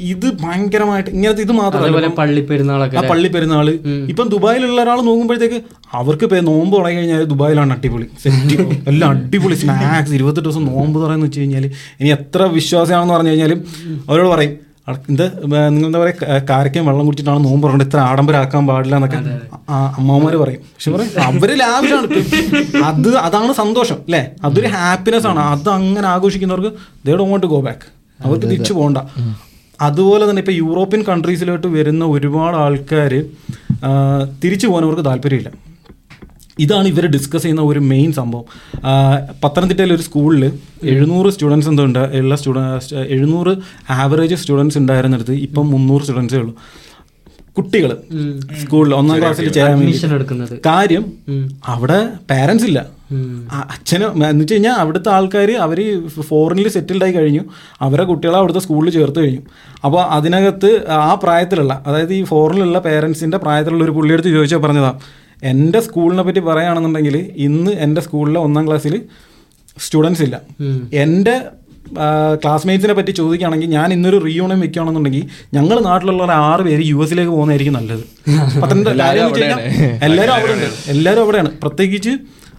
ഇത് ഭയങ്കരമായിട്ട് ഇങ്ങനത്തെ ഇത് മാത്രമല്ല. പള്ളി പെരുന്നാളൊക്കെ പള്ളി പെരുന്നാൾ ഇപ്പം ദുബായിലുള്ള ഒരാൾ നോക്കുമ്പോഴത്തേക്ക് അവർക്ക് ഇപ്പൊ നോമ്പ് തുടങ്ങി കഴിഞ്ഞാൽ ദുബായിലാണ് അടിപൊളി. സെറ്റ്. എല്ലാം അടിപൊളി സ്നാക്സ് ഇരുപത്തെട്ട് ദിവസം നോമ്പ് തുറയെന്ന് വെച്ച് കഴിഞ്ഞാൽ ഇനി എത്ര വിശ്വാസമാണെന്ന് പറഞ്ഞു കഴിഞ്ഞാലും അവരോട് പറയും "അട- ഇത് നിങ്ങൾ എന്താ പറയുക കാരക്കയും വെള്ളം കുടിച്ചിട്ടാണ് നോമ്പ് പറഞ്ഞത് ഇത്ര ആഡംബരാക്കാൻ പാടില്ല എന്നൊക്കെ അമ്മമാര് പറയും. പക്ഷെ പറയും അവർ ലാവിലാണ് അത് അതാണ് സന്തോഷം അല്ലേ അതൊരു ഹാപ്പിനെസ് ആണ്. അത് അങ്ങനെ ആഘോഷിക്കുന്നവർക്ക് ദേ വോണ്ട് ഗോ ബാക്ക് അവർക്ക് തിരിച്ചു പോകണ്ട അതുപോലെ തന്നെ ഇപ്പോൾ യൂറോപ്യൻ കൺട്രീസിലോട്ട് വരുന്ന ഒരുപാട് ആൾക്കാർ തിരിച്ചു പോകാൻ താല്പര്യമില്ല. ഇതാണ് ഇവർ ഡിസ്കസ് ചെയ്യുന്ന ഒരു മെയിൻ സംഭവം. പത്തനംതിട്ടയിലെ ഒരു സ്കൂളിൽ എഴുന്നൂറ് സ്റ്റുഡൻസ് എന്തുണ്ട് ഉള്ള സ്റ്റുഡൻ എഴുന്നൂറ് ആവറേജ് സ്റ്റുഡൻസ് ഉണ്ടായിരുന്നിടത്ത് ഇപ്പം മുന്നൂറ് സ്റ്റുഡൻസേ ഉള്ളൂ. കുട്ടികൾ സ്കൂളിൽ ഒന്നാം ക്ലാസ്സിൽ ചേരാൻ വേണ്ടി. എടുക്കുന്നത്. കാര്യം അവിടെ പാരൻസ് ഇല്ല. അച്ഛന് എന്ന് വെച്ച് കഴിഞ്ഞാൽ അവിടുത്തെ ആൾക്കാർ അവർ ഫോറിനിൽ സെറ്റിൽഡ് ആയി കഴിഞ്ഞു. അവരെ കുട്ടികളെ അവിടുത്തെ സ്കൂളിൽ ചേർത്ത് കഴിഞ്ഞു. അപ്പോൾ അതിനകത്ത് ആ പ്രായത്തിലുള്ള അതായത് ഈ ഫോറിനിലുള്ള പേരൻസിന്റെ പ്രായത്തിലുള്ള ഒരു പുള്ളിയെടുത്ത് ചോദിച്ചാൽ പറഞ്ഞതാ എന്റെ സ്കൂളിനെ പറ്റി പറയുകയാണെന്നുണ്ടെങ്കിൽ ഇന്ന് എന്റെ സ്കൂളിലെ ഒന്നാം ക്ലാസ്സിൽ സ്റ്റുഡൻസ് ഇല്ല. എന്റെ ക്ലാസ്മേറ്റ്സിനെ പറ്റി ചോദിക്കുകയാണെങ്കിൽ ഞാൻ ഇന്നൊരു റീയൂണിയൻ വെക്കുകയാണെന്നുണ്ടെങ്കിൽ ഞങ്ങൾ നാട്ടിലുള്ള ഒരു ആറ് പേര് യു എസിലേക്ക് പോകുന്നതായിരിക്കും നല്ലത്. പത്തനംതിട്ട എല്ലാവരും അവിടെ ഉണ്ട് എല്ലാവരും അവിടെയാണ്. പ്രത്യേകിച്ച്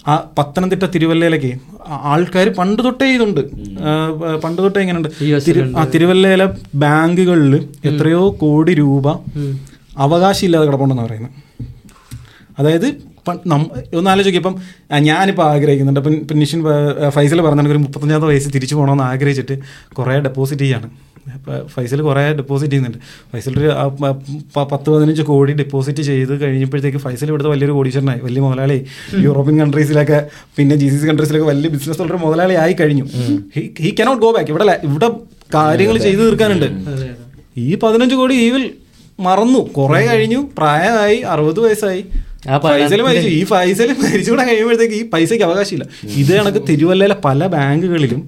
ആ പത്തനംതിട്ട തിരുവല്ലയിലേക്ക് ആൾക്കാർ പണ്ട് തൊട്ടേ ഇതുണ്ട്. പണ്ട് തൊട്ടേ ഇങ്ങനെയുണ്ട്. തിരു ആ തിരുവല്ലയിലെ ബാങ്കുകളിൽ എത്രയോ കോടി രൂപ അവകാശമില്ലാതെ കിടപ്പുണ്ടെന്ന് പറയുന്നത്. അതായത് ഒന്ന് ആലോചിക്കും. ഇപ്പം ഞാനിപ്പോൾ ആഗ്രഹിക്കുന്നുണ്ട്. അപ്പം ഇപ്പം നിഷിൻ ഫൈസൽ പറഞ്ഞാൽ ഒരു മുപ്പത്തഞ്ചാമത്തെ വയസ്സ് തിരിച്ചു പോകണമെന്ന് ആഗ്രഹിച്ചിട്ട് കുറേ ഡെപ്പോസിറ്റ് ചെയ്യാണ്. ഫൈസൽ കുറേ ഡെപ്പോസിറ്റ് ചെയ്യുന്നുണ്ട്. ഫൈസൽ ഒരു പത്ത് പതിനഞ്ച് കോടി ഡെപ്പോസിറ്റ് ചെയ്ത് കഴിഞ്ഞപ്പോഴത്തേക്ക് ഫൈസൽ ഇവിടുത്തെ വലിയൊരു കോടീശ്വരനായി വലിയ മുതലാളി. യൂറോപ്യൻ കൺട്രീസിലൊക്കെ പിന്നെ ജി സി സി കൺട്രീസിലൊക്കെ വലിയ ബിസിനസ് ഉള്ളൊരു മുതലാളി ആയി കഴിഞ്ഞു. ഹി കനോട്ട് ഗോ ബാക്ക് ഇവിടെ ഇവിടെ കാര്യങ്ങൾ ചെയ്തു തീർക്കാനുണ്ട്. ഈ പതിനഞ്ച് കോടി ഈവിൽ വിൽ മറന്നു. കുറേ കഴിഞ്ഞു. പ്രായമായി അറുപത് വയസ്സായി. ഫൈസൽ മരിച്ചു. ഈ ഫൈസൽ മരിച്ചുകൂടെ കഴിയുമ്പോഴത്തേക്ക് ഈ പൈസയ്ക്ക് അവകാശമില്ല. ഇത് കണക്ക് തിരുവല്ലയിലെ പല ബാങ്കുകളിലും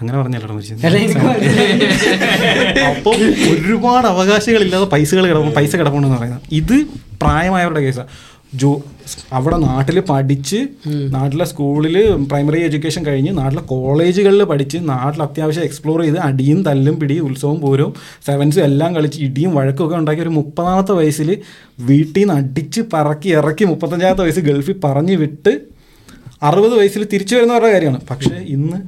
അങ്ങനെ പറഞ്ഞല്ലോ മരിച്ചത് അപ്പൊ ഒരുപാട് അവകാശങ്ങളില്ലാതെ പൈസകൾ കിടക്കും പൈസ കിടപ്പുണ്ടെന്ന് പറയുന്നത്. ഇത് പ്രായമായവരുടെ കേസാണ് ജോ അവിടെ നാട്ടിൽ പഠിച്ച് നാട്ടിലെ സ്കൂളിൽ പ്രൈമറി എഡ്യൂക്കേഷൻ കഴിഞ്ഞ് നാട്ടിലെ കോളേജുകളിൽ പഠിച്ച് നാട്ടിൽ അത്യാവശ്യം എക്സ്പ്ലോർ ചെയ്ത് അടിയും തല്ലും പിടിയും ഉത്സവവും പോരും സെവൻസും എല്ലാം കളിച്ച് ഇടിയും വഴക്കും ഒക്കെ ഉണ്ടാക്കി ഒരു മുപ്പതാമത്തെ വയസ്സിൽ വീട്ടിൽ നിന്ന് അടിച്ച് പറക്കി ഇറക്കി മുപ്പത്തഞ്ചാമത്തെ വയസ്സിൽ ഗൾഫിൽ പറഞ്ഞു വിട്ട് അറുപത് വയസ്സിൽ തിരിച്ചു വരുന്നവരുടെ കാര്യമാണ്. പക്ഷേ ഇന്ന്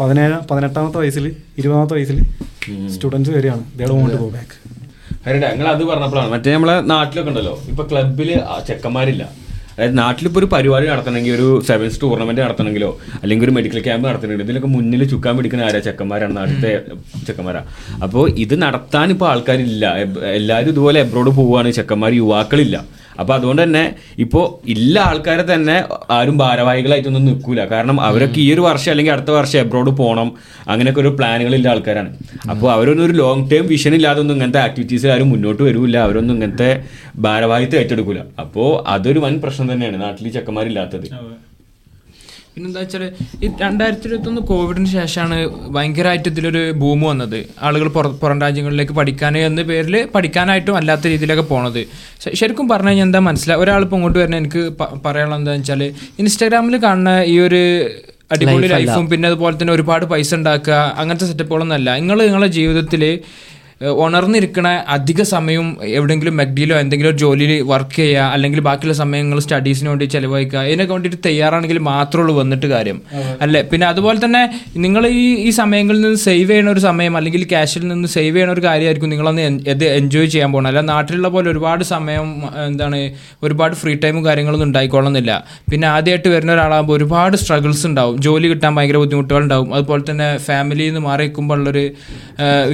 പതിനേഴാം പതിനെട്ടാമത്തെ വയസ്സിൽ ഇരുപതാമത്തെ വയസ്സിൽ സ്റ്റുഡൻസ് വരികയാണ്. ദേ ഡോണ്ട് ഗോ ബാക്ക് ഞങ്ങൾ അത് പറഞ്ഞപ്പോഴാണ്. മറ്റേ നമ്മളെ നാട്ടിലൊക്കെ ഉണ്ടല്ലോ ഇപ്പൊ ക്ലബിൽ ചെക്കന്മാരില്ല. അതായത് നാട്ടിലിപ്പോൾ ഒരു പരിപാടി നടത്തണമെങ്കിൽ ഒരു സെവൻസ് ടൂർണമെന്റ് നടത്തണമെങ്കിലോ അല്ലെങ്കിൽ ഒരു മെഡിക്കൽ ക്യാമ്പ് നടത്തണമെങ്കിൽ ഇതിലൊക്കെ മുന്നിൽ ചുക്കാൻ പിടിക്കുന്ന ആരാ? ചെക്കന്മാരാണ് നാട്ടിലത്തെ ചെക്കന്മാരാ. അപ്പോൾ ഇത് നടത്താൻ ഇപ്പോൾ ആൾക്കാരില്ല. എല്ലാവരും ഇതുപോലെ എബ്രോഡ് പോവുകയാണ് ചെക്കന്മാർ യുവാക്കളില്ല. അപ്പൊ അതുകൊണ്ട് തന്നെ ഇപ്പോ ഇല്ല ആൾക്കാരെ തന്നെ ആരും ഭാരവാഹികളായിട്ടൊന്നും നിൽക്കൂല. കാരണം അവരൊക്കെ ഈ ഒരു വർഷം അല്ലെങ്കിൽ അടുത്ത വർഷം എബ്രോഡ് പോകണം അങ്ങനെയൊക്കെ ഒരു പ്ലാനുകളില്ല ആൾക്കാരാണ്. അപ്പോൾ അവരൊന്നും ഒരു ലോങ് ടേം വിഷൻ ഇല്ലാതെ ഒന്നും ഇങ്ങനത്തെ ആക്ടിവിറ്റീസ് ആരും മുന്നോട്ട് വരൂല്ല. അവരൊന്നും ഇങ്ങനത്തെ ഭാരവാഹിത്വം ഏറ്റെടുക്കൂല. അപ്പോൾ അതൊരു വൻ പ്രശ്നം തന്നെയാണ് നാട്ടിൽ ചെക്കന്മാരില്ലാത്തത്. പിന്നെന്താ വെച്ചാൽ ഈ രണ്ടായിരത്തി ഇരുപത്തൊന്ന് കോവിഡിന് ശേഷമാണ് ഭയങ്കരമായിട്ട് ഇതിലൊരു ബൂം വന്നത്. ആളുകൾ പുറ പുറം രാജ്യങ്ങളിലേക്ക് പഠിക്കാൻ എന്ന പേരിൽ പഠിക്കാനായിട്ടും അല്ലാത്ത രീതിയിലൊക്കെ പോണത്. ശരിക്കും പറഞ്ഞു കഴിഞ്ഞാൽ എന്താ മനസ്സിലായി ഒരാളിപ്പോൾ ഇങ്ങോട്ട് വരുന്ന എനിക്ക് പറയാനുള്ള എന്താ വെച്ചാൽ ഇൻസ്റ്റാഗ്രാമിൽ കാണുന്ന ഈ ഒരു അടിപൊളി ലൈഫും പിന്നെ അതുപോലെ തന്നെ ഒരുപാട് പൈസ ഉണ്ടാക്കുക അങ്ങനത്തെ സെറ്റപ്പുകളൊന്നും അല്ല. നിങ്ങൾ നിങ്ങളുടെ ജീവിതത്തിൽ ഉണർന്നിരിക്കണ അധിക സമയവും എവിടെയെങ്കിലും മെഗ്ഡിയിലോ എന്തെങ്കിലും ഒരു ജോലിയിൽ വർക്ക് ചെയ്യുക അല്ലെങ്കിൽ ബാക്കിയുള്ള സമയങ്ങൾ സ്റ്റഡീസിന് വേണ്ടി ചെലവഴിക്കുക ഇതിനൊക്കെ വേണ്ടിയിട്ട് തയ്യാറാണെങ്കിൽ മാത്രമേ ഉള്ളൂ വന്നിട്ട് കാര്യം. അല്ലേ? പിന്നെ അതുപോലെ തന്നെ നിങ്ങൾ ഈ ഈ സമയങ്ങളിൽ നിന്ന് സേവ് ചെയ്യണ ഒരു സമയം അല്ലെങ്കിൽ ക്യാഷിൽ നിന്ന് സേവ് ചെയ്യണ ഒരു കാര്യമായിരിക്കും നിങ്ങളൊന്ന് ഇത് എൻജോയ് ചെയ്യാൻ പോകണം അല്ല നാട്ടിലുള്ള പോലെ ഒരുപാട് സമയം എന്താണ് ഒരുപാട് ഫ്രീ ടൈമും കാര്യങ്ങളൊന്നും ഉണ്ടായിക്കൊള്ളുന്നില്ല. പിന്നെ ആദ്യമായിട്ട് വരുന്ന ഒരാളാകുമ്പോൾ ഒരുപാട് സ്ട്രഗിൾസ് ഉണ്ടാവും. ജോലി കിട്ടാൻ ഭയങ്കര ബുദ്ധിമുട്ടുകൾ ഉണ്ടാവും അതുപോലെ തന്നെ ഫാമിലിയിൽ നിന്ന് മാറി നിൽക്കുമ്പോൾ ഉള്ളൊരു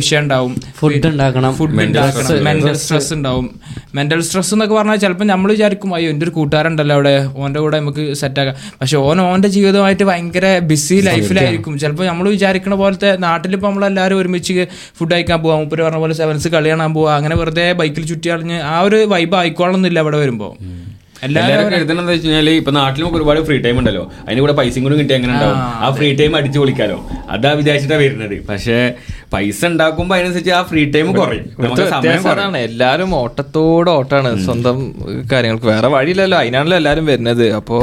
വിഷയം ഉണ്ടാവും. ഫുഡ് ഉണ്ടാക്കണം മെന്റൽ സ്ട്രെസ് ഉണ്ടാവും മെന്റൽ സ്ട്രെസ് എന്നൊക്കെ പറഞ്ഞാൽ ചിലപ്പോൾ നമ്മൾ വിചാരിക്കും അയ്യോ എന്റെ ഒരു കൂട്ടുകാരുണ്ടല്ലോ അവിടെ ഓന്റെ കൂടെ നമുക്ക് സെറ്റ് സെറ്റാക്കാം പക്ഷെ ഓൻ ഓന്റെ ജീവിതമായിട്ട് ഭയങ്കര ബിസി ലൈഫിലായിരിക്കും ചിലപ്പോൾ നമ്മൾ വിചാരിക്കുന്ന പോലത്തെ നാട്ടിലിപ്പോൾ നമ്മളെല്ലാവരും ഒരുമിച്ച് ഫുഡ് കഴിക്കാൻ പോവാം മുപ്പര് പറഞ്ഞ പോലെ സെവൻസ് കളി കാണാൻ പോവാ അങ്ങനെ വെറുതെ ബൈക്കിൽ ചുറ്റി കളഞ്ഞ് ആ ഒരു വൈബ് ആയിക്കോളണമെന്നില്ല അവിടെ വരുമ്പോൾ എല്ലാവരും എഴുതണമെന്ന് വെച്ച് കഴിഞ്ഞാൽ ഇപ്പൊ നാട്ടിൽ നമുക്ക് ഒരുപാട് ഫ്രീ ടൈം ഉണ്ടല്ലോ. അതിന് കൂടെ പൈസയും കൂടി കിട്ടി എങ്ങനെ ഉണ്ടാവും? ആ ഫ്രീ ടൈം അടിച്ചു പൊളിക്കാലോ. അതാ വിചാരിച്ചിട്ടാ വരുന്നത്. പക്ഷെ പൈസ ഉണ്ടാക്കുമ്പോ അതിനനുസരിച്ച് ആ ഫ്രീ ടൈം കുറയും. എല്ലാരും ഓട്ടത്തോടെ ഓട്ടാണ്. സ്വന്തം കാര്യങ്ങൾക്ക് വേറെ വഴിയില്ലല്ലോ. അതിനാണല്ലോ എല്ലാരും വരുന്നത്. അപ്പോ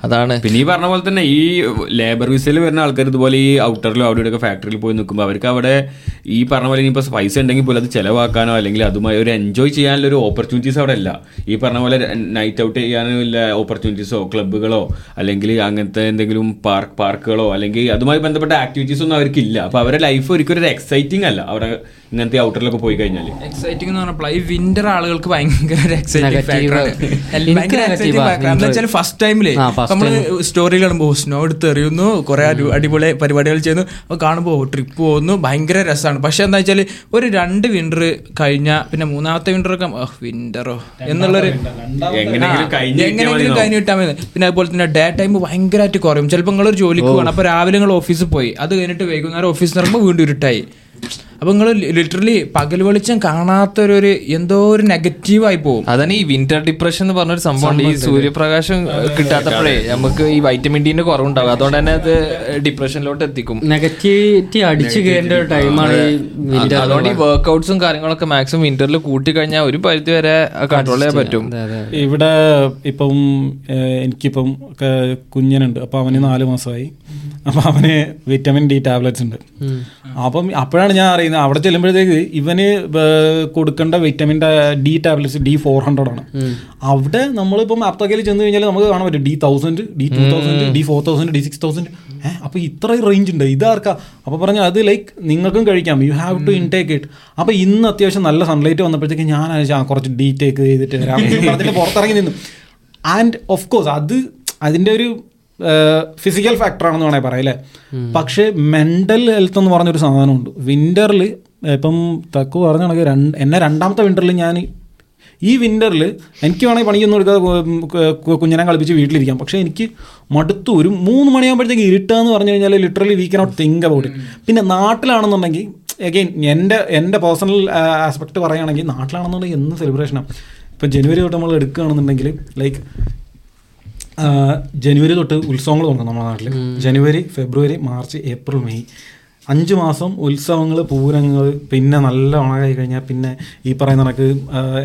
അതാണ്. പിന്നെ ഈ പറഞ്ഞ പോലെ തന്നെ ഈ ലേബർ വിസയിൽ വരുന്ന ആൾക്കാർ ഇതുപോലെ ഈ ഔട്ടറിലോ അവിടെ ഇവിടെയൊക്കെ ഫാക്ടറിയിൽ പോയി നിൽക്കുമ്പോൾ അവർക്ക് അവിടെ ഈ പറഞ്ഞ പോലെ ഇനിയിപ്പോൾ പൈസ ഉണ്ടെങ്കിൽ പോലും അത് ചിലവാക്കാനോ അല്ലെങ്കിൽ അതുമായി ഒരു എൻജോയ് ചെയ്യാനുള്ള ഒരു ഓപ്പർച്യൂണിറ്റീസ് അവിടെ ഇല്ല. ഈ പറഞ്ഞ പോലെ നൈറ്റ് ഔട്ട് ചെയ്യാനുള്ള ഇല്ല ഓപ്പർച്യൂണിറ്റീസോ ക്ലബ്ബുകളോ അല്ലെങ്കിൽ അങ്ങനത്തെ എന്തെങ്കിലും പാർക്ക് പാർക്കുകളോ അല്ലെങ്കിൽ അതുമായി ബന്ധപ്പെട്ട ആക്ടിവിറ്റീസ് ഒന്നും അവർക്കില്ല. അപ്പോൾ അവരുടെ ലൈഫ് ഒരിക്കലും ഒരു എക്സൈറ്റിംഗ് അല്ല. അവിടെ ഇങ്ങനത്തെ ഔട്ടറിലൊക്കെ പോയി കഴിഞ്ഞാൽ എക്സൈറ്റിംഗ് എന്ന് പറഞ്ഞപ്പോൾ ഈ വിന്റർ ആളുകൾക്ക് ഭയങ്കര എക്സൈറ്റിംഗ് ഫസ്റ്റ് ടൈമിൽ time. സ്റ്റോറി കാണുമ്പോൾ സ്നോ എടുത്ത് എറിയുന്നു കുറെ അടിപൊളി പരിപാടികൾ ചെയ്യുന്നു. അപ്പോൾ കാണുമ്പോൾ ട്രിപ്പ് പോകുന്നു. ഭയങ്കര രസമാണ് പക്ഷെ എന്താ വെച്ചാൽ ഒരു രണ്ട് വിന്റർ കഴിഞ്ഞ പിന്നെ മൂന്നാമത്തെ വിന്റർ ഒക്കെ വിന്ററോ എന്നുള്ളൊരു എങ്ങനെയെങ്കിലും കഴിഞ്ഞ് കിട്ടാൻ മതി. പിന്നെ അതുപോലെ തന്നെ ഡേ ടൈം ഭയങ്കരമായിട്ട് കുറയും. ചിലപ്പോൾ നിങ്ങളൊരു ജോലിക്ക് പോകണം. അപ്പോൾ രാവിലെ നിങ്ങൾ ഓഫീസിൽ പോയി. അത് കഴിഞ്ഞിട്ട് വൈകുന്നേരം ഓഫീസിൽ ഇറങ്ങുമ്പോൾ വീണ്ടും ഇരുട്ടായി. അപ്പൊ നിങ്ങൾ ലിറ്ററലി പകൽ വെളിച്ചം കാണാത്തൊരു എന്തോ ഒരു നെഗറ്റീവ് ആയി പോകും അതാണ് ഈ വിന്റർ ഡിപ്രഷൻ എന്ന് പറഞ്ഞൊരു സംഭവം ഈ സൂര്യപ്രകാശം കിട്ടാത്തപ്പോഴേ നമുക്ക് ഈ വൈറ്റമിൻ ഡിന്റെ കുറവുണ്ടാവും. അതുകൊണ്ട് തന്നെ അത് ഡിപ്രഷനിലോട്ട് എത്തിക്കും. നെഗറ്റിവിറ്റി അടിച്ചു കയറേണ്ട ഒരു ടൈമാണ് അതുകൊണ്ട് ഈ വർക്ക്ഔട്ട്സും കാര്യങ്ങളൊക്കെ മാക്സിമം വിന്ററിൽ കൂട്ടി കഴിഞ്ഞാൽ ഒരു പരിധി വരെ കൺട്രോൾ ചെയ്യാൻ പറ്റും. ഇവിടെ ഇപ്പം എനിക്കിപ്പം കുഞ്ഞനുണ്ട്. അപ്പൊ അവന് നാല് മാസമായി. അപ്പൊ അവന് വിറ്റമിൻ ഡി ടാബ്ലറ്റ്സ് ഉണ്ട്. അപ്പം അപ്പോഴാണ് ഞാൻ അറിയുന്നത്. അവിടെ ചെല്ലുമ്പോഴത്തേക്ക് ഇവന് കൊടുക്കേണ്ട vitamin D tablets D four hundred ആണ്. അവിടെ നമ്മളിപ്പം അപ്തകയിൽ ചെന്ന് കഴിഞ്ഞാൽ നമുക്ക് കാണാൻ പറ്റും. D thousand D two thousand D four thousand D six thousand ഏഹ് അപ്പോൾ ഇത്ര റേഞ്ച് ഉണ്ട്. ഇതാർക്കാ അപ്പോൾ പറഞ്ഞാൽ അത് ലൈക്ക് നിങ്ങൾക്കും കഴിക്കാം. You have to intake it അപ്പോൾ ഇന്ന് അത്യാവശ്യം നല്ല സൺലൈറ്റ് വന്നപ്പോഴത്തേക്ക് ഞാൻ കുറച്ച് ഡീ ടേക്ക് ചെയ്തിട്ട് പുറത്തിറങ്ങി നിന്നു. ആൻഡ് ഓഫ് കോഴ്സ് അത് അതിന്റെ ഒരു ഫിസിക്കൽ ഫാക്ടറാണെന്ന് വേണമെങ്കിൽ പറയാം അല്ലേ? പക്ഷേ മെന്റൽ ഹെൽത്ത് എന്ന് പറഞ്ഞൊരു സാധനമുണ്ട്. വിന്ററിൽ ഇപ്പം തക്കു പറഞ്ഞ കണക്ക് രണ്ട് എന്നെ രണ്ടാമത്തെ വിന്ററിൽ ഞാൻ ഈ വിന്ററിൽ എനിക്ക് വേണമെങ്കിൽ പണിയൊന്നും എടുക്കാതെ കുഞ്ഞിനെ കളിപ്പിച്ച് വീട്ടിലിരിക്കാം. പക്ഷേ എനിക്ക് മടുത്തു. ഒരു മൂന്ന് മണിയാകുമ്പോഴത്തേക്ക് ഇരുട്ടാന്ന് പറഞ്ഞു കഴിഞ്ഞാൽ literally we cannot think about it പിന്നെ നാട്ടിലാണെന്നുണ്ടെങ്കിൽ അഗെയിൻ എന്റെ എന്റെ പേഴ്സണൽ ആസ്പെക്ട് പറയുകയാണെങ്കിൽ നാട്ടിലാണെന്നുണ്ടെങ്കിൽ എന്ന് സെലിബ്രേഷനാണ് ഇപ്പം ജനുവരി തൊട്ട് നമ്മൾ എടുക്കുകയാണെന്നുണ്ടെങ്കിൽ ലൈക്ക് ജനുവരി തൊട്ട് ഉത്സവങ്ങൾ തുടങ്ങും നമ്മുടെ നാട്ടിൽ ജനുവരി ഫെബ്രുവരി മാർച്ച് ഏപ്രിൽ മെയ്. അഞ്ച് മാസം ഉത്സവങ്ങൾ പൂരങ്ങൾ പിന്നെ നല്ല ഉണകായി കഴിഞ്ഞാൽ പിന്നെ ഈ പറയുന്ന കണക്ക്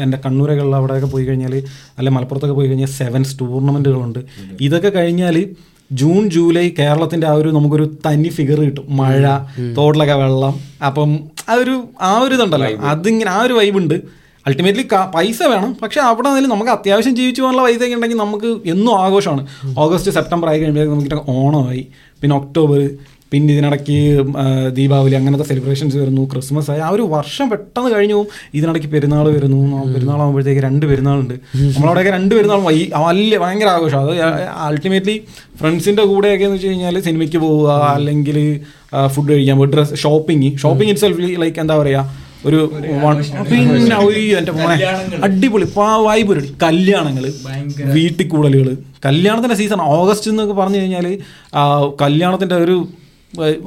എന്റെ കണ്ണൂരകളിൽ അവിടെയൊക്കെ പോയി കഴിഞ്ഞാൽ അല്ലെ മലപ്പുറത്തൊക്കെ പോയി കഴിഞ്ഞാൽ സെവൻസ് ടൂർണമെന്റുകളുണ്ട് ഇതൊക്കെ കഴിഞ്ഞാൽ ജൂൺ ജൂലൈ കേരളത്തിന്റെ ആ ഒരു നമുക്കൊരു തനി ഫിഗർ കിട്ടും. മഴ തോട്ടിലൊക്കെ വെള്ളം അപ്പം ആ ഒരു ആ ഒരു ഇതുണ്ടല്ലോ. അതിങ്ങനെ ആ ഒരു വൈബുണ്ട് അൾട്ടിമേറ്റ്ലി പൈസ വേണം. പക്ഷെ അവിടെ നിന്നാലും നമുക്ക് അത്യാവശ്യം ജീവിച്ചു പോകാനുള്ള പൈസയൊക്കെ ഉണ്ടെങ്കിൽ നമുക്ക് എന്നും ആഘോഷമാണ്. ഓഗസ്റ്റ് സെപ്റ്റംബർ ആയി കഴിയുമ്പോൾ നമുക്ക് ഓണമായി. പിന്നെ ഒക്ടോബർ പിന്നെ ഇതിനിടയ്ക്ക് ദീപാവലി അങ്ങനത്തെ സെലിബ്രേഷൻസ് വരുന്നു. ക്രിസ്മസ് ആയി. ആ ഒരു വർഷം പെട്ടെന്ന് കഴിഞ്ഞു പോകും. ഇതിനിടയ്ക്ക് പെരുന്നാൾ വരുന്നു. പെരുന്നാളാകുമ്പോഴത്തേക്ക് രണ്ട് പെരുന്നാളുണ്ട്. നമ്മളവിടെയൊക്കെ രണ്ട് പെരുന്നാൾ വൈ- വലിയ ഭയങ്കര ആഘോഷം. അത് അൾട്ടിമേറ്റ്ലി ഫ്രണ്ട്സിന്റെ കൂടെയൊക്കെ എന്ന് വെച്ച് കഴിഞ്ഞാൽ സിനിമയ്ക്ക് പോവുക അല്ലെങ്കിൽ ഫുഡ് കഴിക്കാൻ പോയി dress shopping shopping itself like എന്താ പറയുക ഒരു പിന്നെ ഒയ്യോ എന്റെ മോനെ അടിപൊളി പാവായി പുരടി കല്യാണങ്ങൾ വീട്ടിൽ കൂടലുകൾ കല്യാണത്തിന്റെ സീസൺ ഓഗസ്റ്റ് എന്നൊക്കെ പറഞ്ഞു കഴിഞ്ഞാൽ കല്യാണത്തിന്റെ ഒരു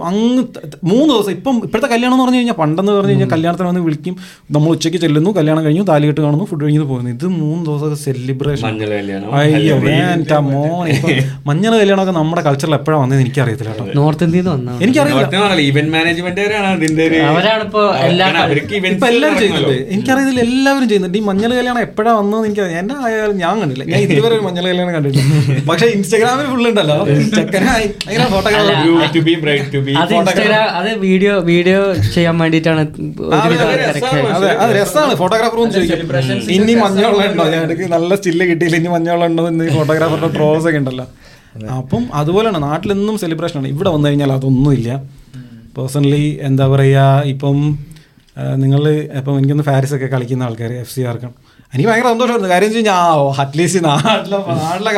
അങ്ങ് മൂന്ന് ദിവസം. ഇപ്പം ഇപ്പോഴത്തെ കല്യാണം എന്ന് പറഞ്ഞു കഴിഞ്ഞാൽ പണ്ടെന്ന് പറഞ്ഞു കഴിഞ്ഞാൽ കല്യാണത്തിന് വന്ന് വിളിക്കും. നമ്മൾ ഉച്ചയ്ക്ക് ചെല്ലുന്നു കല്യാണം കഴിഞ്ഞു താലികെട്ട് കാണുന്നു ഫുഡ് കഴിഞ്ഞ് പോകുന്നു. ഇത് മൂന്ന് ദിവസം സെലിബ്രേഷൻ അയ്യോ വേണ്ട മോൻ ഇപ്പം മഞ്ഞൾ കല്യാണമൊക്കെ നമ്മുടെ കൾച്ചറിൽ എപ്പോഴാണ് വന്നതെന്ന് എനിക്കറിയത്തില്ല കേട്ടോ. നോർത്ത് ഇന്ത്യയിൽ നിന്ന് എനിക്കറിയില്ല. ഇവന്റ് മാനേജ്മെന്റ് എല്ലാവരും ചെയ്യുന്നുണ്ട്. എനിക്കറിയത്തില്ല എല്ലാവരും ചെയ്യുന്നുണ്ട്. ഈ മഞ്ഞൾ കല്യാണം എപ്പോഴാ വന്നതെന്ന് എനിക്ക് എന്നെ ആയാലും ഞാൻ കണ്ടില്ല. ഞാൻ ഇതുവരെ ഒരു മഞ്ഞൾ കല്യാണം കണ്ടിട്ടില്ല. പക്ഷെ ഇൻസ്റ്റാഗ്രാമിൽ ഫുൾ ഉണ്ടല്ലോ. ചെക്കനായി. അങ്ങനെ ഫോട്ടോഗ്രാഫർ അത് വീഡിയോ വീഡിയോ ചെയ്യാൻ വേണ്ടിട്ടാണ് രസമാണ്. ഫോട്ടോഗ്രാഫർ ചോദിക്കും ഇനി മഞ്ഞവെള്ളം ഉണ്ടോ? ഞാൻ നല്ല സ്റ്റില്ല് കിട്ടിയില്ല. ഇനി മഞ്ഞവെള്ളം ഉണ്ടോ എന്ന് ഫോട്ടോഗ്രാഫറുടെ ട്രോൾസ് ഒക്കെ ഉണ്ടല്ലോ. അപ്പം അതുപോലെയാണ് നാട്ടിലെന്നും സെലിബ്രേഷൻ ആണ്. ഇവിടെ വന്നു കഴിഞ്ഞാൽ അതൊന്നുമില്ല പേഴ്സണലി എന്താ പറയുക ഇപ്പം നിങ്ങൾ ഇപ്പം എനിക്കൊന്ന് ഫാരിസ് ഒക്കെ കളിക്കുന്ന ആൾക്കാർ എഫ് സി ആർക്കാണ് എനിക്ക് ഭയങ്കര സന്തോഷമായിരുന്നു. കാര്യം വെച്ച് കഴിഞ്ഞാൽ അറ്റ്ലീസ്റ്റ് നാട്ടിലെ നാട്ടിലെ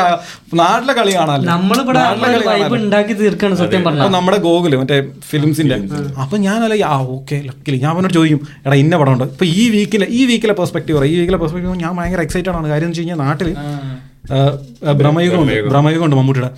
നാട്ടിലെ കളി കാണാമല്ലോ. ഉണ്ടാക്കി തീർക്കാണ് സത്യം നമ്മുടെ ഗോകുൽ മറ്റേ ഫിലിംസിന്റെ. അപ്പൊ ഞാനല്ല ആ ഓക്കെ ലക്കിലി ഞാൻ അവനോട് ചോദിക്കും എടാ ഇന്ന പടം ഉണ്ട് ഇപ്പൊ ഈ വീക്കിലെ ഈ വീക്കിലെ പെർസ്പെക്റ്റീവ് പറയും ഈ വീക്കിലെ പെർസ്പെക്റ്റീവ് ഞാൻ ഭയങ്കര എക്സൈറ്റഡ് ആണ്. കാര്യം ചെയ്യാൻ വെച്ച് കഴിഞ്ഞാൽ നാട്ടിൽ ബ്രഹ്മയുഗം ഉണ്ട്. ബ്രഹ്മയുഗം ഉണ്ട് മമ്മൂട്ടിയുടെ.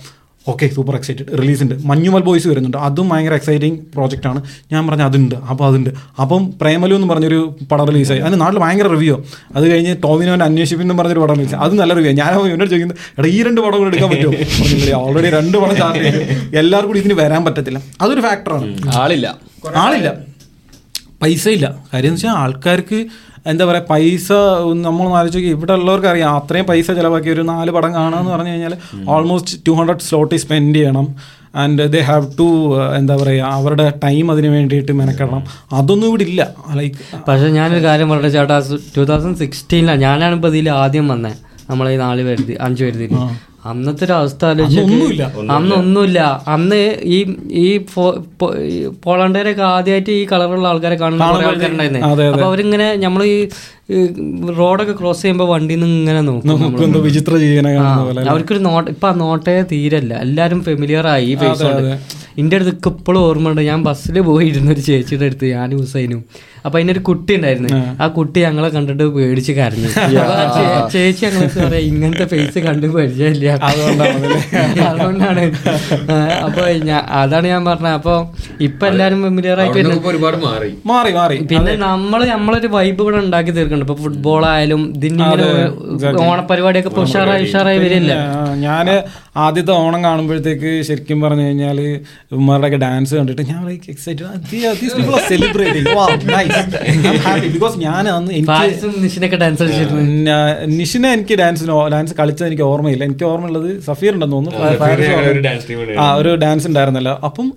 ഓക്കെ സൂപ്പർ എക്സൈറ്റഡ് റിലീസ് ഉണ്ട്. മഞ്ഞുമൽ ബോയ്സ് വരുന്നുണ്ട്. അതും ഭയങ്കര എക്സൈറ്റിംഗ് പ്രോജക്റ്റ് ആണ്. ഞാൻ പറഞ്ഞ അതുണ്ട്. അപ്പോൾ അതുണ്ട്. അപ്പം പ്രേമലു എന്ന് പറഞ്ഞൊരു പടം റിലീസായി അതിന് നാട്ടിൽ ഭയങ്കര റിവ്യൂ അത് കഴിഞ്ഞ് ടോമിനോന്റെ അന്വേഷിപ്പ് എന്ന് പറഞ്ഞൊരു പടം റിലീസ് അത് നല്ല റിവ്യൂ ഞാൻ എന്നോട് ചോദിക്കുന്നത് എടാ ഈ രണ്ട് പടം കൂടെ എടുക്കാൻ പറ്റുമോ? ഓൾറെഡി രണ്ട് പടം ചാർജ് എല്ലാവർക്കും കൂടി ഇതിന് വരാൻ പറ്റത്തില്ല. അതൊരു ഫാക്ടറാണ് ആളില്ല. ആളില്ല. പൈസ ഇല്ല കാര്യം എന്ന് വെച്ചാൽ ആൾക്കാർക്ക് എന്താ പറയുക പൈസ നമ്മൾ ആലോചിച്ച് നോക്കി ഇവിടെ ഉള്ളവർക്ക് അറിയാം അത്രയും പൈസ ചിലവാക്കി ഒരു നാല് പടം കാണാന്ന് പറഞ്ഞു കഴിഞ്ഞാൽ almost two hundred zloty spend ചെയ്യണം. ആൻഡ് ദേ ഹാവ് ടു എന്താ പറയുക അവരുടെ ടൈം അതിന് വേണ്ടിയിട്ട് മെനക്കെടണം. അതൊന്നും ഇവിടെ ഇല്ല. ലൈക്ക് പക്ഷെ ഞാനൊരു കാര്യം പറഞ്ഞ ചേട്ടാ ടു തൗസൻഡ് സിക്സ്റ്റീനിലാണ് ഞാനാണ് ഇപ്പോൾ ഇതിൽ ആദ്യം വന്നത് നമ്മളെ ഈ നാല് പേര് അഞ്ച് പേര് അന്നത്തെ ഒരു അവസ്ഥ ആലോചിച്ചില്ല അന്നൊന്നുമില്ല. അന്ന് ഒന്നുമില്ല അന്ന് ഈ ഈ പോളണ്ടേരൊക്കെ ആദ്യമായിട്ട് ഈ കളറുള്ള ആൾക്കാരെ കാണുന്ന കുറേ ആൾക്കാരുണ്ടായിരുന്നേ. അപ്പൊ അവരിങ്ങനെ നമ്മൾ ഈ റോഡൊക്കെ ക്രോസ് ചെയ്യുമ്പോൾ വണ്ടിയിൽ നിന്ന് ഇങ്ങനെ നോക്കും വിചിത്ര ജീവനെ കാണുന്ന പോലെ അവർക്കൊരു നോട്ട് ഇപ്പൊ ആ നോട്ടേ തീരല്ല. എല്ലാരും ഫെമിലിയർ ആയി ഈ ഫേസ് ഇന്റെ അടുത്ത് ഇപ്പോഴും ഓർമ്മയുണ്ട്. ഞാൻ ബസ്സിൽ പോയിരുന്നു ഒരു ചേച്ചിയുടെ അടുത്ത് ഞാനും ഹുസൈനും. അപ്പൊ അതിനൊരു കുട്ടി ഉണ്ടായിരുന്നു ആ കുട്ടി ഞങ്ങളെ കണ്ടിട്ട് പേടിച്ച് കരഞ്ഞു ചേച്ചി ഞങ്ങളെ പറയാ ഇങ്ങനത്തെ ഫേസ് കണ്ട് പരിചയമില്ല അതുകൊണ്ടാണ് അപ്പൊ ഞാൻ അതാണ് ഞാൻ പറഞ്ഞത് അപ്പൊ ഇപ്പൊ എല്ലാരും ഫെമിലിയർ ആയിട്ട് ഒരുപാട് മാറി മാറി മാറി പിന്നെ നമ്മൾ നമ്മളൊരു വൈബ് ഇവിടെ ഉണ്ടാക്കി തീർക്കുന്നുണ്ട് ഇപ്പൊ ഫുട്ബോൾ ആയാലും ഇതിങ്ങനെ ഓണപരിപാടിയൊക്കെ ഇപ്പൊ ഉഷാറായി ഉഷാറായി വരില്ല ഞാൻ ആദ്യത്തെ ഓണം കാണുമ്പോഴത്തേക്ക് ശരിക്കും പറഞ്ഞു കഴിഞ്ഞാൽ ഉമ്മാരുടെയൊക്കെ ഡാൻസ് കണ്ടിട്ട് ഞാൻ എക്സൈറ്റഡ് സെലിബ്രേറ്റിംഗ് ഹാപ്പി ബിക്കോസ് ഞാൻ അന്ന് എനിക്ക് ഫാരിസും നിഷിനൊക്കെ ഡാൻസ് നിഷിനെ എനിക്ക് ഡാൻസിന് ഡാൻസ് കളിച്ചത് എനിക്ക് ഓർമ്മയില്ല. എനിക്ക് ഓർമ്മയുള്ളത് സഫീർ ഉണ്ടെന്ന് തോന്നുന്നു. ആ ഒരു ഡാൻസ് ഉണ്ടായിരുന്നല്ലോ. അപ്പം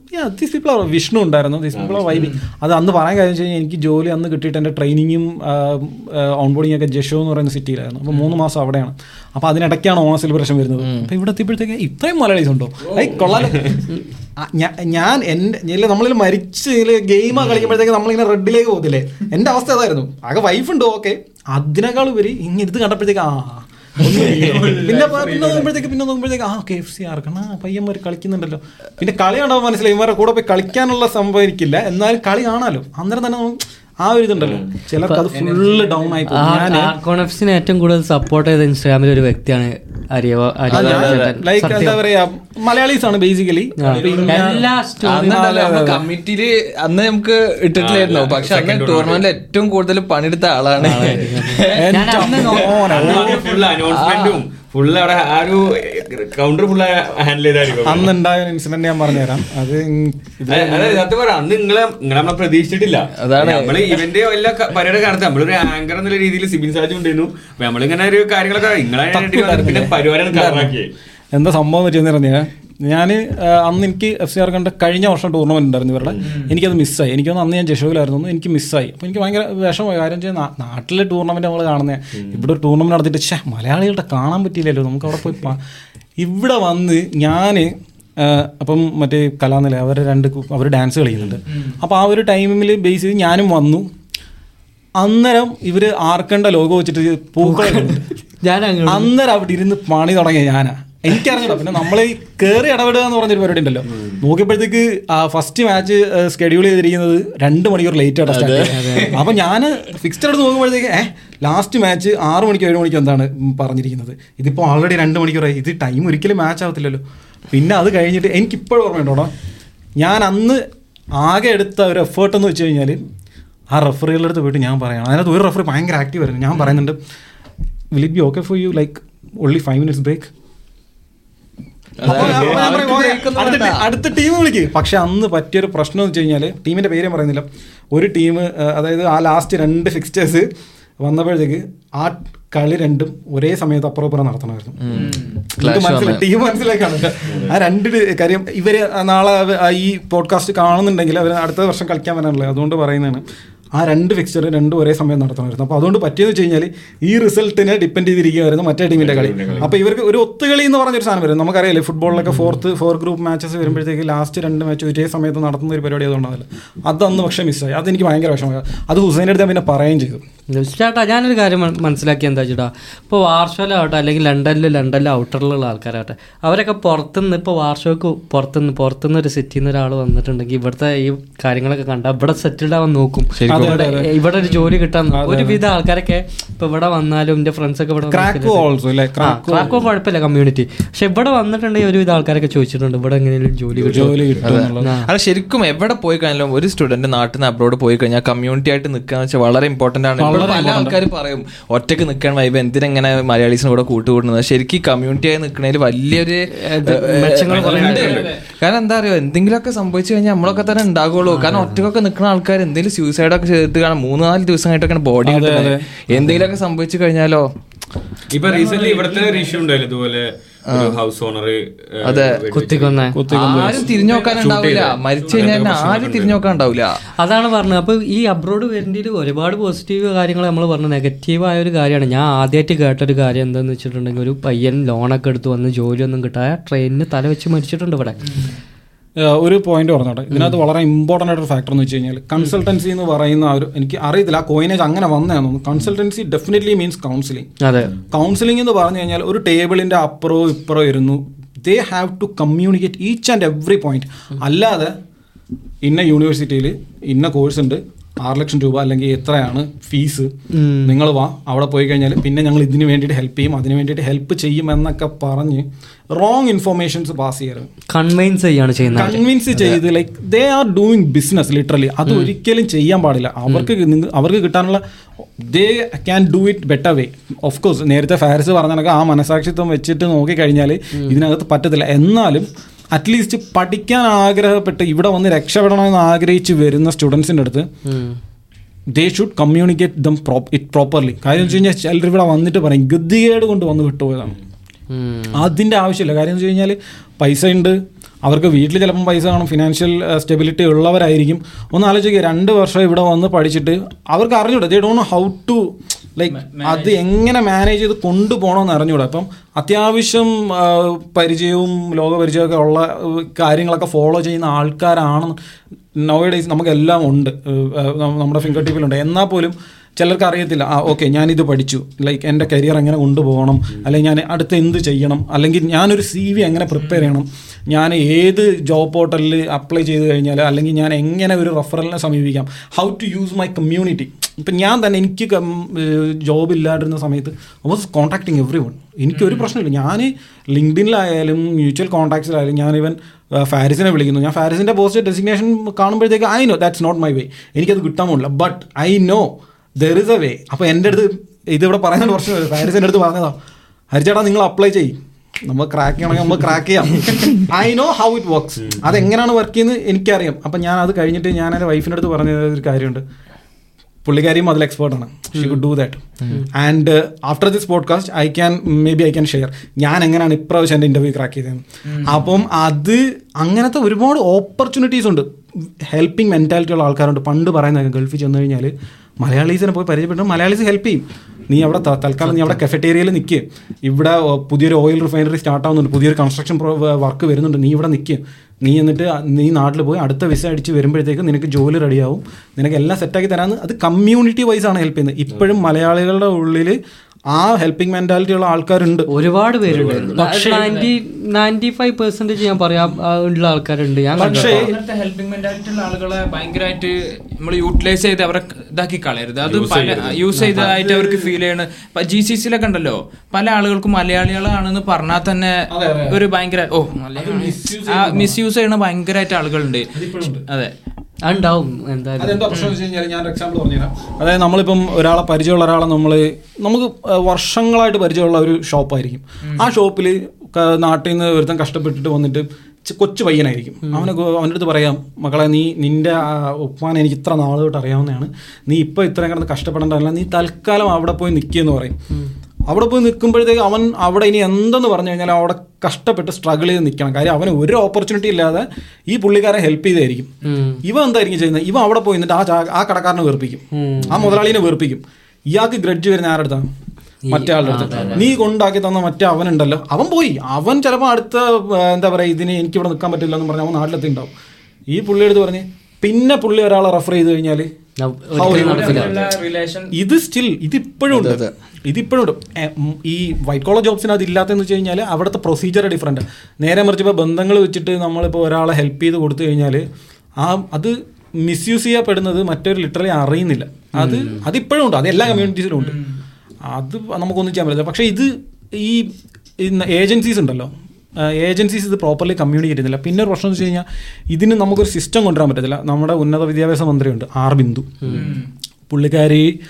ദിസ് പീപ്പിൾ ആർ വിഷ്ണു ഉണ്ടായിരുന്നു. ദിസ് പീപ്പിൾ ആർ വൈബിങ് അത് അന്ന് പറയാൻ കാര്യം വെച്ച് കഴിഞ്ഞാൽ എനിക്ക് ജോലി അന്ന് കിട്ടിയിട്ട് എന്റെ ട്രെയിനിങ്ങും ഓൺ ബോർഡിംഗ് ഒക്കെ ജഷോ എന്ന് പറയുന്ന സിറ്റിയിലായിരുന്നു അപ്പോൾ മൂന്ന് മാസം അവിടെയാണ്. അപ്പോൾ അതിനിടയ്ക്കാണ് ഓണ സെലിബ്രേഷൻ വരുന്നത്. അപ്പോൾ ഇവിടെ എത്തിയപ്പോഴത്തേക്ക് ഇത്രയും മലയാളീസ് ഉണ്ടോ? ഐ കൊള്ളാലോ ഞാൻ എന്റെ നമ്മളിൽ മരിച്ച് ഗെയിം കളിക്കുമ്പോഴത്തേക്ക് നമ്മളിങ്ങനെ റെഡിലേക്ക് പോകത്തില്ലേ എന്റെ അവസ്ഥ അതായിരുന്നു. ആകെ വൈഫ് ഉണ്ട് ഓക്കെ അതിനേക്കാൾ ഉപരി ഇങ്ങനെ ഇത് കണ്ടപ്പോഴത്തേക്ക് ആ പിന്നെ നോക്കുമ്പോഴത്തേക്ക് പിന്നെ നോക്കുമ്പോഴത്തേക്ക് ആ കെ എഫ് സി ആർക്കണം? ആ പയ്യന്മാർ കളിക്കുന്നുണ്ടല്ലോ. പിന്നെ കളി കണ്ടാൽ മനസ്സിലായി ഇവരുടെ കൂടെ പോയി കളിക്കാനുള്ള സംഭവം എനിക്കില്ല. എന്നാലും കളി കാണാലോ. അന്നേരം തന്നെ ആ ഒരു ഇതുണ്ടല്ലോ. ചിലർക്ക് അത് ഫുള്ള് ഡൗൺ ആയി പോകും ഞാൻ ആർക്കോണഫ്സിനെ ഏറ്റവും കൂടുതൽ സപ്പോർട്ട് ചെയ്ത ഇൻസ്റ്റാഗ്രാമിൽ ഒരു വ്യക്തിയാണ് അരിയോ ലൈക്ക് എന്താ പറയാ മലയാളീസ് ആണ് ബേസിക്കലി എല്ലാ കമ്മിറ്റിയിൽ അന്ന് നമുക്ക് ഇട്ടിട്ടില്ലായിരുന്നു. പക്ഷെ അന്ന് ടൂർണമെന്റിൽ ഏറ്റവും കൂടുതൽ പണിയെടുത്ത ആളാണ്. അനൗൺസ്മെന്റും അവിടെ ആ ഒരു കൗണ്ടർ ഫുൾ ഹാൻഡിൽ ചെയ്തായിരിക്കും അന്ന് ഉണ്ടായ ഇൻസിഡന്റ് ഞാൻ പറഞ്ഞുതരാം. അത് അതായത് സത്യം പറയാം അന്ന് നിങ്ങളെ നിങ്ങളെ നമ്മളെ പ്രതീക്ഷിച്ചിട്ടില്ല. അതാണ്. നമ്മൾ ഇവന്റെ എല്ലാ പരിപാടി കാണത്ത് നമ്മളൊരു ആങ്കർ എന്നുള്ള രീതിയിൽ സിബിൻ സാജ് ഉണ്ടായിരുന്നു. അപ്പൊ നമ്മളിങ്ങനെ ഒരു കാര്യങ്ങളൊക്കെ നിങ്ങളെ പിന്നെ പരിപാടിയാണ് എന്താ സംഭവം എന്ന് വെച്ചാൽ ഞാൻ അന്ന് എനിക്ക് എഫ് സി ആർ കണ്ട കഴിഞ്ഞ വർഷം ടൂർണമെന്റ് ഉണ്ടായിരുന്നു ഇവരുടെ. എനിക്കത് മിസ്സായി. എനിക്കൊന്ന് അന്ന് ഞാൻ ജഷോയിലായിരുന്നു എനിക്ക് മിസ്സായി. അപ്പോൾ എനിക്ക് ഭയങ്കര വിഷമമായി. കാര്യം വെച്ചാൽ നാട്ടിലെ ടൂർണമെന്റ് നമ്മൾ കാണുന്നത് ഇവിടെ ഒരു ടൂർണമെന്റ് നടത്തിയിട്ട് ഛേ മലയാളികളുടെ കാണാൻ പറ്റിയില്ലല്ലോ. നമുക്ക് അവിടെ പോയി ഇവിടെ വന്ന് ഞാൻ അപ്പം മറ്റേ കലാനില അവർ രണ്ട് അവർ ഡാൻസ് കളിക്കുന്നുണ്ട്. അപ്പോൾ ആ ഒരു ടൈമിൽ ബേസ് ചെയ്ത് ഞാനും വന്നു. അന്നേരം ഇവർ ആർക്കണ്ട ലോഗോ വെച്ചിട്ട് അങ്ങ് അന്നേരം അവിടെ ഇരുന്ന് പണി തുടങ്ങിയ ഞാനാ. എനിക്കറിഞ്ഞില്ല പിന്നെ നമ്മൾ ഈ കയറി ഇടപെടുക എന്ന് പറഞ്ഞൊരു പരിപാടി ഉണ്ടല്ലോ. നോക്കിയപ്പോഴത്തേക്ക് ആ ഫസ്റ്റ് മാച്ച് സ്കെഡ്യൂൾ ചെയ്തിരിക്കുന്നത് രണ്ട് മണിക്കൂർ ലേറ്റ് ആയിട്ട് സ്റ്റാർട്ട് അപ്പൊ ഞാൻ ഫിക്സ്ഡ് എടുത്ത് നോക്കുമ്പോഴത്തേക്ക് ഏഹ് ലാസ്റ്റ് മാച്ച് ആറ് മണിക്കോ ഏഴ് മണിക്കോ എന്താണ് പറഞ്ഞിരിക്കുന്നത്. ഇതിപ്പോ ഓൾറെഡി രണ്ട് മണിക്കൂറായി. ഇത് ടൈം ഒരിക്കലും മാച്ച് ആവത്തില്ലല്ലോ. പിന്നെ അത് കഴിഞ്ഞിട്ട് എനിക്ക് എനിക്കിപ്പോഴും ഓർമ്മയുണ്ടോടാ ഞാൻ അന്ന് ആകെ എടുത്ത ഒരു എഫേർട്ട് എന്ന് വെച്ച് കഴിഞ്ഞാൽ ആ റെഫറികളുടെ അടുത്ത് പോയിട്ട് ഞാൻ പറയണം. അതിനകത്ത് ഒരു റെഫറി ഭയങ്കര ആക്റ്റീവ് ആയിരുന്നു. ഞാൻ പറയുന്നുണ്ട് will it be okay for you like only five minutes break അടുത്ത ടീം വിളിക്ക്. പക്ഷെ അന്ന് പറ്റിയൊരു പ്രശ്നം എന്ന് വെച്ച് കഴിഞ്ഞാൽ ടീമിന്റെ പേര് പറയുന്നില്ല. ഒരു ടീം അതായത് ആ ലാസ്റ്റ് രണ്ട് ഫിക്സ്റ്റേഴ്സ് വന്നപ്പോഴത്തേക്ക് ആ കളി രണ്ടും ഒരേ സമയത്ത് അപ്പുറം അപ്പുറം നടത്തണമായിരുന്നു. മനസ്സിലായി ടീം മനസ്സിലാക്കാണ് ആ രണ്ട് കാര്യം ഇവർ നാളെ ഈ പോഡ്കാസ്റ്റ് കാണുന്നുണ്ടെങ്കിൽ അവർ അടുത്ത വർഷം കളിക്കാൻ വരാനുള്ളത്. അതുകൊണ്ട് പറയുന്നതാണ്. ആ രണ്ട് ഫിക്സ്ചർ രണ്ടും ഒരേ സമയം നടത്തണമായിരുന്നു. അപ്പോൾ അതുകൊണ്ട് പറ്റിയെന്ന് വെച്ച് കഴിഞ്ഞാൽ ഈ റിസൾട്ടിനെ ഡിപ്പെൻഡ് ചെയ്തിരിക്കുകയായിരുന്നു മറ്റേ ടീമിന്റെ കളി. അപ്പോൾ ഇവർക്ക് ഒരു ഒത്തുകളി എന്ന് പറഞ്ഞൊരു സാധനം വരും. നമുക്കറിയാലേ ഫുട്ബോളിലൊക്കെ ഫോർത്ത് ഫോർ ഗ്രൂപ്പ് മാച്ചസ് വരുമ്പോഴത്തേക്ക് ലാസ്റ്റ് രണ്ട് മാച്ച് ഒരേ സമയത്ത് നടത്തുന്ന ഒരു പരിപാടി അതുകൊണ്ടാണല്ലോ അതന്ന് പക്ഷേ മിസ്സായി അതെനിക്ക് ഭയങ്കര വിഷമമായി. അത് ഹുസൈന്റെ അടുത്ത് ഞാൻ പിന്നെ പറയുകയും ചെയ്തു. ചേട്ടാ ഞാനൊരു കാര്യം മനസ്സിലാക്കി എന്താ ചേട്ടാ ഇപ്പോൾ വാർഷോയിലാവട്ടെ അല്ലെങ്കിൽ ലണ്ടനിൽ ലണ്ടനിലെ ഔട്ടറിലുള്ള ആൾക്കാരാവട്ടെ അവരൊക്കെ പുറത്തുനിന്ന് ഇപ്പോൾ വാർഷോക്ക് പുറത്തുനിന്ന് പുറത്തുനിന്ന് ഒരു സിറ്റിയിൽ നിന്ന് ഒരാൾ വന്നിട്ടുണ്ടെങ്കിൽ ഇവിടുത്തെ ഈ കാര്യങ്ങളൊക്കെ കണ്ട ഇവിടെ സെറ്റിൽഡ് ആവാൻ നോക്കും. ഇവിടെ ഇവിടെ ഒരു ജോലി കിട്ടാൻ ഒരുവിധ ആൾക്കാരൊക്കെ ഇപ്പൊ ഇവിടെ വന്നാലും എന്റെ ഫ്രണ്ട്സ് ഒക്കെ ഇവിടെ ക്രാക്കോ ഓൾസോ അല്ലേ? ക്രാക്കോ ക്രാക്കോ കുഴപ്പമില്ല കമ്മ്യൂണിറ്റി പക്ഷെ ഇവിടെ വന്നിട്ടുണ്ടെങ്കിൽ ഒരുവിധ ആൾക്കാരൊക്കെ ചോദിച്ചിട്ടുണ്ട് ഇവിടെ എങ്ങനെയും ജോലി കിട്ടും. ജോലി കിട്ടും എന്നുള്ളത്. ആ. ശരിക്കും എവിടെ പോയി കഴിഞ്ഞാലും ഒരു സ്റ്റുഡന്റ് നാട്ടിൽ നിന്ന് അബ്രോഡ് പോയി കഴിഞ്ഞാൽ കമ്മ്യൂണിറ്റി ആയിട്ട് നിൽക്കുക വെച്ചാൽ വളരെ ഇമ്പോർട്ടന്റ് ആണ് പല ആൾക്കാരും പറയും ഒറ്റയ്ക്ക് നിൽക്കാൻ വൈബ് എന്തിനെങ്ങനെ മലയാളീസിനെ കൂടെ കൂട്ടുകൂടുന്നത്? ശരിക്കും കമ്മ്യൂണിറ്റി ആയി നിൽക്കുന്നതിൽ വലിയൊരു. കാരണം എന്താ അറിയോ? എന്തെങ്കിലുമൊക്കെ സംഭവിച്ചു കഴിഞ്ഞാൽ നമ്മളൊക്കെ തന്നെ ഉണ്ടാകുള്ളൂ കാരണം ഒറ്റക്കൊക്കെ നിൽക്കുന്ന ആൾക്കാർ എന്തെങ്കിലും സൂയിസൈഡ് ഒക്കെ ചെയ്തിട്ട് കാണാം. മൂന്ന് നാല് ദിവസമായിട്ടൊക്കെയാണ് ബോഡി എന്തെങ്കിലുമൊക്കെ സംഭവിച്ചു കഴിഞ്ഞാലോ? ഇപ്പൊ റീസെന്റ് ഇവിടുത്തെ ഒരു ഇഷ്യൂ ഉണ്ടായില്ല ഇതുപോലെ ഹൗസ് ഓണർ കുത്തിക്കൊന്നേ. ആരും തിരിഞ്ഞു മരിച്ചു കഴിഞ്ഞാൽ ആരും തിരിഞ്ഞു നോക്കാൻ അതാണ് പറഞ്ഞത്. അപ്പൊ ഈ അബ്രോഡ് വരേണ്ടി ഒരുപാട് പോസിറ്റീവ് കാര്യങ്ങൾ നമ്മൾ പറഞ്ഞു. നെഗറ്റീവായ ഒരു കാര്യമാണ്. ഞാൻ ആദ്യമായിട്ട് കേട്ടൊരു കാര്യം എന്താണെന്ന് വെച്ചിട്ടുണ്ടെങ്കിൽ ഒരു പയ്യൻ ലോണൊക്കെ എടുത്ത് വന്ന് ജോലിയൊന്നും കിട്ടാതെ ട്രെയിനിന് തല വെച്ച് മരിച്ചിട്ടുണ്ട് ഇവിടെ. ഒരു പോയിന്റ് പറഞ്ഞോട്ടെ. ഇതിനകത്ത് വളരെ ഇമ്പോർട്ടന്റ് ആയിട്ടൊരു ഫാക്ടർ എന്ന് വെച്ച് കഴിഞ്ഞാൽ കൺസൾട്ടൻസി എന്ന് പറയുന്ന ഒരു എനിക്ക് അറിയത്തില്ല ആ കോയിനേജ് അങ്ങനെ വന്നതാണെന്ന് കൺസൾട്ടൻസി ഡെഫിനറ്റ്ലി മീൻസ് കൗൺസിലിംഗ് അതെ. കൗൺസിലിംഗ് എന്ന് പറഞ്ഞു കഴിഞ്ഞാൽ ഒരു ടേബിളിന്റെ അപ്പുറോ ഇപ്പുറോ ഇരുന്നു. They have to communicate each and every point അല്ലാതെ ഇന്ന യൂണിവേഴ്സിറ്റിയിൽ ഇന്ന കോഴ്സ് ഉണ്ട് ആറ് ലക്ഷം രൂപ അല്ലെങ്കിൽ എത്രയാണ് ഫീസ് നിങ്ങൾ വാ അവിടെ പോയി കഴിഞ്ഞാൽ പിന്നെ ഞങ്ങൾ ഇതിന് വേണ്ടിയിട്ട് ഹെൽപ്പ് ചെയ്യും അതിന് വേണ്ടിയിട്ട് ഹെൽപ്പ് ചെയ്യും എന്നൊക്കെ പറഞ്ഞ് റോങ് ഇൻഫർമേഷൻസ് പാസ് ചെയ്യരുത്. കൺവൈൻസ് ചെയ്യാണ് ചെയ്യുന്നത്. കൺവിൻസ് ചെയ്ത് like they are doing business literally അത് ഒരിക്കലും ചെയ്യാൻ പാടില്ല. അവർക്ക് അവർക്ക് കിട്ടാനുള്ള they can do it better way of course നേരത്തെ ഫാരിസ് പറഞ്ഞ ആ മനസാക്ഷിത്വം വെച്ചിട്ട് നോക്കിക്കഴിഞ്ഞാൽ ഇതിനകത്ത് പറ്റത്തില്ല. എന്നാലും അറ്റ്ലീസ്റ്റ് പഠിക്കാൻ ആഗ്രഹപ്പെട്ട് ഇവിടെ വന്ന് രക്ഷപ്പെടണമെന്ന് ആഗ്രഹിച്ച് വരുന്ന സ്റ്റുഡൻസിന്റെ അടുത്ത് they should communicate them it properly കാര്യം വെച്ച് കഴിഞ്ഞാൽ ചിലർ ഇവിടെ വന്നിട്ട് പറയും ഗതികേട് കൊണ്ട് വന്ന് വിട്ടുപോയതാണ്. അതിന്റെ ആവശ്യമില്ല. കാര്യം എന്ന് വെച്ച് കഴിഞ്ഞാൽ പൈസ ഉണ്ട്. അവർക്ക് വീട്ടിൽ ചിലപ്പം പൈസ കാണും. ഫിനാൻഷ്യൽ സ്റ്റെബിലിറ്റി ഉള്ളവരായിരിക്കും. ഒന്ന് ആലോചിക്കുക രണ്ട് വർഷം ഇവിടെ വന്ന് പഠിച്ചിട്ട് അവർക്ക് അറിഞ്ഞൂടെ. They don't how to like അത് എങ്ങനെ മാനേജ് ചെയ്ത് കൊണ്ടുപോകണമെന്ന് അറിഞ്ഞൂടെ. അപ്പം അത്യാവശ്യം പരിചയവും ലോകപരിചയമൊക്കെ ഉള്ള കാര്യങ്ങളൊക്കെ ഫോളോ ചെയ്യുന്ന ആൾക്കാരാണെന്ന് നോ ഡേയ്സ് നമുക്കെല്ലാം ഉണ്ട്. നമ്മുടെ ഫിംഗർ ടിപ്പിലുണ്ട് എന്നാൽ പോലും ചിലർക്ക് അറിയത്തില്ല ആ ഓക്കെ ഞാനിത് പഠിച്ചു. ലൈക്ക് എന്റെ കരിയർ എങ്ങനെ കൊണ്ടുപോകണം? അല്ലെങ്കിൽ ഞാൻ അടുത്ത് എന്ത് ചെയ്യണം? അല്ലെങ്കിൽ ഞാനൊരു സി വി എങ്ങനെ പ്രിപ്പയർ ചെയ്യണം? ഞാൻ ഏത് ജോബ് പോർട്ടലിൽ അപ്ലൈ ചെയ്ത് കഴിഞ്ഞാൽ അല്ലെങ്കിൽ ഞാൻ എങ്ങനെ ഒരു റെഫറലിനെ സമീപിക്കാം? How to use my community ഇപ്പം ഞാൻ തന്നെ എനിക്ക് ജോബ് ഇല്ലാതിരുന്ന സമയത്ത് I was contacting everyone എനിക്കൊരു പ്രശ്നമില്ല. ഞാൻ ലിങ്ക്ഡിനിലായാലും മ്യൂച്വൽ കോൺടാക്ട്സിലായാലും ഞാൻ ഇവൻ ഫാരിസിനെ വിളിക്കുന്നു. ഞാൻ ഫാരിസിന്റെ post designation കാണുമ്പോഴത്തേക്ക് I know that's not my way എനിക്കത് കിട്ടാൻ പോകില്ല but I know there is a way അപ്പോൾ എന്റെ അടുത്ത് ഇതിവിടെ പറയുന്ന കുറച്ച് ഫാരിസിന്റെ അടുത്ത് പറഞ്ഞതാ. ഹരിച്ചേട്ടാ നിങ്ങൾ അപ്ലൈ ചെയ്യും. നമ്മൾ ക്രാക്ക് ചെയ്യണമെങ്കിൽ നമ്മൾ ക്രാക്ക് ചെയ്യാം. I know how it works അതെങ്ങനെയാണ് വർക്ക് ചെയ്യുന്നത് എനിക്കറിയാം. അപ്പം ഞാൻ അത് കഴിഞ്ഞിട്ട് ഞാൻ എന്റെ വൈഫിന്റെ അടുത്ത് പറഞ്ഞ ഒരു കാര്യമുണ്ട്. പുള്ളിക്കാരിയും അതിൽ എക്സ്പേർട്ടാണ് she could do that and after this podcast I can maybe I can share ഞാൻ എങ്ങനെയാണ് ഇപ്രാവശ്യം എന്റെ ഇന്റർവ്യൂ ക്രാക്ക് ചെയ്തത് അപ്പം അത് അങ്ങനത്തെ ഒരുപാട് ഓപ്പർച്യൂണിറ്റീസ് ഉണ്ട്. ഹെൽപ്പിംഗ് മെന്റാലിറ്റി ഉള്ള ആൾക്കാരുണ്ട്. പണ്ട് പറയുന്നത് ഗൾഫിൽ ചെന്ന് കഴിഞ്ഞാൽ മലയാളീസിനെ പോയി പരിചയപ്പെട്ടു. മലയാളീസ് ഹെൽപ്പ് ചെയ്യും. നീ അവിടെ തൽക്കാലം നീ അവിടെ കഫറ്റേരിയയിൽ നിൽക്കുക ഇവിടെ പുതിയൊരു ഓയിൽ റിഫൈനറി സ്റ്റാർട്ട് ആവുന്നുണ്ട്. പുതിയൊരു കൺസ്ട്രക്ഷൻ വർക്ക് വരുന്നുണ്ട്. നീ ഇവിടെ നിൽക്കുക നീ എന്നിട്ട് നീ നാട്ടിൽ പോയി അടുത്ത വിസ അടിച്ച് വരുമ്പോഴത്തേക്ക് നിനക്ക് ജോലി റെഡിയാവും നിനക്ക് എല്ലാം സെറ്റാക്കി തരാമെന്ന് അത് കമ്മ്യൂണിറ്റി വൈസ് ആണ് ഹെൽപ്പ് ചെയ്യുന്നത്. ഇപ്പോഴും മലയാളികളുടെ ഉള്ളിൽ ആ ഹെൽപ്പിംഗ് മെന്റാലിറ്റി ഉള്ള ആൾക്കാരുണ്ട്. ഒരുപാട് പേരുണ്ട്. പക്ഷേ നയന്റി ഫൈവ് പെർസെന്റേജ് ഞാൻ പറയാം ഉള്ള ആൾക്കാരുണ്ട്. ഞാൻ പക്ഷേ ഹെൽപ്പിംഗ് മെന്റാലിറ്റി ഉള്ള ആളുകളെ ഭയങ്കരമായിട്ട് നമ്മൾ യൂട്ടിലൈസ് ചെയ്ത് അവരെ ഇതാക്കി കളയരുത്. അത് പല യൂസ് ചെയ്തതായിട്ട് അവർക്ക് ഫീൽ ചെയ്യണ. ജി സി സിയിലൊക്കെ ഉണ്ടല്ലോ. പല ആളുകൾക്കും മലയാളികളാണെന്ന് പറഞ്ഞാൽ തന്നെ ഒരു ഭയങ്കര ഓ മിസ് യൂസ് ചെയ്യണ. ഭയങ്കരമായിട്ട് ആളുകളുണ്ട്. അതെ. ഉണ്ടാവും എന്തായാലും. അതെന്താ പ്രശ്നം വെച്ച് കഴിഞ്ഞാൽ ഞാൻ എക്സാമ്പിൾ പറഞ്ഞുതരാം. അതായത് നമ്മളിപ്പം ഒരാളെ പരിചയമുള്ള ഒരാളെ നമ്മൾ നമുക്ക് വർഷങ്ങളായിട്ട് പരിചയമുള്ള ഒരു ഷോപ്പായിരിക്കും. ആ ഷോപ്പിൽ നാട്ടിൽ നിന്ന് ഒരുത്തൻ കഷ്ടപ്പെട്ടിട്ട് വന്നിട്ട് കൊച്ചു പയ്യനായിരിക്കും. അവനെ അവന്റെ അടുത്ത് പറയാം മക്കളെ നീ നിന്റെ ആ ഉപ്പാൻ എനിക്ക് ഇത്ര നാൾ തൊട്ട് അറിയാവുന്നതാണ്. നീ ഇപ്പോൾ ഇത്രയും കിടന്ന് കഷ്ടപ്പെടേണ്ടതല്ല. നീ തൽക്കാലം അവിടെ പോയി നിൽക്കിയെന്ന് പറയും. അവിടെ പോയി നിൽക്കുമ്പോഴത്തേക്ക് അവൻ അവിടെ ഇനി എന്തെന്ന് പറഞ്ഞു കഴിഞ്ഞാൽ അവിടെ കഷ്ടപ്പെട്ട് സ്ട്രഗിൾ ചെയ്ത് നിൽക്കണം. കാര്യം അവന് ഒരു ഓപ്പർച്യൂണിറ്റി ഇല്ലാതെ ഈ പുള്ളിക്കാരൻ ഹെൽപ്പ് ചെയ്തായിരിക്കും. ഇവ എന്തായിരിക്കും ചെയ്യുന്നത്? ഇവ അവിടെ പോയി നിന്നിട്ട് ആ ആ കടക്കാരനെ വെറുപ്പിക്കും ആ മുതലാളിനെ വെറുപ്പിക്കും ഇയാൾക്ക് ഗ്രഡ്ജ് വരുന്ന ആരുടെ അടുത്താണ്? മറ്റേ ആളുടെ അടുത്ത് നീ കൊണ്ടാക്കി തന്ന മറ്റേ അവനുണ്ടല്ലോ. അവൻ പോയി. അവൻ ചിലപ്പോൾ അടുത്ത എന്താ പറയുക ഇതിന് എനിക്കിവിടെ നിൽക്കാൻ പറ്റില്ല എന്ന് പറഞ്ഞാൽ അവൻ നാട്ടിലെത്തി ഉണ്ടാവും ഈ പുള്ളിയെടുത്ത് പറഞ്ഞ് പിന്നെ പുള്ളി ഒരാളെ റെഫർ ചെയ്ത് കഴിഞ്ഞാൽ ഇത് സ്റ്റിൽ ഇതിപ്പോഴും ഉണ്ട്. ഇതിപ്പോഴും ഉണ്ട്. ഈ വൈറ്റ് കോളർ ജോബ്സിന് അത് ഇല്ലാത്തതെന്ന് വെച്ച് കഴിഞ്ഞാൽ അവിടുത്തെ പ്രൊസീജിയർ ഡിഫറെന്റ് നേരെ മറിച്ച് ഇപ്പോൾ ബന്ധങ്ങൾ വെച്ചിട്ട് നമ്മളിപ്പോൾ ഒരാളെ ഹെൽപ്പ് ചെയ്ത് കൊടുത്തു കഴിഞ്ഞാൽ ആ അത് മിസ്യൂസ് ചെയ്യപ്പെടുന്നത് മറ്റൊരു ലിറ്ററലി അറിയുന്നില്ല. അത് അതിപ്പോഴും ഉണ്ട്. അത് എല്ലാ കമ്മ്യൂണിറ്റീസിലും ഉണ്ട്. അത് നമുക്കൊന്നും ചെയ്യാൻ പറ്റില്ല. പക്ഷേ ഇത് ഈ ഏജൻസീസ് ഉണ്ടല്ലോ. ഏജൻസീസ് ഇത് പ്രോപ്പർലി കമ്മ്യൂണിക്കേറ്റ് ചെയ്യുന്നില്ല. പിന്നെ ഒരു പ്രശ്നം എന്ന് വെച്ച് കഴിഞ്ഞാൽ ഇതിന് നമുക്കൊരു സിസ്റ്റം കൊണ്ടുവരാൻ പറ്റത്തില്ല. നമ്മുടെ ഉന്നത വിദ്യാഭ്യാസ മന്ത്രിയുണ്ട് ആർ ബിന്ദു. പുള്ളിക്കാരി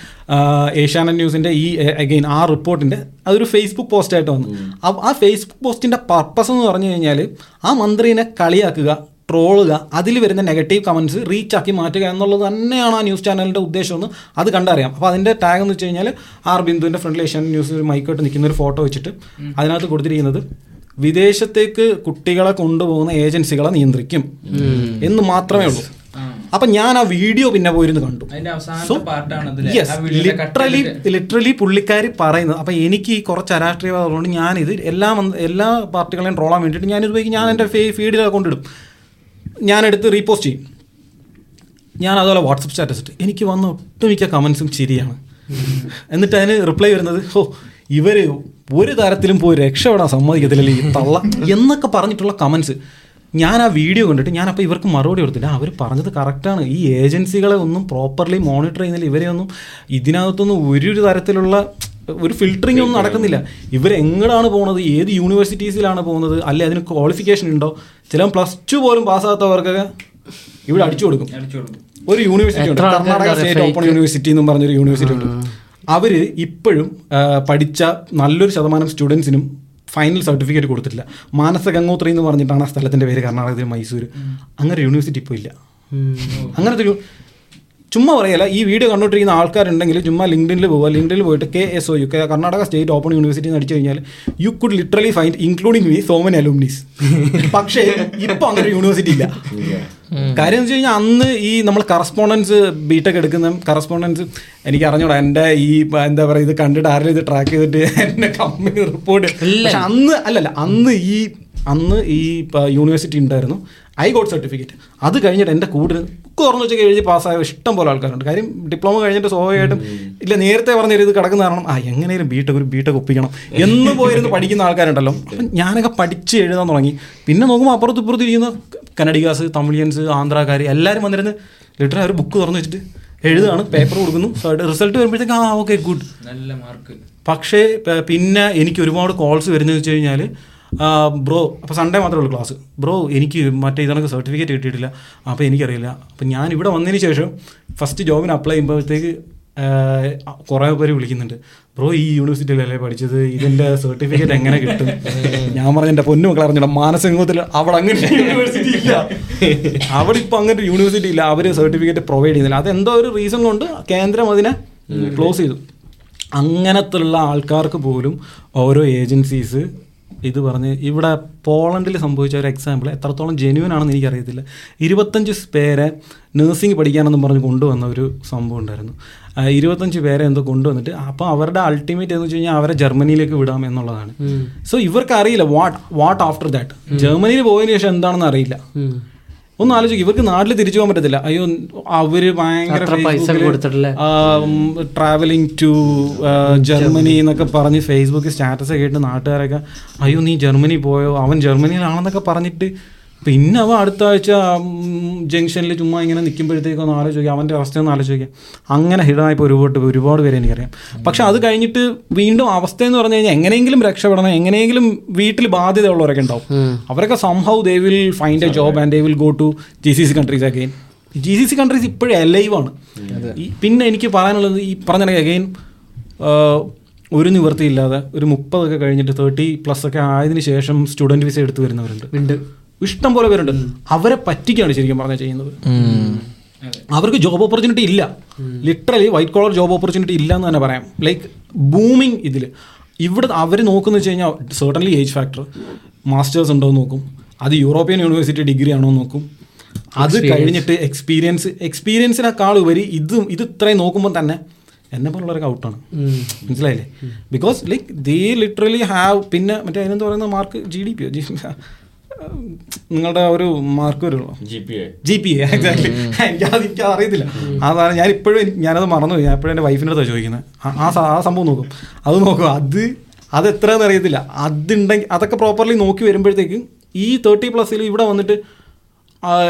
ഏഷ്യാനെറ്റ് ന്യൂസിന്റെ ഈ അഗെയിൻ ആ റിപ്പോർട്ടിന്റെ അതൊരു ഫേസ്ബുക്ക് പോസ്റ്റായിട്ട് വന്നു. ആ- ആ ഫേസ്ബുക്ക് പോസ്റ്റിന്റെ പർപ്പസ് എന്ന് പറഞ്ഞു കഴിഞ്ഞാൽ ആ മന്ത്രിനെ കളിയാക്കുക ട്രോളുക അതിൽ വരുന്ന നെഗറ്റീവ് കമൻസ് റീച്ചാക്കി മാറ്റുക എന്നുള്ളത് തന്നെയാണ് ആ ന്യൂസ് ചാനലിന്റെ ഉദ്ദേശമെന്ന് അത് കണ്ടറിയാം. അപ്പോൾ അതിന്റെ ടാഗ് എന്ന് വെച്ച് കഴിഞ്ഞാൽ ആർ ബിന്ദുവിന്റെ ഫ്രണ്ടിൽ ഏഷ്യാനെറ്റ് ന്യൂസിൽ മൈക്കോട്ട് നിൽക്കുന്ന ഒരു ഫോട്ടോ വെച്ചിട്ട് അതിനകത്ത് കൊടുത്തിരിക്കുന്നത് വിദേശത്തേക്ക് കുട്ടികളെ കൊണ്ടുപോകുന്ന ഏജൻസികളെ നിയന്ത്രിക്കും എന്ന് മാത്രമേ ഉള്ളൂ. അപ്പൊ ഞാൻ ആ വീഡിയോ പിന്നെ പോയിരുന്നു കണ്ടു. cut ലിറ്ററലി പുള്ളിക്കാരി പറയുന്നത്. അപ്പൊ എനിക്ക് ഈ കുറച്ച് അരാഷ്ട്രീയവാദമുള്ളതുകൊണ്ട് ഞാനിത് എല്ലാ എല്ലാ പാർട്ടികളെയും ട്രോളാൻ വേണ്ടിയിട്ട് ഞാനിത് പോയി ഞാൻ എന്റെ ഫീ ഫീഡിൽ കൊണ്ടിടും. ഞാനെടുത്ത് റീപോസ്റ്റ് ചെയ്യും. ഞാൻ അതുപോലെ വാട്സപ്പ് സ്റ്റാറ്റസ് ഇട്ട്. എനിക്ക് വന്ന ഒട്ടുമിക്ക കമൻസും ശരിയാണ്. എന്നിട്ട് അതിന് റിപ്ലൈ വരുന്നത് ഓ ഇവർ ഒരു തരത്തിലും പോയി രക്ഷപ്പെടാൻ സമ്മതിക്കത്തില്ല ഈ തള്ള എന്നൊക്കെ പറഞ്ഞിട്ടുള്ള കമൻസ് ഞാൻ ആ വീഡിയോ കണ്ടിട്ട് ഞാൻ അപ്പോൾ ഇവർക്ക് മറുപടി കൊടുത്തില്ല. അവർ പറഞ്ഞത് കറക്റ്റാണ് ഈ ഏജൻസികളെ ഒന്നും പ്രോപ്പർലി മോണിറ്റർ ചെയ്യുന്നില്ല ഇവരെ ഒന്നും ഇതിനകത്തൊന്നും ഒരു തരത്തിലുള്ള ഒരു ഫിൽറ്ററിംഗ് ഒന്നും നടക്കുന്നില്ല. ഇവർ എങ്ങടാണ് പോകുന്നത് ഏത് യൂണിവേഴ്സിറ്റീസിലാണ് പോകുന്നത് അല്ലെ അതിന് ക്വാളിഫിക്കേഷൻ ഉണ്ടോ? ചില പ്ലസ് ടു പോലും പാസ്സാകാത്തവർക്കൊക്കെ ഇവിടെ അടിച്ചു കൊടുക്കും. അടിച്ചു കൊടുക്കും. ഒരു യൂണിവേഴ്സിറ്റി ഉണ്ട്. Karnataka state open? യൂണിവേഴ്സിറ്റി എന്നും പറഞ്ഞൊരു യൂണിവേഴ്സിറ്റി ഉണ്ട്. അവർ ഇപ്പോഴും പഠിച്ച നല്ലൊരു ശതമാനം സ്റ്റുഡൻസിനും ഫൈനൽ സർട്ടിഫിക്കറ്റ് കൊടുത്തിട്ടില്ല. മാനസ ഗംഗോത്രി എന്ന് പറഞ്ഞിട്ടാണ് ആ സ്ഥലത്തിന്റെ പേര് കർണാടകത്തിൽ മൈസൂർ അങ്ങനെ യൂണിവേഴ്സിറ്റി ഇപ്പോൾ ഇല്ല. അങ്ങനത്തെ ഒരു ചുമ്മാ പറയല്ല ഈ വീഡിയോ കണ്ടുകൊണ്ടിരിക്കുന്ന ആൾക്കാരുണ്ടെങ്കിൽ ചുമ്മാ ലിങ്ക്ഡിനിൽ പോവുക. ലിങ്ക്ഡിനിൽ പോയിട്ട് K S O U K Karnataka state open university എന്ന് അടിച്ചു കഴിഞ്ഞാൽ you could literally find including me so many alumnis പക്ഷേ ഇപ്പം അങ്ങനെ യൂണിവേഴ്സിറ്റി ഇല്ല. കാര്യം എന്ന് വെച്ച് കഴിഞ്ഞാൽ അന്ന് ഈ നമ്മൾ കറസ്പോണ്ടൻസ് ബിടെക് എടുക്കുന്ന കറസ്പോണ്ടൻസ് എനിക്ക് അറിഞ്ഞൂടാ എന്റെ ഈ എന്താ പറയുക ഇത് കണ്ടിട്ട് ആരെങ്കിലും ഇത് ട്രാക്ക് ചെയ്തിട്ട് എന്റെ കമ്പനി റിപ്പോർട്ട് പക്ഷെ അന്ന് അല്ലല്ല അന്ന് ഈ അന്ന് ഈ യൂണിവേഴ്സിറ്റി ഉണ്ടായിരുന്നു. ഐ ഗോട്ട് സർട്ടിഫിക്കറ്റ് അത് കഴിഞ്ഞിട്ട് എന്റെ കൂടുതൽ ബുക്ക് തുറന്നു വെച്ചൊക്കെ എഴുതി പാസ്സായ ഇഷ്ടം പോലെ ആൾക്കാരുണ്ട്. കാര്യം ഡിപ്ലോമ കഴിഞ്ഞിട്ട് സ്വാഭാവികമായിട്ടും ഇല്ല നേരത്തെ പറഞ്ഞ ഇത് കിടക്കുന്ന കാരണം ആ എങ്ങനെയും ബിടെക് ഒരു ബിടെക് ഒപ്പിക്കണം. എന്ന് പോയിരുന്ന് പഠിക്കുന്ന ആൾക്കാരുണ്ടല്ലോ. അപ്പം ഞാനൊക്കെ പഠിച്ച് എഴുതാൻ തുടങ്ങി. പിന്നെ നോക്കുമ്പോൾ അപ്പുറത്ത് ഇപ്പുറത്ത് ഇരിക്കുന്ന കനഡികാസ് തമിഴിയൻസ് ആന്ധ്രാക്കാർ എല്ലാവരും വന്നിരുന്ന് ലിറ്ററൽ ഒരു ബുക്ക് തുറന്ന് വെച്ചിട്ട് എഴുതുകയാണ് പേപ്പർ കൊടുക്കുന്നു. റിസൾട്ട് വരുമ്പോഴത്തേക്ക് ആ ഓക്കെ ഗുഡ് നല്ല മാർക്ക് പക്ഷേ പിന്നെ എനിക്ക് ഒരുപാട് കോൾസ് വരുന്നതെന്ന് വെച്ച് കഴിഞ്ഞാൽ ബ്രോ അപ്പോൾ സൺഡേ മാത്രമേ ഉള്ളൂ ക്ലാസ് ബ്രോ എനിക്ക് മറ്റേ ഇതണക്ക് സർട്ടിഫിക്കറ്റ് കിട്ടിയിട്ടില്ല. അപ്പോൾ എനിക്കറിയില്ല. അപ്പം ഞാൻ ഇവിടെ വന്നതിന് ശേഷം ഫസ്റ്റ് ജോബിന് അപ്ലൈ ചെയ്യുമ്പോഴത്തേക്ക് കുറേ പേര് വിളിക്കുന്നുണ്ട്. ബ്രോ ഈ യൂണിവേഴ്സിറ്റിയിലല്ലേ പഠിച്ചത്? ഇതിന്റെ സർട്ടിഫിക്കറ്റ് എങ്ങനെ കിട്ടും? ഞാൻ പറഞ്ഞ എന്റെ പൊന്നു മക്കളെ അറിഞ്ഞില്ല മാനസികത്തിൽ അവിടെ അങ്ങനെ യൂണിവേഴ്സിറ്റി ഇല്ല. അവിടെ ഇപ്പം അങ്ങനെ യൂണിവേഴ്സിറ്റി ഇല്ല. അവർ സർട്ടിഫിക്കറ്റ് പ്രൊവൈഡ് ചെയ്യുന്നില്ല. അതെന്തോ ഒരു റീസൺ കൊണ്ട് കേന്ദ്രം അതിനെ ക്ലോസ് ചെയ്തു. അങ്ങനത്തുള്ള ആൾക്കാർക്ക് പോലും ഓരോ ഏജൻസീസ് ഇത് പറഞ്ഞ് ഇവിടെ പോളണ്ടിൽ സംഭവിച്ച ഒരു എക്സാമ്പിൾ എത്രത്തോളം ജെന്യൂൻ ആണെന്ന് എനിക്കറിയത്തില്ല. ഇരുപത്തഞ്ച് പേരെ നഴ്സിംഗ് പഠിക്കാനെന്നും പറഞ്ഞ് കൊണ്ടുവന്ന ഒരു സംഭവം ഉണ്ടായിരുന്നു. ഇരുപത്തഞ്ച് പേരെ എന്തോ കൊണ്ടുവന്നിട്ട് അപ്പോൾ അവരുടെ അൾട്ടിമേറ്റ് എന്ന് വെച്ച് കഴിഞ്ഞാൽ അവരെ ജർമ്മനിയിലേക്ക് വിടാം എന്നുള്ളതാണ്. സോ ഇവർക്ക് അറിയില്ല വാട്ട് വാട്ട് ആഫ്റ്റർ ദാറ്റ് ജർമ്മനിയിൽ പോയതിനു ശേഷം എന്താണെന്ന് അറിയില്ല. ഒന്ന് ആലോചിക്കും ഇവർക്ക് നാട്ടിൽ തിരിച്ചു പോകാൻ പറ്റത്തില്ല. അയ്യോ അവർ ഭയങ്കര ട്രാവലിംഗ് ടു ജർമ്മനി എന്നൊക്കെ പറഞ്ഞ് ഫേസ്ബുക്ക് സ്റ്റാറ്റസ് ഒക്കെ ഇട്ട് നാട്ടുകാരൊക്കെ അയ്യോ നീ ജർമ്മനി പോയോ? അവൻ ജർമ്മനിയിലാണെന്നൊക്കെ പറഞ്ഞിട്ട് പിന്നെ അവ അടുത്ത ആഴ്ച ജംഗ്ഷനിൽ ചുമ്മാ ഇങ്ങനെ നിൽക്കുമ്പോഴത്തേക്ക് ഒന്ന് ആലോചിക്കുക അവന്റെ അവസ്ഥ ഒന്ന് ആലോചിക്കുക അങ്ങനെ ഹിഡായപ്പോൾ ഒരുപാട് ഒരുപാട് പേരെ എനിക്കറിയാം. പക്ഷെ അത് കഴിഞ്ഞിട്ട് വീണ്ടും അവസ്ഥ എന്ന് പറഞ്ഞു കഴിഞ്ഞാൽ എങ്ങനെയെങ്കിലും രക്ഷപ്പെടണം എങ്ങനെയെങ്കിലും വീട്ടിൽ ബാധ്യതയുള്ളവരൊക്കെ ഉണ്ടാവും. അവരൊക്കെ സംഭവ് they will find a job and they will go to G C C countries again G C C countries ഇപ്പോഴും അലൈവാണ് ആണ്. പിന്നെ എനിക്ക് പറയാനുള്ളത് ഈ പറഞ്ഞ അഗെയിൻ ഒരു നിവൃത്തിയില്ലാതെ ഒരു മുപ്പതൊക്കെ കഴിഞ്ഞിട്ട് തേർട്ടി പ്ലസ് ഒക്കെ ആയതിനു ശേഷം സ്റ്റുഡന്റ് വിസ എടുത്തു വരുന്നവരുണ്ട്. ഇഷ്ടം പോലെ പേരുണ്ട്. അവരെ പറ്റിക്കാണ് ശരിക്കും പറഞ്ഞാൽ ചെയ്യുന്നത്. അവർക്ക് ജോബ് ഓപ്പർച്യൂണിറ്റി ഇല്ല. Literally white collar job opportunity ഇല്ല എന്ന് തന്നെ പറയാം. ലൈക്ക് ബൂമിങ് ഇതിൽ ഇവിടെ അവർ നോക്കുന്ന വെച്ച് കഴിഞ്ഞാൽ സർട്ടൻലി ഏജ് ഫാക്ടർ മാസ്റ്റേഴ്സ് ഉണ്ടോ എന്ന് നോക്കും. അത് യൂറോപ്യൻ യൂണിവേഴ്സിറ്റി ഡിഗ്രി ആണോ എന്ന് നോക്കും. അത് കഴിഞ്ഞിട്ട് എക്സ്പീരിയൻസ് എക്സ്പീരിയൻസിനേക്കാൾ ഉപരി ഇത് ഇത് ഇത്രയും നോക്കുമ്പോൾ തന്നെ എന്നെ പോലുള്ളവരൊക്കെ ഔട്ടാണ് മനസ്സിലായില്ലേ? Because like they literally have പിന്നെ മറ്റേ അതിനെന്താ പറയുന്ന മാർക്ക് ജി ഡി പി നിങ്ങളുടെ ഒരു മാർക്ക് വരുള്ളൂ. G P A G P exactly എനിക്ക് അത് എനിക്ക് അറിയത്തില്ല. അതാണ് ഞാൻ ഇപ്പോഴും ഞാനത് മറന്നു ഞാൻ എപ്പോഴും എന്റെ വൈഫിന്റെ അടുത്താണ് ചോദിക്കുന്നത് ആ- ആ സംഭവം നോക്കും. അത് നോക്കും അത് അത് എത്രയെന്ന് അറിയത്തില്ല. അതുണ്ടെങ്കിൽ അതൊക്കെ പ്രോപ്പർലി നോക്കി വരുമ്പോഴത്തേക്കും ഈ തേർട്ടി പ്ലസ്സിൽ ഇവിടെ വന്നിട്ട്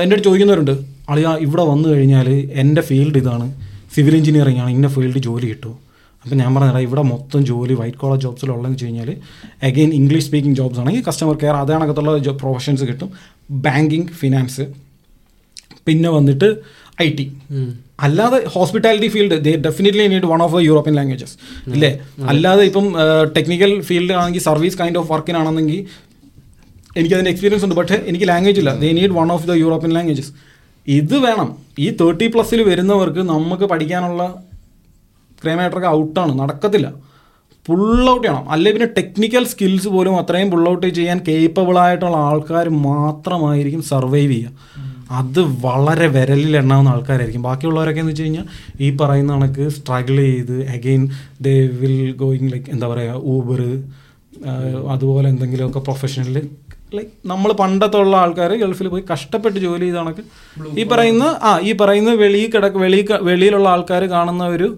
എന്റെ അടുത്ത് ചോദിക്കുന്നവരുണ്ട്. അളിയാ ഇവിടെ വന്നു കഴിഞ്ഞാൽ എന്റെ ഫീൽഡ് ഇതാണ്. സിവിൽ എഞ്ചിനീയറിംഗ് ആണ്. ഇന്ന ഫീൽഡ് ജോലി കിട്ടുമോ? അപ്പം ഞാൻ പറഞ്ഞാൽ ഇവിടെ മൊത്തം ജോലി വൈറ്റ് കോളർ ജോബ്സിലുള്ളതെന്ന് വെച്ച് കഴിഞ്ഞാൽ അഗെയിൻ ഇംഗ്ലീഷ് സ്പീക്കിംഗ് ജോബ്സ് ആണെങ്കിൽ കസ്റ്റമർ കെയർ അതേ കണക്കത്തുള്ള പ്രൊഫഷൻസ് കിട്ടും. ബാങ്കിങ് ഫിനാൻസ് പിന്നെ വന്നിട്ട് ഐ ടി അല്ലാതെ hospitality field they definitely need one of the European languages ഇല്ലേ? അല്ലാതെ ഇപ്പം ടെക്നിക്കൽ ഫീൽഡ് ആണെങ്കിൽ സർവീസ് കൈൻഡ് ഓഫ് വർക്കിനാണെന്നെങ്കിൽ എനിക്കതിന്റെ എക്സ്പീരിയൻസ് ഉണ്ട്. പക്ഷേ എനിക്ക് ലാംഗ്വേജ് ഇല്ല. They need one of the European languages ഇത് വേണം. ഈ തേർട്ടി പ്ലസ്സിൽ വരുന്നവർക്ക് നമുക്ക് പഠിക്കാനുള്ള ക്രൈമായിട്ടൊക്കെ ഔട്ടാണ് നടക്കത്തില്ല. പുൾ ഔട്ട് ചെയ്യണം. അല്ലെ പിന്നെ ടെക്നിക്കൽ സ്കിൽസ് പോലും അത്രയും പുൾ ഔട്ട് ചെയ്യാൻ കേപ്പബിൾ ആയിട്ടുള്ള ആൾക്കാർ മാത്രമായിരിക്കും സർവൈവ് ചെയ്യുക. അത് വളരെ വിരലിൽ എണ്ണാവുന്ന ആൾക്കാരായിരിക്കും. ബാക്കിയുള്ളവരൊക്കെ എന്ന് വെച്ച് കഴിഞ്ഞാൽ ഈ പറയുന്ന കണക്ക് സ്ട്രഗിൾ ചെയ്ത് again they will going like എന്താ പറയുക ഊബർ അതുപോലെ എന്തെങ്കിലുമൊക്കെ പ്രൊഫഷണലിൽ ലൈക്ക് നമ്മൾ പണ്ടത്തുള്ള ആൾക്കാർ ഗൾഫിൽ പോയി കഷ്ടപ്പെട്ട് ജോലി ചെയ്ത കണക്ക് ഈ പറയുന്ന ആ ഈ പറയുന്ന വെളിയിൽ കിടക്ക് വെളിയിൽ വെളിയിലുള്ള ആൾക്കാർ കാണുന്ന ഒരു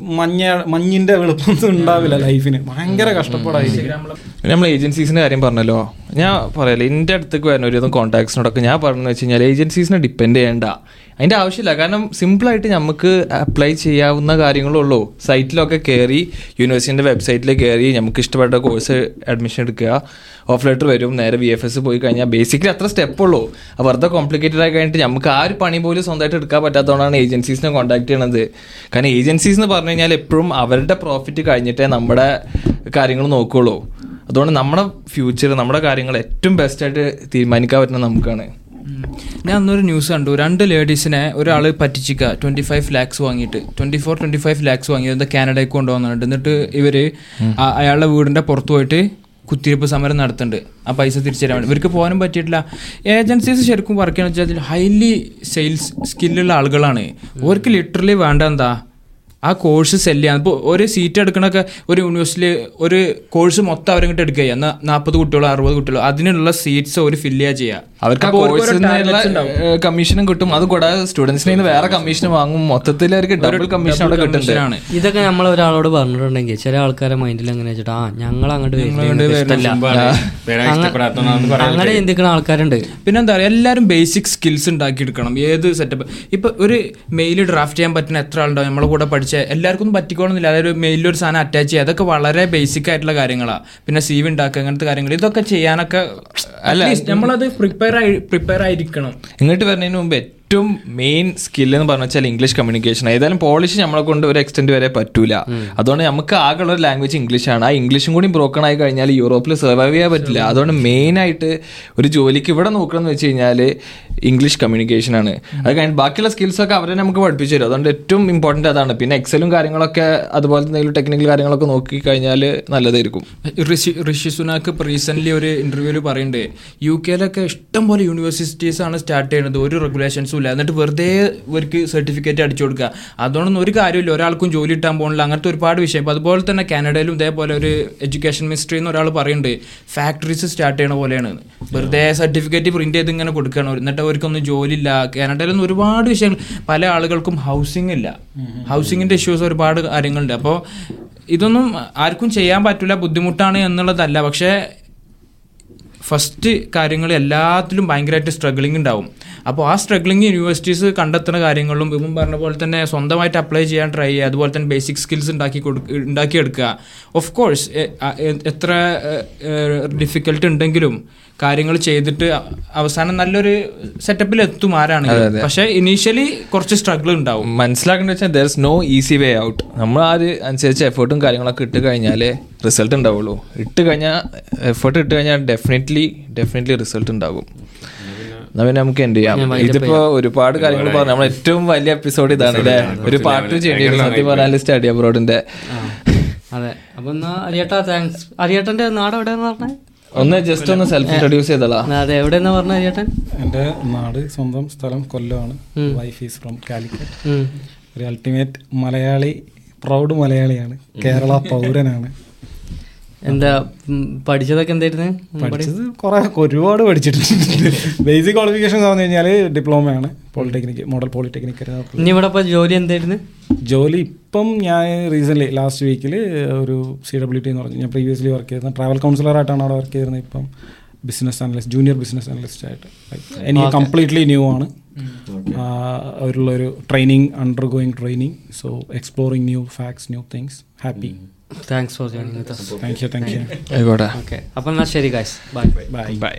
മഞ്ഞ മഞ്ഞിന്റെ വെളുപ്പൊന്നും ഉണ്ടാവില്ല ലൈഫിന്. ഭയങ്കര കഷ്ടപ്പാടായിരിക്കും. നമ്മൾ ഏജൻസീസിന്റെ കാര്യം പറഞ്ഞല്ലോ. ഞാൻ പറയല്ലേ എന്റെ അടുത്തേക്ക് വരുന്ന ഒരു കോൺടാക്ട്സിനോടൊക്കെ ഞാൻ പറഞ്ഞു വെച്ച് കഴിഞ്ഞാൽ ഏജൻസീസിനെ ഡിപ്പെൻഡ് ചെയ്യേണ്ട. അതിന്റെ ആവശ്യമില്ല. കാരണം സിമ്പിളായിട്ട് നമുക്ക് അപ്ലൈ ചെയ്യാവുന്ന കാര്യങ്ങളുള്ളൂ സൈറ്റിലൊക്കെ കയറി യൂണിവേഴ്സിറ്റിന്റെ വെബ്സൈറ്റിൽ കയറി നമുക്ക് ഇഷ്ടപ്പെട്ട കോഴ്സ് അഡ്മിഷൻ എടുക്കുക. ഓഫ് ലെറ്റർ വരും നേരെ വി എഫ് എസ് പോയി കഴിഞ്ഞാൽ ബേസിക്കലി അത്ര സ്റ്റെപ്പ് ഉള്ളൂ. വെറുതെ കോംപ്ലിക്കേറ്റഡ് ആയി കഴിഞ്ഞിട്ട് നമുക്ക് ആ ഒരു പണി പോലും സ്വന്തമായിട്ട് എടുക്കാൻ പറ്റാത്തതുകൊണ്ടാണ് ഏജൻസീസിനെ കോൺടാക്ട് ചെയ്യണത്. കാരണം ഏജൻസീസ് എന്ന് പറഞ്ഞു കഴിഞ്ഞാൽ എപ്പോഴും അവരുടെ പ്രോഫിറ്റ് കഴിഞ്ഞിട്ടേ നമ്മുടെ കാര്യങ്ങൾ നോക്കുകയുള്ളൂ അതുകൊണ്ട് നമ്മുടെ ഫ്യൂച്ചർ നമ്മുടെ കാര്യങ്ങൾ ഏറ്റവും ബെസ്റ്റായിട്ട് തീരുമാനിക്കാൻ പറ്റുന്നത് നമുക്കാണ്. ഞാൻ അന്നൊരു ന്യൂസ് കണ്ടു. രണ്ട് ലേഡീസിനെ ഒരാൾ പറ്റിച്ചിക്ക. ട്വന്റി ഫൈവ് ലാക്സ് വാങ്ങിയിട്ട്. Twenty four twenty five lakhs വാങ്ങിയത് കാനഡയ്ക്ക് കൊണ്ടുവന്നിട്ട് എന്നിട്ട് ഇവർ അയാളുടെ വീടിന്റെ പുറത്ത് പോയിട്ട് കുത്തിരിപ്പ് സമരം നടത്തുന്നുണ്ട്. ആ പൈസ തിരിച്ചു തരാൻ വേണ്ടി. ഇവർക്ക് പോകാനും പറ്റിയിട്ടില്ല. ഏജൻസീസ് ശരിക്കും വർക്ക് ചെയ്യണമെന്ന് വെച്ചാൽ ഹൈലി സെയിൽസ് സ്കില്ലുള്ള ആളുകളാണ്. അവർക്ക് ലിറ്ററലി വേണ്ട എന്താ? ആ കോഴ്സ് സെൽ ചെയ്യാൻ. ഇപ്പോൾ ഒരു സീറ്റ് എടുക്കണൊക്കെ ഒരു യൂണിവേഴ്സിറ്റി ഒരു കോഴ്സ് മൊത്തം അവരങ്ങോട്ട് എടുക്കുക എന്നാൽ നാൽപ്പത് കുട്ടികളോ അറുപത് കുട്ടികളോ അതിനുള്ള സീറ്റ്സ് ഒരു ഫില്ല് ചെയ്യുക ചെയ്യുക അവർക്ക്. കമ്മീഷനും കിട്ടും. അത് കൂടാതെ സ്റ്റുഡൻസിന് വേറെ കമ്മീഷൻ വാങ്ങും. മൊത്തത്തിൽ അവർക്ക് ഡബിൾ കമ്മീഷൻ അവിടെ കിട്ടുന്നുണ്ട്. ഇതൊക്കെ നമ്മൾ ഒരാളോട് പറഞ്ഞിട്ടുണ്ടെങ്കിൽ ചില ആൾക്കാരെ മൈൻഡിൽ എങ്ങനെ വെച്ചിട്ട് ആ ഞങ്ങൾ അങ്ങോട്ട് അങ്ങനെ ചിന്തിക്കുന്ന ആൾക്കാരുണ്ട്. പിന്നെന്താ പറയുക എല്ലാവരും ബേസിക് സ്കിൽസ് ഉണ്ടാക്കിയെടുക്കണം. ഏത് സെറ്റപ്പ് ഇപ്പൊ ഒരു മെയിൽ ഡ്രാഫ്റ്റ് ചെയ്യാൻ പറ്റുന്ന എത്ര ആളുണ്ടാവും? നമ്മളെ കൂടെ പഠിച്ച എല്ലാവർക്കും ഒന്നും പറ്റിക്കോണമെന്നില്ല അതായത് മെയിലിൽ ഒരു സാധനം അറ്റാച്ച് ചെയ്യുക അതൊക്കെ വളരെ ബേസിക് ആയിട്ടുള്ള കാര്യങ്ങളാണ് പിന്നെ സി വി ഉണ്ടാക്കുക അങ്ങനത്തെ കാര്യങ്ങൾ ഇതൊക്കെ ചെയ്യാനൊക്കെ അല്ല, At least നമ്മളത് പ്രിപ്പയർ ആയി പ്രിപ്പയർ ആയിരിക്കണം. ഇങ്ങോട്ട് വരുന്നതിന് മുമ്പ് ഏറ്റവും മെയിൻ സ്കിൽ എന്ന് പറഞ്ഞു വെച്ചാൽ ഇംഗ്ലീഷ് കമ്മ്യൂണിക്കേഷൻ ഏതായാലും പോളിഷ് നമ്മളെ കൊണ്ട് ഒരു എക്സ്റ്റെൻഡ് വരെ പറ്റൂല. അതുകൊണ്ട് നമുക്ക് ആകെയുള്ള ഒരു ലാംഗ്വേജ് ഇംഗ്ലീഷ് ആണ്. ആ ഇംഗ്ലീഷും കൂടി ബ്രോക്കൺ ആയി കഴിഞ്ഞാൽ യൂറോപ്പിൽ സർവൈവ് ചെയ്യാൻ പറ്റില്ല. അതുകൊണ്ട് മെയിൻ ആയിട്ട് ഒരു ജോലിക്ക് ഇവിടെ നോക്കണമെന്ന് വെച്ച് കഴിഞ്ഞാൽ ഇംഗ്ലീഷ് കമ്മ്യൂണിക്കേഷൻ ആണ്. അത് കഴിഞ്ഞ് ബാക്കിയുള്ള സ്കിൽസ് ഒക്കെ അവരെ നമുക്ക് പഠിപ്പിച്ചു തരും. അതുകൊണ്ട് ഏറ്റവും ഇമ്പോർട്ടന്റ് അതാണ്. പിന്നെ എക്സലും കാര്യങ്ങളൊക്കെ അതുപോലെ എന്തെങ്കിലും ടെക്നിക്കൽ കാര്യങ്ങളൊക്കെ നോക്കി കഴിഞ്ഞാൽ നല്ലതായിരിക്കും. ഋഷി ഋഷി സുനാക്ക് ഇപ്പോൾ റീസെന്റ്ലി ഒരു ഇന്റർവ്യൂവിൽ പറയുന്നുണ്ട് യു കെയിലൊക്കെ ഇഷ്ടംപോലെ യൂണിവേഴ്സിറ്റീസ് ആണ് സ്റ്റാർട്ട് ചെയ്യുന്നത് ഒരു റെഗുലേഷൻസും ഇല്ല. എന്നിട്ട് വെറുതെ ഇവർക്ക് സർട്ടിഫിക്കറ്റ് അടിച്ചു കൊടുക്കുക അതുകൊണ്ടൊന്നും ഒരു കാര്യമില്ല ഒരാൾക്കും ജോലി കിട്ടാൻ പോകുന്നില്ല. അങ്ങനത്തെ ഒരുപാട് വിഷയം. അപ്പോൾ അതുപോലെ തന്നെ കാനഡയിലും ഇതേപോലെ ഒരു എഡ്യൂക്കേഷൻ മിനിസ്ട്രി എന്ന് ഒരാൾ പറയുന്നുണ്ട് ഫാക്ടറീസ് സ്റ്റാർട്ട് ചെയ്യണ പോലെയാണ്. വെറുതെ സർട്ടിഫിക്കറ്റ് പ്രിന്റ് ചെയ്ത് ഇങ്ങനെ കൊടുക്കണം. എന്നിട്ട് അവർക്കൊന്നും ജോലിയില്ല. ഇല്ല കാനഡയിലൊന്നും ഒരുപാട് വിഷയങ്ങൾ. പല ആളുകൾക്കും ഹൗസിംഗ് ഇല്ല. ഹൗസിങ്ങിന്റെ ഇഷ്യൂസ് ഒരുപാട് കാര്യങ്ങളുണ്ട്. അപ്പോൾ ഇതൊന്നും ആർക്കും ചെയ്യാൻ പറ്റില്ല ബുദ്ധിമുട്ടാണ് എന്നുള്ളതല്ല. പക്ഷേ ഫസ്റ്റ് കാര്യങ്ങൾ എല്ലാത്തിലും ഭയങ്കരമായിട്ട് സ്ട്രഗ്ലിംഗ് ഉണ്ടാവും. അപ്പോൾ ആ സ്ട്രഗ്ലിംഗ് യൂണിവേഴ്സിറ്റീസ് കണ്ടെത്തുന്ന കാര്യങ്ങളും ഇപ്പം പറഞ്ഞ പോലെ തന്നെ സ്വന്തമായിട്ട് അപ്ലൈ ചെയ്യാൻ ട്രൈ ചെയ്യുക അതുപോലെ തന്നെ ബേസിക് സ്കിൽസ് ഉണ്ടാക്കി കൊടുക്ക ഉണ്ടാക്കിയെടുക്കുക ഓഫ് കോഴ്സ് എത്ര ഡിഫിക്കൽട്ട് ഉണ്ടെങ്കിലും കാര്യങ്ങൾ ചെയ്തിട്ട് അവസാനം നല്ലൊരു സെറ്റപ്പിൽ എത്തും ആരാണെങ്കിലും. പക്ഷേ ഇനീഷ്യലി കുറച്ച് സ്ട്രഗിൾ ഉണ്ടാവും. മനസ്സിലാക്കേണ്ട വെച്ചാൽ there is no easy way out നമ്മൾ ആ ഒരു അനുസരിച്ച് എഫേർട്ടും കാര്യങ്ങളൊക്കെ ഇട്ട് കഴിഞ്ഞാലേ റിസൾട്ട് ഉണ്ടാവുള്ളൂ. ഇട്ട് കഴിഞ്ഞാൽ എഫേർട്ട് ഇട്ട് കഴിഞ്ഞാൽ ഡെഫിനറ്റ്ലി ഡെഫിനറ്റ്ലി റിസൾട്ട് ഉണ്ടാകും. എന്നാ പിന്നെ നമുക്ക് എന്ത് ചെയ്യാം. ഇതിപ്പോ ഒരുപാട് കാര്യങ്ങൾ പറഞ്ഞു നമ്മൾ ഏറ്റവും വലിയ എപ്പിസോഡ് ഇതാണ് അല്ലേ? ഒരു പാട്ട് ചെയ്യേണ്ടി സത്യം പറഞ്ഞാൽ സ്റ്റഡി അബ്രോഡിന്റെ അതെ. അപ്പൊ എന്നാ അരിയേട്ടാ താങ്ക്സ് അരിയേട്ടന്റെ നാട് എവിടെയാന്ന് പറഞ്ഞേ? ഒന്ന് ജസ്റ്റ് ഒന്ന് സെൽഫ് ഇൻട്രൊഡ്യൂസ് ചെയ്തോളാ അതെ എവിടെയെന്നാ പറഞ്ഞ ചേട്ടൻ? എന്റെ നാട് സ്വന്തം സ്ഥലം കൊല്ലമാണ് വൈഫ് ഈസ് ഫ്രം കാലിക്കറ്റ്. ഒരു അൾട്ടിമേറ്റ് മലയാളി പ്രൗഡ് മലയാളിയാണ്. കേരള പൗരനാണ്. എന്താ പഠിച്ചതൊക്കെ എന്തായിരുന്നു? പഠിച്ചത് കുറെ ഒരുപാട് പഠിച്ചിട്ടുണ്ട്. ബേസിക് ക്വാളിഫിക്കേഷൻ എന്ന് പറഞ്ഞു കഴിഞ്ഞാൽ ഡിപ്ലോമയാണ് പോളിടെക്നിക് മോഡൽ പോളിടെക്നിക് ഇനി ഇവിടെ ഇപ്പൊ ജോലി എന്തായിരുന്നു? ജോലി ഇപ്പം ഞാൻ റീസെന്റ്ലി ലാസ്റ്റ് വീക്കിൽ ഒരു സി ഡബ്ല്യു ടി എന്ന് പറഞ്ഞു. ഞാൻ പ്രീവിയസ്ലി വർക്ക് ചെയ്തിരുന്നത് ട്രാവൽ കൗൺസിലറായിട്ടാണ് അവിടെ വർക്ക് ചെയ്തിരുന്നത് ഇപ്പം. Business analyst junior business analyst ആയിട്ട്. എനിക്ക് കംപ്ലീറ്റ്ലി ന്യൂ ആണ്. അവരുള്ളൊരു training undergoing training so exploring new facts new things happy thanks for joining thank you thank you ആയിക്കോട്ടെ. ഓക്കെ അപ്പം എന്നാൽ ശരി ഗായ്സ് ബൈ ബൈ ബൈ